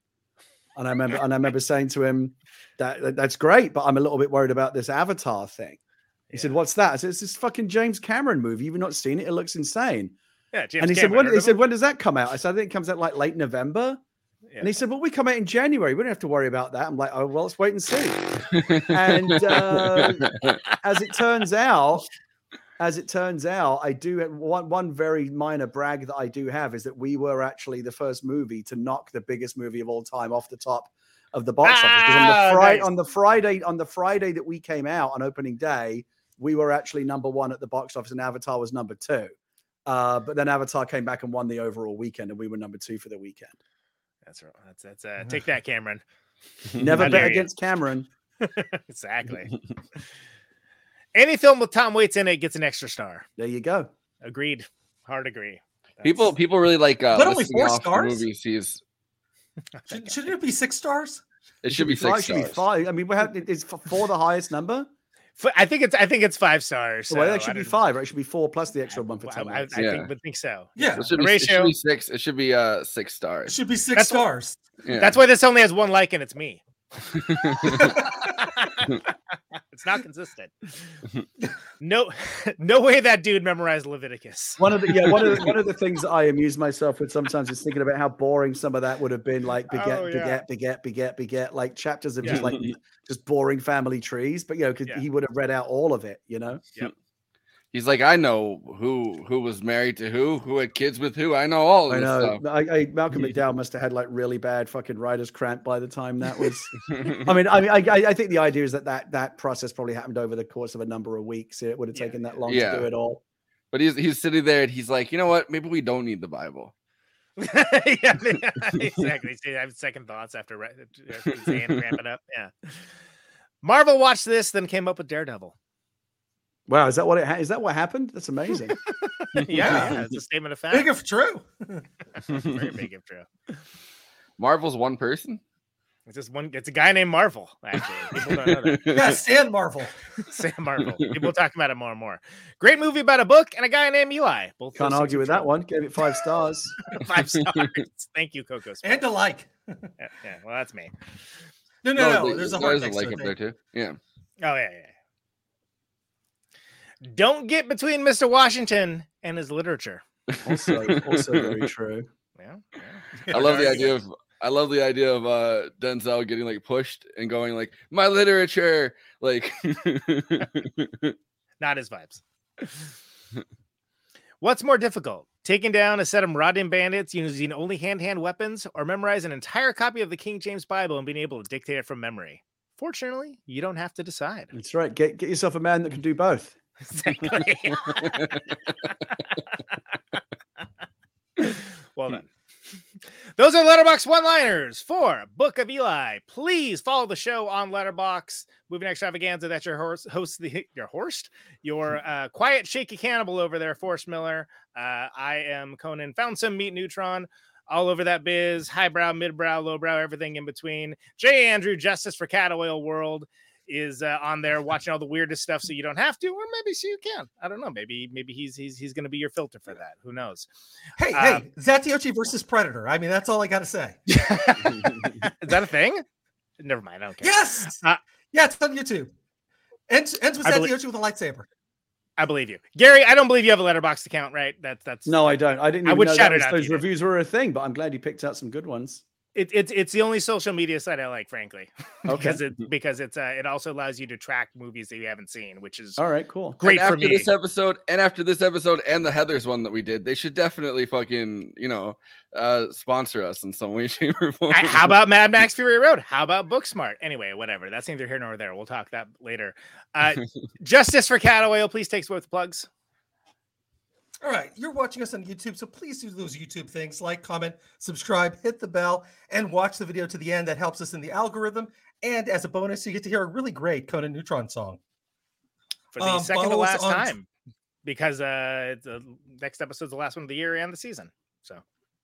And I remember, and I remember saying to him, that, that- that's great, but I'm a little bit worried about this Avatar thing. He said, "What's that?" I said, "It's this fucking James Cameron movie. You've not seen it. It looks insane." Yeah, James and he said, "When?" He said, "When does that come out?" I said, "I think it comes out like late November." Yeah. And he said, "Well, we come out in January. We don't have to worry about that." I'm like, "Oh, well, let's wait and see." and uh, as it turns out, as it turns out, I do one one very minor brag that I do have is that we were actually the first movie to knock the biggest movie of all time off the top of the box office. on Ah, the Friday, nice. on the Friday, on the Friday that we came out on opening day, we were actually number one at the box office, and Avatar was number two. Uh, but then Avatar came back and won the overall weekend, and we were number two for the weekend. That's right. That's that's uh, take that, Cameron. Never bet dare you. against Cameron. exactly. Any film with Tom Waits in it gets an extra star. There you go. Agreed. Hard agree. People people really like uh, But only four stars? movies he's Should, shouldn't it be six stars? It should be five. six Should be five. I mean, we have is f- four the highest number? F- I think it's I think it's five stars. well, so that I should be don't- five, right? It should be four plus the extra one for I, ten. I, minutes. I Yeah. think would think so. Yeah. It should, The be, it should ratio- be six. It should be uh six stars. It stars. should be six That's what- stars. Yeah. That's why this only has one like and it's me. it's not consistent. No, no way that dude memorized Leviticus. One of the yeah, one of the, one of the things I amuse myself with sometimes is thinking about how boring some of that would have been. Like beget, Oh, yeah. beget, beget, beget, beget. Like chapters of Yeah. just like just boring family trees. But you know, because Yeah. he would have read out all of it. You know. He's like, I know who who was married to who, who had kids with who. I know all of I this know. stuff. I, I, Malcolm McDowell must have had like really bad fucking writer's cramp by the time that was. I mean, I mean, I, I I think the idea is that, that that process probably happened over the course of a number of weeks. It would have Yeah. taken that long Yeah. to do it all. But he's he's sitting there and he's like, you know what? Maybe we don't need the Bible. yeah, exactly. See, I have second thoughts after ra- after saying ramp up. Yeah. Marvel watched this, then came up with Daredevil. Wow, is that what it? Ha- is that what happened? That's amazing. yeah, yeah, it's a statement of fact. Big if true. Very big if true. Marvel's one person. It's just one. It's a guy named Marvel. Actually, people don't know that. Yeah, Stan Marvel. Sam Marvel. People talk about it more and more. Great movie about a book and a guy named Eli. Both Can't argue are with that one. Gave it five stars. Five stars. Thank you, Coco. Smith. And a like. Yeah, yeah, well, that's me. No, no, no. there- There's a there hard is like up there too. Yeah. Oh yeah, yeah. Don't get between Mr. Washington and his literature. Also, also very true. Yeah. I love the idea of I love the idea of uh Denzel getting like pushed and going like my literature like Not his vibes. What's more difficult? Taking down a set of marauding bandits using only hand-hand weapons, or memorize an entire copy of the King James Bible and being able to dictate it from memory? Fortunately, you don't have to decide. That's right. Get get yourself a man that can do both. Exactly. well done. Those are Letterboxd one-liners for Book of Eli. Please follow the show on Letterboxd. Moving Extravaganza. That's your horse, host, the, your horse, your uh, quiet, shaky cannibal over there, Forrest Miller. Uh, I am Conan. Found some meat neutron all over that biz. Highbrow, midbrow, lowbrow, everything in between. J. Andrew, Justice for Cat Oil World is uh, on there watching all the weirdest stuff so you don't have to or maybe so you can i don't know maybe maybe he's he's he's going to be your filter for that who knows Hey, Um, hey, Zatoichi versus Predator. I mean, that's all I got to say. is that a thing never mind i don't care Yes. Uh, yeah, it's on YouTube. Ends, ends with I believe- Zatoichi with a lightsaber. i believe you gary i don't believe you have a Letterboxd account right that's that's No, I don't. I didn't. I would know shout that it out Those to you. reviews were a thing, but I'm glad you picked out some good ones. It, it's it's the only social media site I like, frankly, because Okay. it because it's uh, it also allows you to track movies that you haven't seen, which is All right, cool. great and for after me. this episode and after this episode and the Heathers one that we did, they should definitely fucking, you know, uh sponsor us in some way, shape, or form. How about Mad Max Fury Road? How about Booksmart? Anyway, whatever. That's neither here nor there. We'll talk that later. Uh, Justice for Cat Oil. Please take both plugs. All right, you're watching us on YouTube, so please do those YouTube things like, comment, subscribe, hit the bell, and watch the video to the end. That helps us in the algorithm. And as a bonus, you get to hear a really great Conan Neutron song. for the Um, second to last on- time because uh the next episode's the last one of the year and the season. So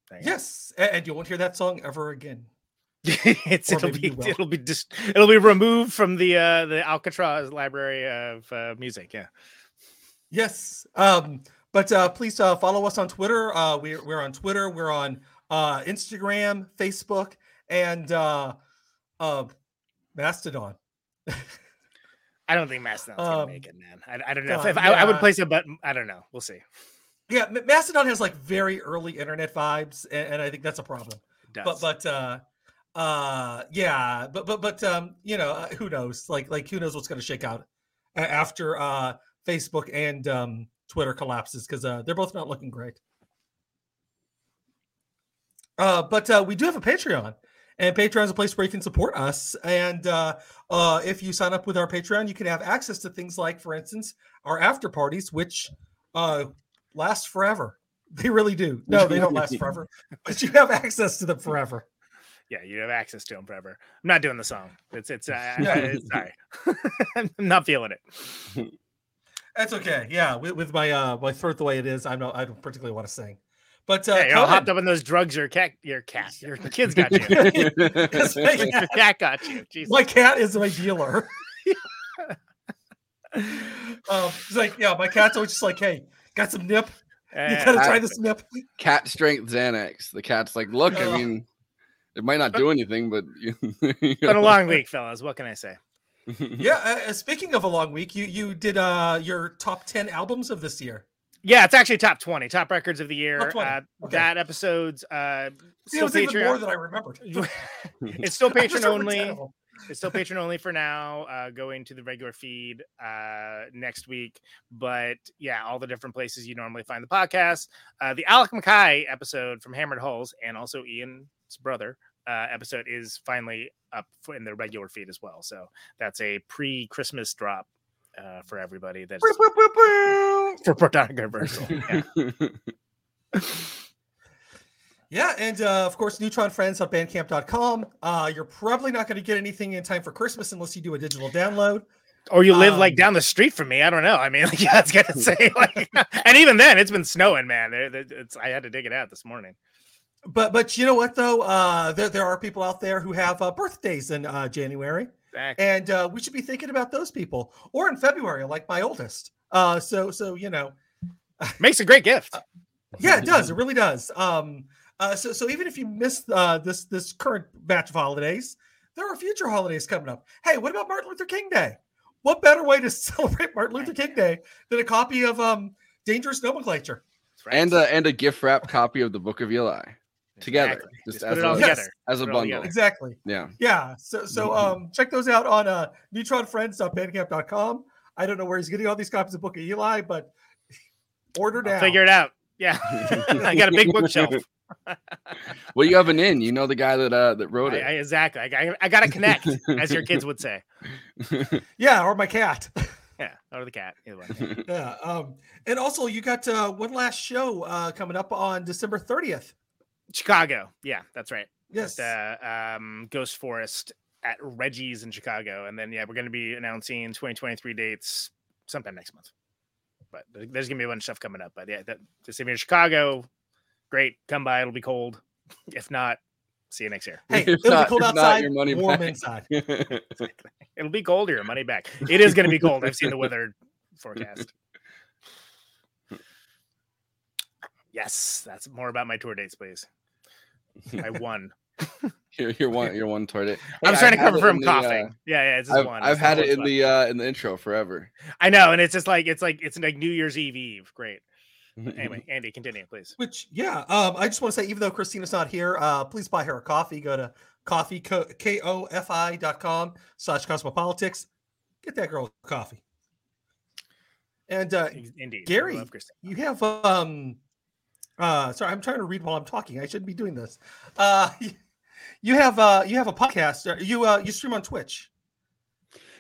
go. Yes, and you won't hear that song ever again. it's it'll be it'll be just it'll be removed from the uh the Alcatraz library of uh, music. Yeah. Yes. Um, but uh, please uh, follow us on Twitter. Uh, we're, we're on Twitter. We're on uh, Instagram, Facebook, and uh, uh, Mastodon. I don't think Mastodon's gonna Um, make it, man. I, I don't know. If, if I, I would place a button. I don't know. We'll see. Yeah, Mastodon has like very early internet vibes, and, and I think that's a problem. But but uh, uh, yeah, but but but um, you know, uh, who knows? Like like who knows what's going to shake out after uh, Facebook and um, Twitter collapses because uh, they're both not looking great. Uh, but uh, we do have a Patreon, and Patreon is a place where you can support us. And uh, uh, if you sign up with our Patreon, you can have access to things like, for instance, our after parties, which uh, last forever. They really do. No, they don't last forever, but you have access to them forever. Yeah, you have access to them forever. I'm not doing the song. It's it's. Uh, Yeah. I- sorry, I'm not feeling it. That's okay. Yeah, with, with my uh my throat the way it is, I'm not. I don't particularly want to sing. But uh, Yeah, you're Conan- hopped up on those drugs. Your cat, your cat, your kids got you. My your cat- cat got you. Jesus. my cat is my dealer. um, it's like, yeah, my cat's always just like, hey, got some nip. You Eh, gotta try I- this nip. Cat strength Xanax. The cat's like, look, I mean, it might not do anything, but you, you Been a long week, fellas. What can I say? Yeah. Uh, speaking of a long week, you you did uh your top ten albums of this year. Yeah, it's actually top 20, top records of the year. Top 20, Uh, okay. That episode's uh, See, still even more than I remembered. it's still patron only. It's still patron only for now. Uh, going to the regular feed uh, next week, but yeah, all the different places you normally find the podcast. Uh, the Alec MacKaye episode from Hammered Hulls and also Ian's brother uh, episode is finally up for, in the regular feed as well. So that's a pre-Christmas drop uh, for everybody. That's for Protonic Reversal. Yeah. Yeah, and uh, of course, Neutron Friends on Bandcamp.com. Uh, you're probably not going to get anything in time for Christmas unless you do a digital download. or you live Um, like down the street from me. I don't know. I mean, like, yeah, I was gonna say, like, and even then, it's been snowing, man. There- there- It's I had to dig it out this morning. But but you know what though? Uh, there there are people out there who have uh, birthdays in uh, January, Exactly. and uh, we should be thinking about those people. Or in February, like my oldest. Uh, so so you know, Makes a great gift. yeah, it does. It really does. Um, uh, so so even if you miss uh, this this current batch of holidays, there are future holidays coming up. Hey, what about Martin Luther King Day? What better way to celebrate Martin Luther King Day than a copy of um, Dangerous Nomenclature? and a and a gift wrap copy of the Book of Eli together, Exactly. just, Just as put it a all together. as a Put it all bundle. together. Exactly. Yeah. Yeah. So so um check those out on uh neutronfriends.bandcamp.com. I don't know where he's getting all these copies of Book of Eli, but order I'll now. figure it out. Yeah, I got a big bookshelf. Well, you have an in. You know the guy that uh that wrote I, it. I, exactly. I, got- I got to connect, as your kids would say. Yeah, or my cat. Yeah, or the cat. Either way. yeah. Um, and also you got uh one last show uh coming up on December 30th. Chicago. Yeah, that's right. Yes. At, uh, um, Ghost Forest at Reggie's in Chicago, and then yeah, we're going to be announcing 2023 dates sometime next month. But there's going to be a bunch of stuff coming up. But yeah, that, just if you're in Chicago, great. Come by. It'll be cold. If not, see you next year. Hey, If it'll not- be cold if not, outside, your money warm back. inside. It'll be cold or your money back. It is going to be cold. I've seen the weather forecast. Yes, that's more about my tour dates, please. I won. You're, you're one. You're one toward it. I'm trying I to had cover from in the, uh, coughing. yeah, yeah, it's just I've, one. I've had it in spot. the uh in the intro forever. I know, and it's just like it's like it's like New Year's Eve Eve. Great. But anyway, Andy, continue, please. Which, yeah, um, I just want to say, even though Christina's not here, uh, please buy her a coffee. Go to coffee, K O F I dot com slash cosmopolitics. Get that girl coffee. And uh, Indeed, Gary, love Christina. you have um, uh, sorry, I'm trying to read while I'm talking. I shouldn't be doing this. Uh, you have uh, you have a podcast. Uh, You uh, you stream on Twitch.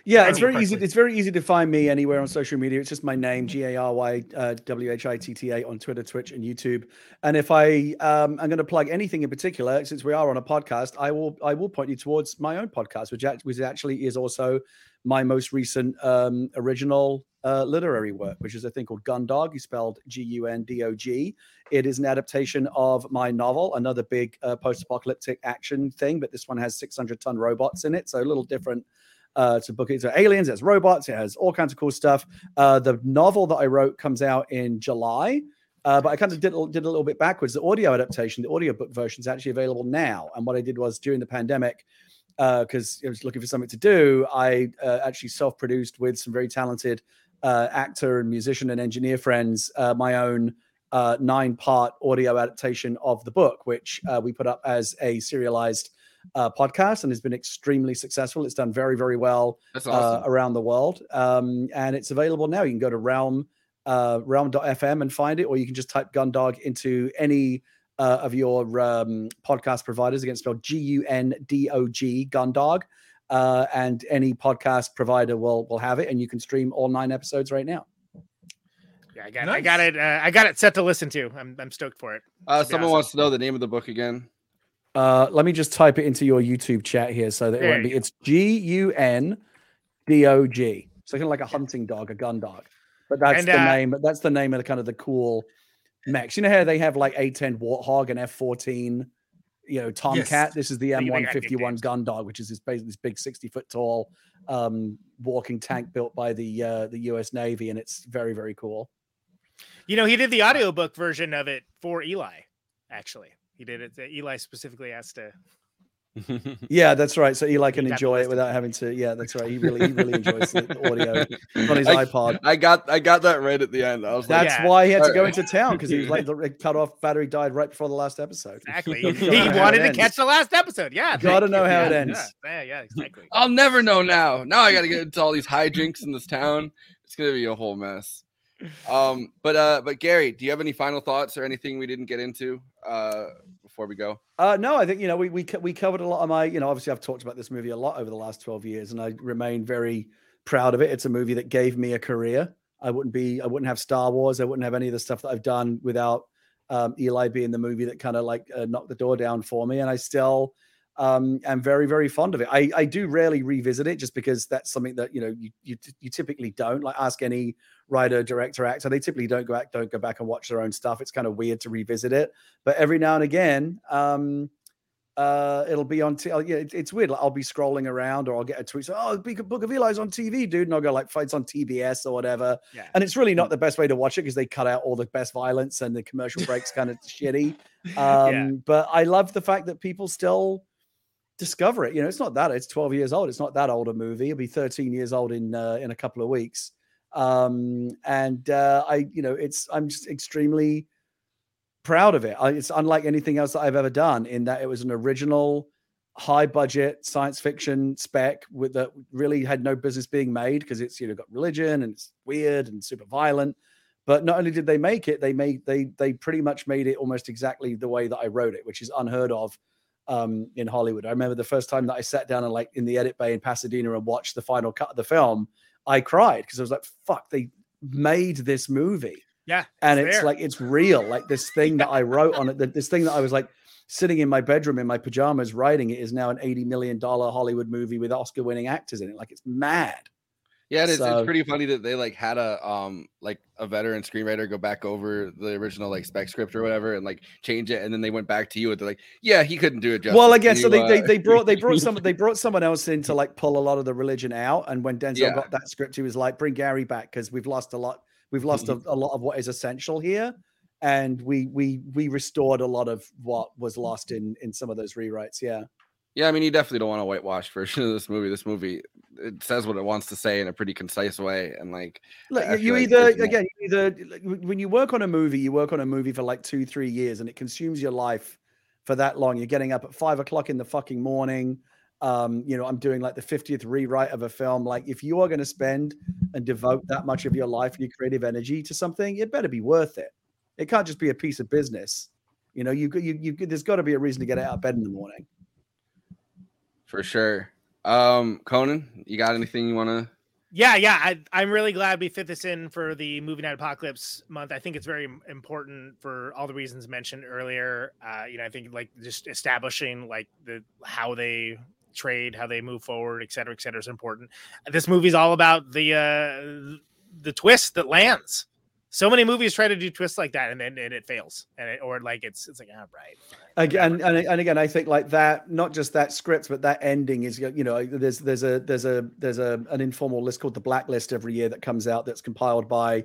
Yeah, it's very easy. It's very easy to find me anywhere on social media. It's just my name, G A R Y uh, W H I T T A on Twitter, Twitch, and YouTube. And if I um, I'm going to plug anything in particular, since we are on a podcast, I will I will point you towards my own podcast, which which actually is also my most recent um, original uh, literary work, which is a thing called Gundog. Spelled G U N D O G. It is an adaptation of my novel, another big uh, post-apocalyptic action thing, but this one has 600 ton robots in it, so a little different uh, to book it. So aliens, it's robots, it has all kinds of cool stuff. Uh, the novel that I wrote comes out in July. Uh, but I kind of did, did a little bit backwards. The audio adaptation, the audiobook version is actually available now. And what I did was during the pandemic, because I was looking for something to do, I uh, actually self produced with some very talented uh, actor and musician and engineer friends uh, my own uh, nine part audio adaptation of the book, which uh, we put up as a serialized uh, podcast and has been extremely successful. It's done very, very well uh, awesome. around the world. Um, and it's available now. You can go to realm, uh, realm.fm and find it, or you can just type Gundog into any uh, of your um, podcast providers. Again, spelled G U N D O G, Gundog. Uh, and any podcast provider will will have it, and you can stream all nine episodes right now. Yeah, I got, I got it. Uh, I got it set to listen to. I'm, I'm stoked for it. Uh, someone honest. wants to know the name of the book again. Uh, let me just type it into your YouTube chat here so that it There won't be. you It's G U N D O G. So kind of like a hunting dog, a gun dog. But that's And, the uh, name. That's the name of the kind of the cool mechs. You know how they have like A10 Warthog and F14, you know, Tomcat. Yes. This is the They- they got M151 nicknames. gun dog, which is this bas- this big 60 foot tall um, walking tank built by the uh, the U.S. Navy, and it's very very cool. You know, he did the audiobook version of it for Eli, actually. He did it. Eli specifically asked to. Yeah, that's right. So Eli can got enjoy it without having to. Yeah, that's right. He really he really enjoys the audio on his I, iPod. I got I got that right at the end. I was like, That's Yeah. why he had to go into town because he was like the the cut off battery died right before the last episode. Exactly. He wanted to ends. catch the last episode. Yeah. Gotta know you. how it ends. Yeah, yeah, exactly. I'll never know now. Now I got to get into all these hijinks in this town. It's gonna be a whole mess. Um, but uh, but Gary, do you have any final thoughts or anything we didn't get into uh before we go? Uh, no, I think you know we we we covered a lot of my you know obviously I've talked about this movie a lot over the last twelve years, and I remain very proud of it. It's a movie that gave me a career. I wouldn't be I wouldn't have Star Wars. I wouldn't have any of the stuff that I've done without um, Eli being the movie that kind of like uh, knocked the door down for me. And I still um, am very very fond of it. I I do rarely revisit it just because that's something that you know you you, you typically don't like ask any writer, director, actor. They typically don't go back don't go back and watch their own stuff. It's kind of weird to revisit it but every now and again um uh it'll be on t- oh, yeah it- it's weird like i'll be scrolling around or i'll get a tweet so oh big book of eli's on tv dude and i'll go like fights on tbs or whatever Yeah. and it's really not the best way to watch it because they cut out all the best violence and the commercial breaks kind of shitty um Yeah. but i love the fact that people still discover it you know it's not that it's 12 years old it's not that old a movie it'll be 13 years old in uh, in a couple of weeks um and uh i you know it's i'm just extremely proud of it. I, it's unlike anything else that I've ever done in that it was an original, high budget science fiction spec with that really had no business being made because it's you know got religion and it's weird and super violent. But not only did they make it, they made they they pretty much made it almost exactly the way that I wrote it, which is unheard of um, in Hollywood. I remember the first time that I sat down and like in the edit bay in Pasadena and watched the final cut of the film, I cried because I was like, "Fuck!" They made this movie Yeah. and it's there. like it's real like this thing that i wrote on it this thing that i was like sitting in my bedroom in my pajamas writing it is now an 80 million dollar hollywood movie with oscar winning actors in it like it's mad Yeah, it's, So- it's pretty funny that they like had a um like a veteran screenwriter go back over the original like spec script or whatever and like change it, and then they went back to you and they're like, yeah, he couldn't do it. Justice. well i guess so you, they, they uh, they brought they brought some they brought someone else in to like pull a lot of the religion out and when denzel Yeah. got that script he was like bring gary back because we've lost a lot we've lost a, a lot of what is essential here and we we we restored a lot of what was lost in in some of those rewrites yeah Yeah, I mean, you definitely don't want a whitewashed version of this movie. This movie it says what it wants to say in a pretty concise way, and like Look, you like either again, you either like, when you work on a movie, you work on a movie for like two, three years, and it consumes your life for that long. You're getting up at five o'clock in the fucking morning. Um, you know, I'm doing like the 50th rewrite of a film. Like, if you are going to spend and devote that much of your life and your creative energy to something, it better be worth it. It can't just be a piece of business. You know, you you, you there's got to be a reason to get out of bed in the morning. For sure. Um, Conan, you got anything you want to? Yeah, yeah. I, I'm really glad we fit this in for the Movie Night Apocalypse month. I think it's very important for all the reasons mentioned earlier. Uh, you know, I think like just establishing like the how they trade, how they move forward, et cetera, et cetera, is important. This movie's all about the uh, the twist that lands. So many movies try to do twists like that, and then and it fails, and it, or like it's it's like ah, right. Again, and, and again, I think like that, not just that script, but that ending is, you know, there's there's a there's a there's a an informal list called the Blacklist every year that comes out that's compiled by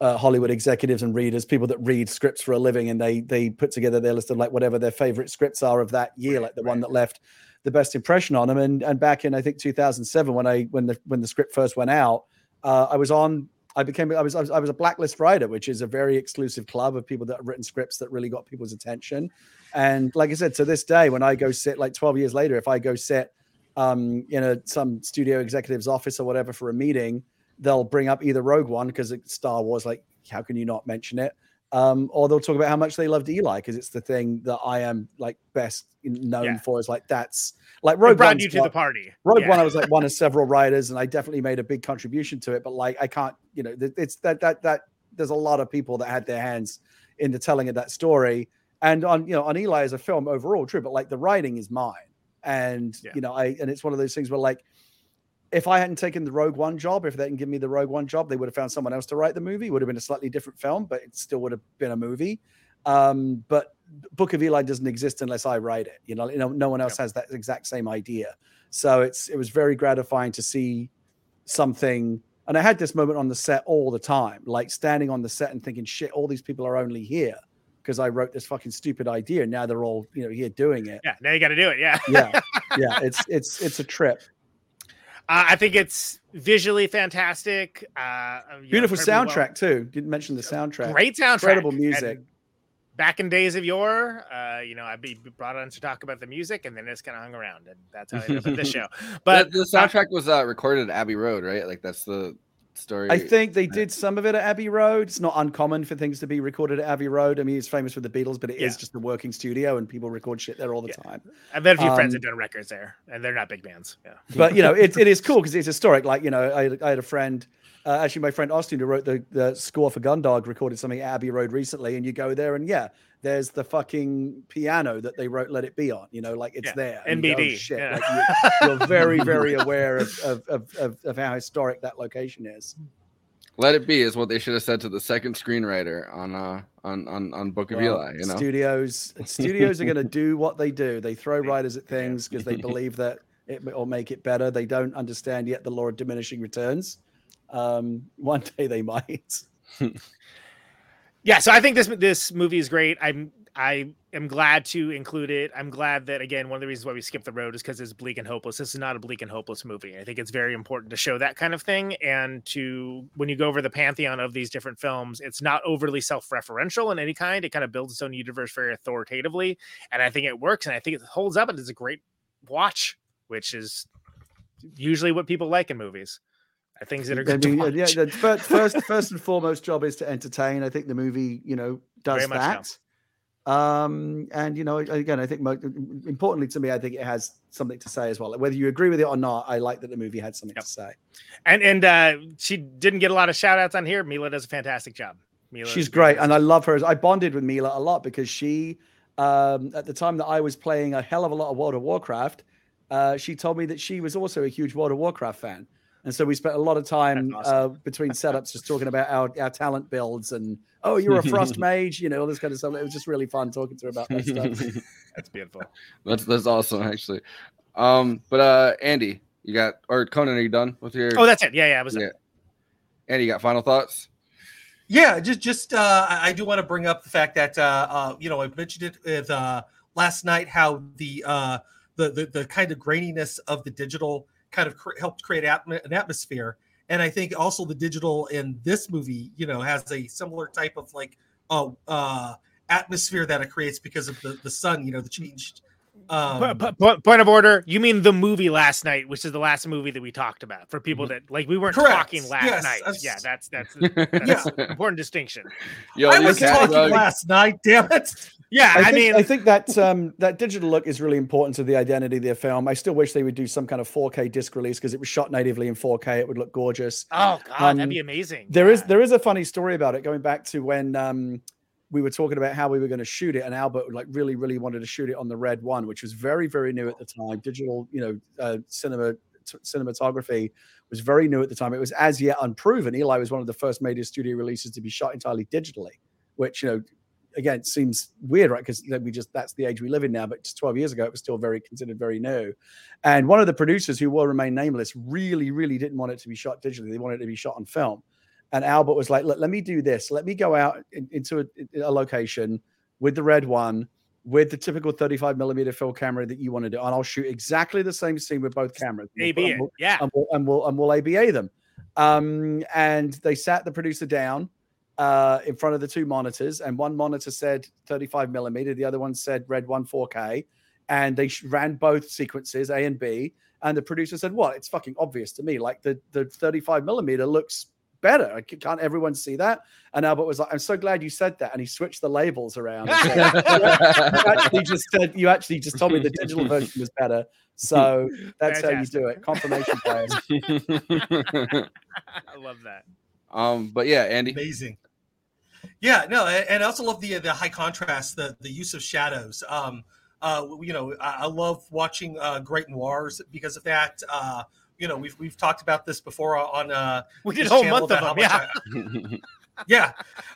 uh, Hollywood executives and readers, people that read scripts for a living, and they they put together their list of like whatever their favorite scripts are of that year, like the one that left the best impression on them. And and back in I think 2007 when I when the when the script first went out, uh, I was on. I became I was, I was I was a blacklist writer, which is a very exclusive club of people that have written scripts that really got people's attention. And like I said, to this day, when I go sit like 12 years later, if I go sit um, in a some studio executive's office or whatever for a meeting, they'll bring up either Rogue One because it's Star Wars. Like, how can you not mention it? Um, or they'll talk about how much they loved Eli because it's the thing that I am like best known Yeah. for. Is like that's like Rogue brought you to the party. Rogue Yeah. One, I was like one of several writers, and I definitely made a big contribution to it. But like, I can't, you know, it's that that that there's a lot of people that had their hands in the telling of that story. And on you know on Eli as a film overall, true, but like the writing is mine, and you know I and it's one of those things where like if I hadn't taken the Rogue One job, if they hadn't given me the Rogue One job, they would have found someone else to write the movie. It would have been a slightly different film, but it still would have been a movie. Um, but Book of Eli doesn't exist unless I write it. You know, you know, no one else has that exact same idea. So it's it was very gratifying to see something. And I had this moment on the set all the time, like standing on the set and thinking, "Shit, all these people are only here because I wrote this fucking stupid idea. And now they're all you know here doing it." Yeah, now you got to do it. Yeah, yeah, yeah. It's it's it's a trip. Uh, I think it's visually fantastic. Uh, you know, Beautiful well- soundtrack too. Didn't mention the soundtrack. Great soundtrack. Incredible And music. back in days of yore, uh, you know, I'd be brought on to talk about the music, and then it's kind of hung around, and that's how I ended up at this show. But the, the soundtrack was uh, recorded at Abbey Road, right? Like that's the story. I think they did some of it at Abbey Road. It's not uncommon for things to be recorded at Abbey Road. I mean, it's famous for the Beatles, but it is just a working studio, and people record shit there all the time. I've had a few friends Um, that done records there, and they're not big bands. Yeah, but you know, it, it is cool because it's historic. Like you know, I, I had a friend, uh, actually my friend Austin, who wrote the, the score for Gundog, recorded something at Abbey Road recently, and you go there, and yeah, there's the fucking piano that they wrote "Let It Be" on. You know, like it's Yeah, there. and you go, NBD, shit, yeah. like, you, you're very, very aware of of, of, of of how historic that location is. Let it be is what they should have said to the second screenwriter on uh on on, on Book of Well, Eli. You know, studios studios are going to do what they do. They throw writers at things because they believe that it will make it better. They don't understand yet the law of diminishing returns. Um, one day they might. yeah. So I think this this movie is great. I'm I am glad to include it. I'm glad that again one of the reasons why we skipped the road is because it's bleak and hopeless. This is not a bleak and hopeless movie. I think it's very important to show that kind of thing and to when you go over the pantheon of these different films, it's not overly self-referential in any kind. It kind of builds its own universe very authoritatively, and I think it works. And I think it holds up. and it's a great watch, which is usually what people like in movies. Things that are I good to mean, yeah, the first, first, and foremost job is to entertain. I think the movie, you know, does that. Um, and you know, again, I think mo- importantly to me, I think it has something to say as well. Like, whether you agree with it or not, I like that the movie had something to say. And and uh, she didn't get a lot of shout outs on here. Mila does a fantastic job. Mila She's great, and I love her. I bonded with Mila a lot because she, um, at the time that I was playing a hell of a lot of World of Warcraft, uh, she told me that she was also a huge World of Warcraft fan, and so we spent a lot of time uh, between setups just talking about our, our talent builds and oh, you're a frost mage, you know, all this kind of stuff. It was just really fun talking to her about that stuff. That's beautiful. that's that's awesome actually. Um, but uh, Andy, you got or Conan, are you done with your? Oh, that's it. Yeah, yeah, I was. yeah. Andy, you got final thoughts? Yeah, just just uh, I I do want to bring up the fact that uh, uh, you know I mentioned it with uh, last night how the, uh, the the the kind of graininess of the digital kind of cr- helped create atm- an atmosphere. And I think also the digital in this movie, you know, has a similar type of like uh, uh, atmosphere that it creates because of the, the sun, you know, the changed. Um, Po- po- po- point of order. You mean the movie last night, which is the last movie that we talked about for people that like we weren't Correct. talking last Yes, night. that's- Yeah, that's that's, that's an important distinction. Yo, I was talking rug- last night, damn it. Yeah, I, I, think, mean, I think that um, that digital look is really important to the identity of the film. I still wish they would do some kind of 4K disc release because it was shot natively in 4K. It would look gorgeous. oh god, Um, that'd be amazing. There is there is a funny story about it going back to when um, we were talking about how we were going to shoot it, and Albert like really really wanted to shoot it on the Red One, which was very very new at the time. Digital, you know, uh, cinema t- cinematography was very new at the time. It was as yet unproven. Eli was one of the first major studio releases to be shot entirely digitally, which you know. Again, it seems weird, right? Because we just—that's the age we live in now. But just 12 years ago, it was still very considered very new. And one of the producers, who will remain nameless, really, really didn't want it to be shot digitally. They wanted it to be shot on film. And Albert was like, "Look, let me do this. Let me go out in- into a, a location with the red one, with the typical 35 millimeter film camera that you want to do, and I'll shoot exactly the same scene with both cameras. We'll and we'll- yeah. and we'll, and we'll and we'll ABA them." Um, and they sat the producer down uh, in front of the two monitors, and one monitor said 35 millimeter, the other one said red one 4K, and they ran both sequences A and B. And the producer said, "What? it's fucking obvious to me. Like the the 35 millimeter looks better. Like, Can't everyone see that?" And Albert was like, "I'm so glad you said that." And he switched the labels around. and said, you actually just said you actually just told me the digital version was better. So that's how you do it. Confirmation bias. I love that. Um, but yeah, Andy. Amazing. Yeah, no, and I also love the the high contrast, the the use of shadows. Um, uh, you know, I, I love watching uh, great noirs because of that. Uh, you know, we've we've talked about this before on uh, We did a whole month of them. Yeah. I- yeah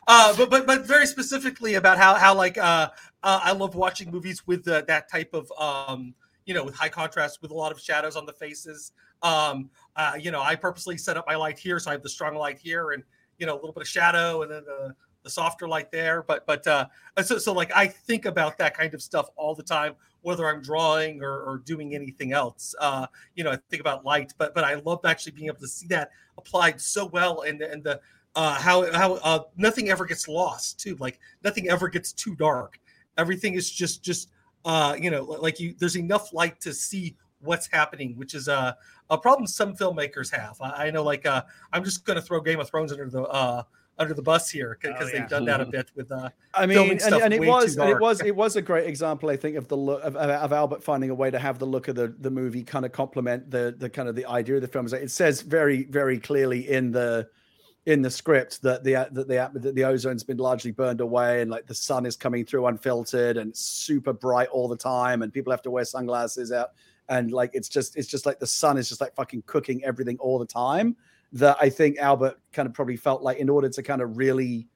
uh but but but very specifically about how how like uh, uh i love watching movies with uh, that type of um you know with high contrast with a lot of shadows on the faces um uh you know i purposely set up my light here so i have the strong light here and you know a little bit of shadow and then the the softer light there but but uh so so like i think about that kind of stuff all the time whether i'm drawing or, or doing anything else uh you know i think about light but but i love actually being able to see that applied so well and and the uh, how how uh, nothing ever gets lost too. Like nothing ever gets too dark. Everything is just just uh, you know like you. There's enough light to see what's happening, which is a a problem some filmmakers have. I, I know like uh, I'm just going to throw Game of Thrones under the uh, under the bus here because Oh, yeah. they've done that a bit with uh, I filming mean, and, stuff and it was, and it was, it was a great example, I think, of the look of, of, of Albert finding a way to have the look of the, the movie kind of complement the the kind of the idea of the film. It says very, very clearly in the in the script that the that the that the ozone's been largely burned away and like the sun is coming through unfiltered and super bright all the time and people have to wear sunglasses out and like it's just it's just like the sun is just like fucking cooking everything all the time that I think Albert kind of probably felt like in order to kind of really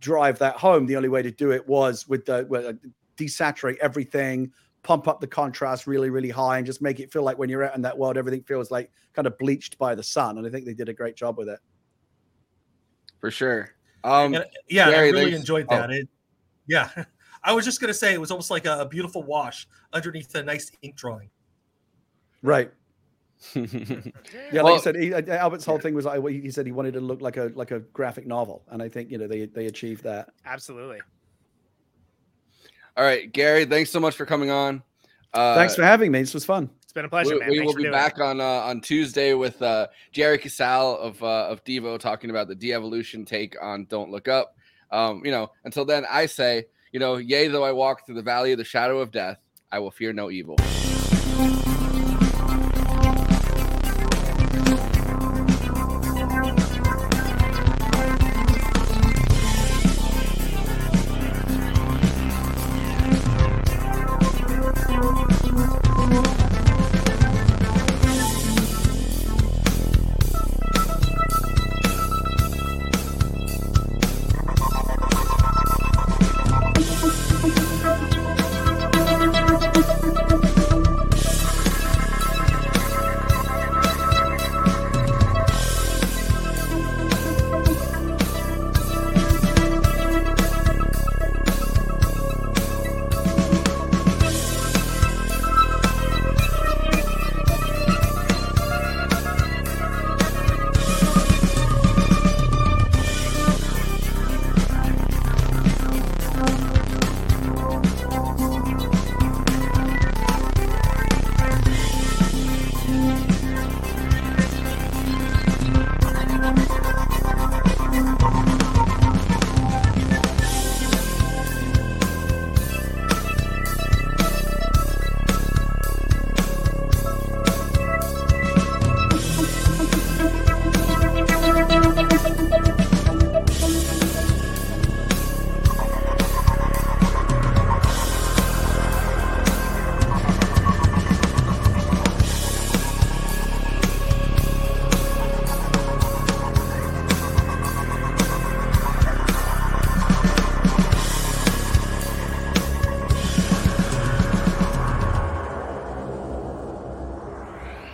drive that home, the only way to do it was with the with, uh, desaturate everything, pump up the contrast really, really high, and just make it feel like when you're out in that world, everything feels like kind of bleached by the sun. And I think they did a great job with it. For sure. Um, And, yeah, Gary, I really thanks- enjoyed oh. that. It, yeah, I was just gonna say it was almost like a, a beautiful wash underneath a nice ink drawing. Right. Yeah, like Well- I said, he, uh, Albert's whole thing was like he he said he wanted to look like a like a graphic novel, and I think you know they they achieved that. Absolutely. All right, Gary, thanks so much for coming on. Uh, Thanks for having me. This was fun. It's been a pleasure, we, man. we will be doing back on uh, on Tuesday with uh, Jerry Casale of uh, of Devo talking about the de-evolution take on Don't Look Up. Um, you know, until then, I say, you know, yea, though I walk through the valley of the shadow of death, I will fear no evil. it.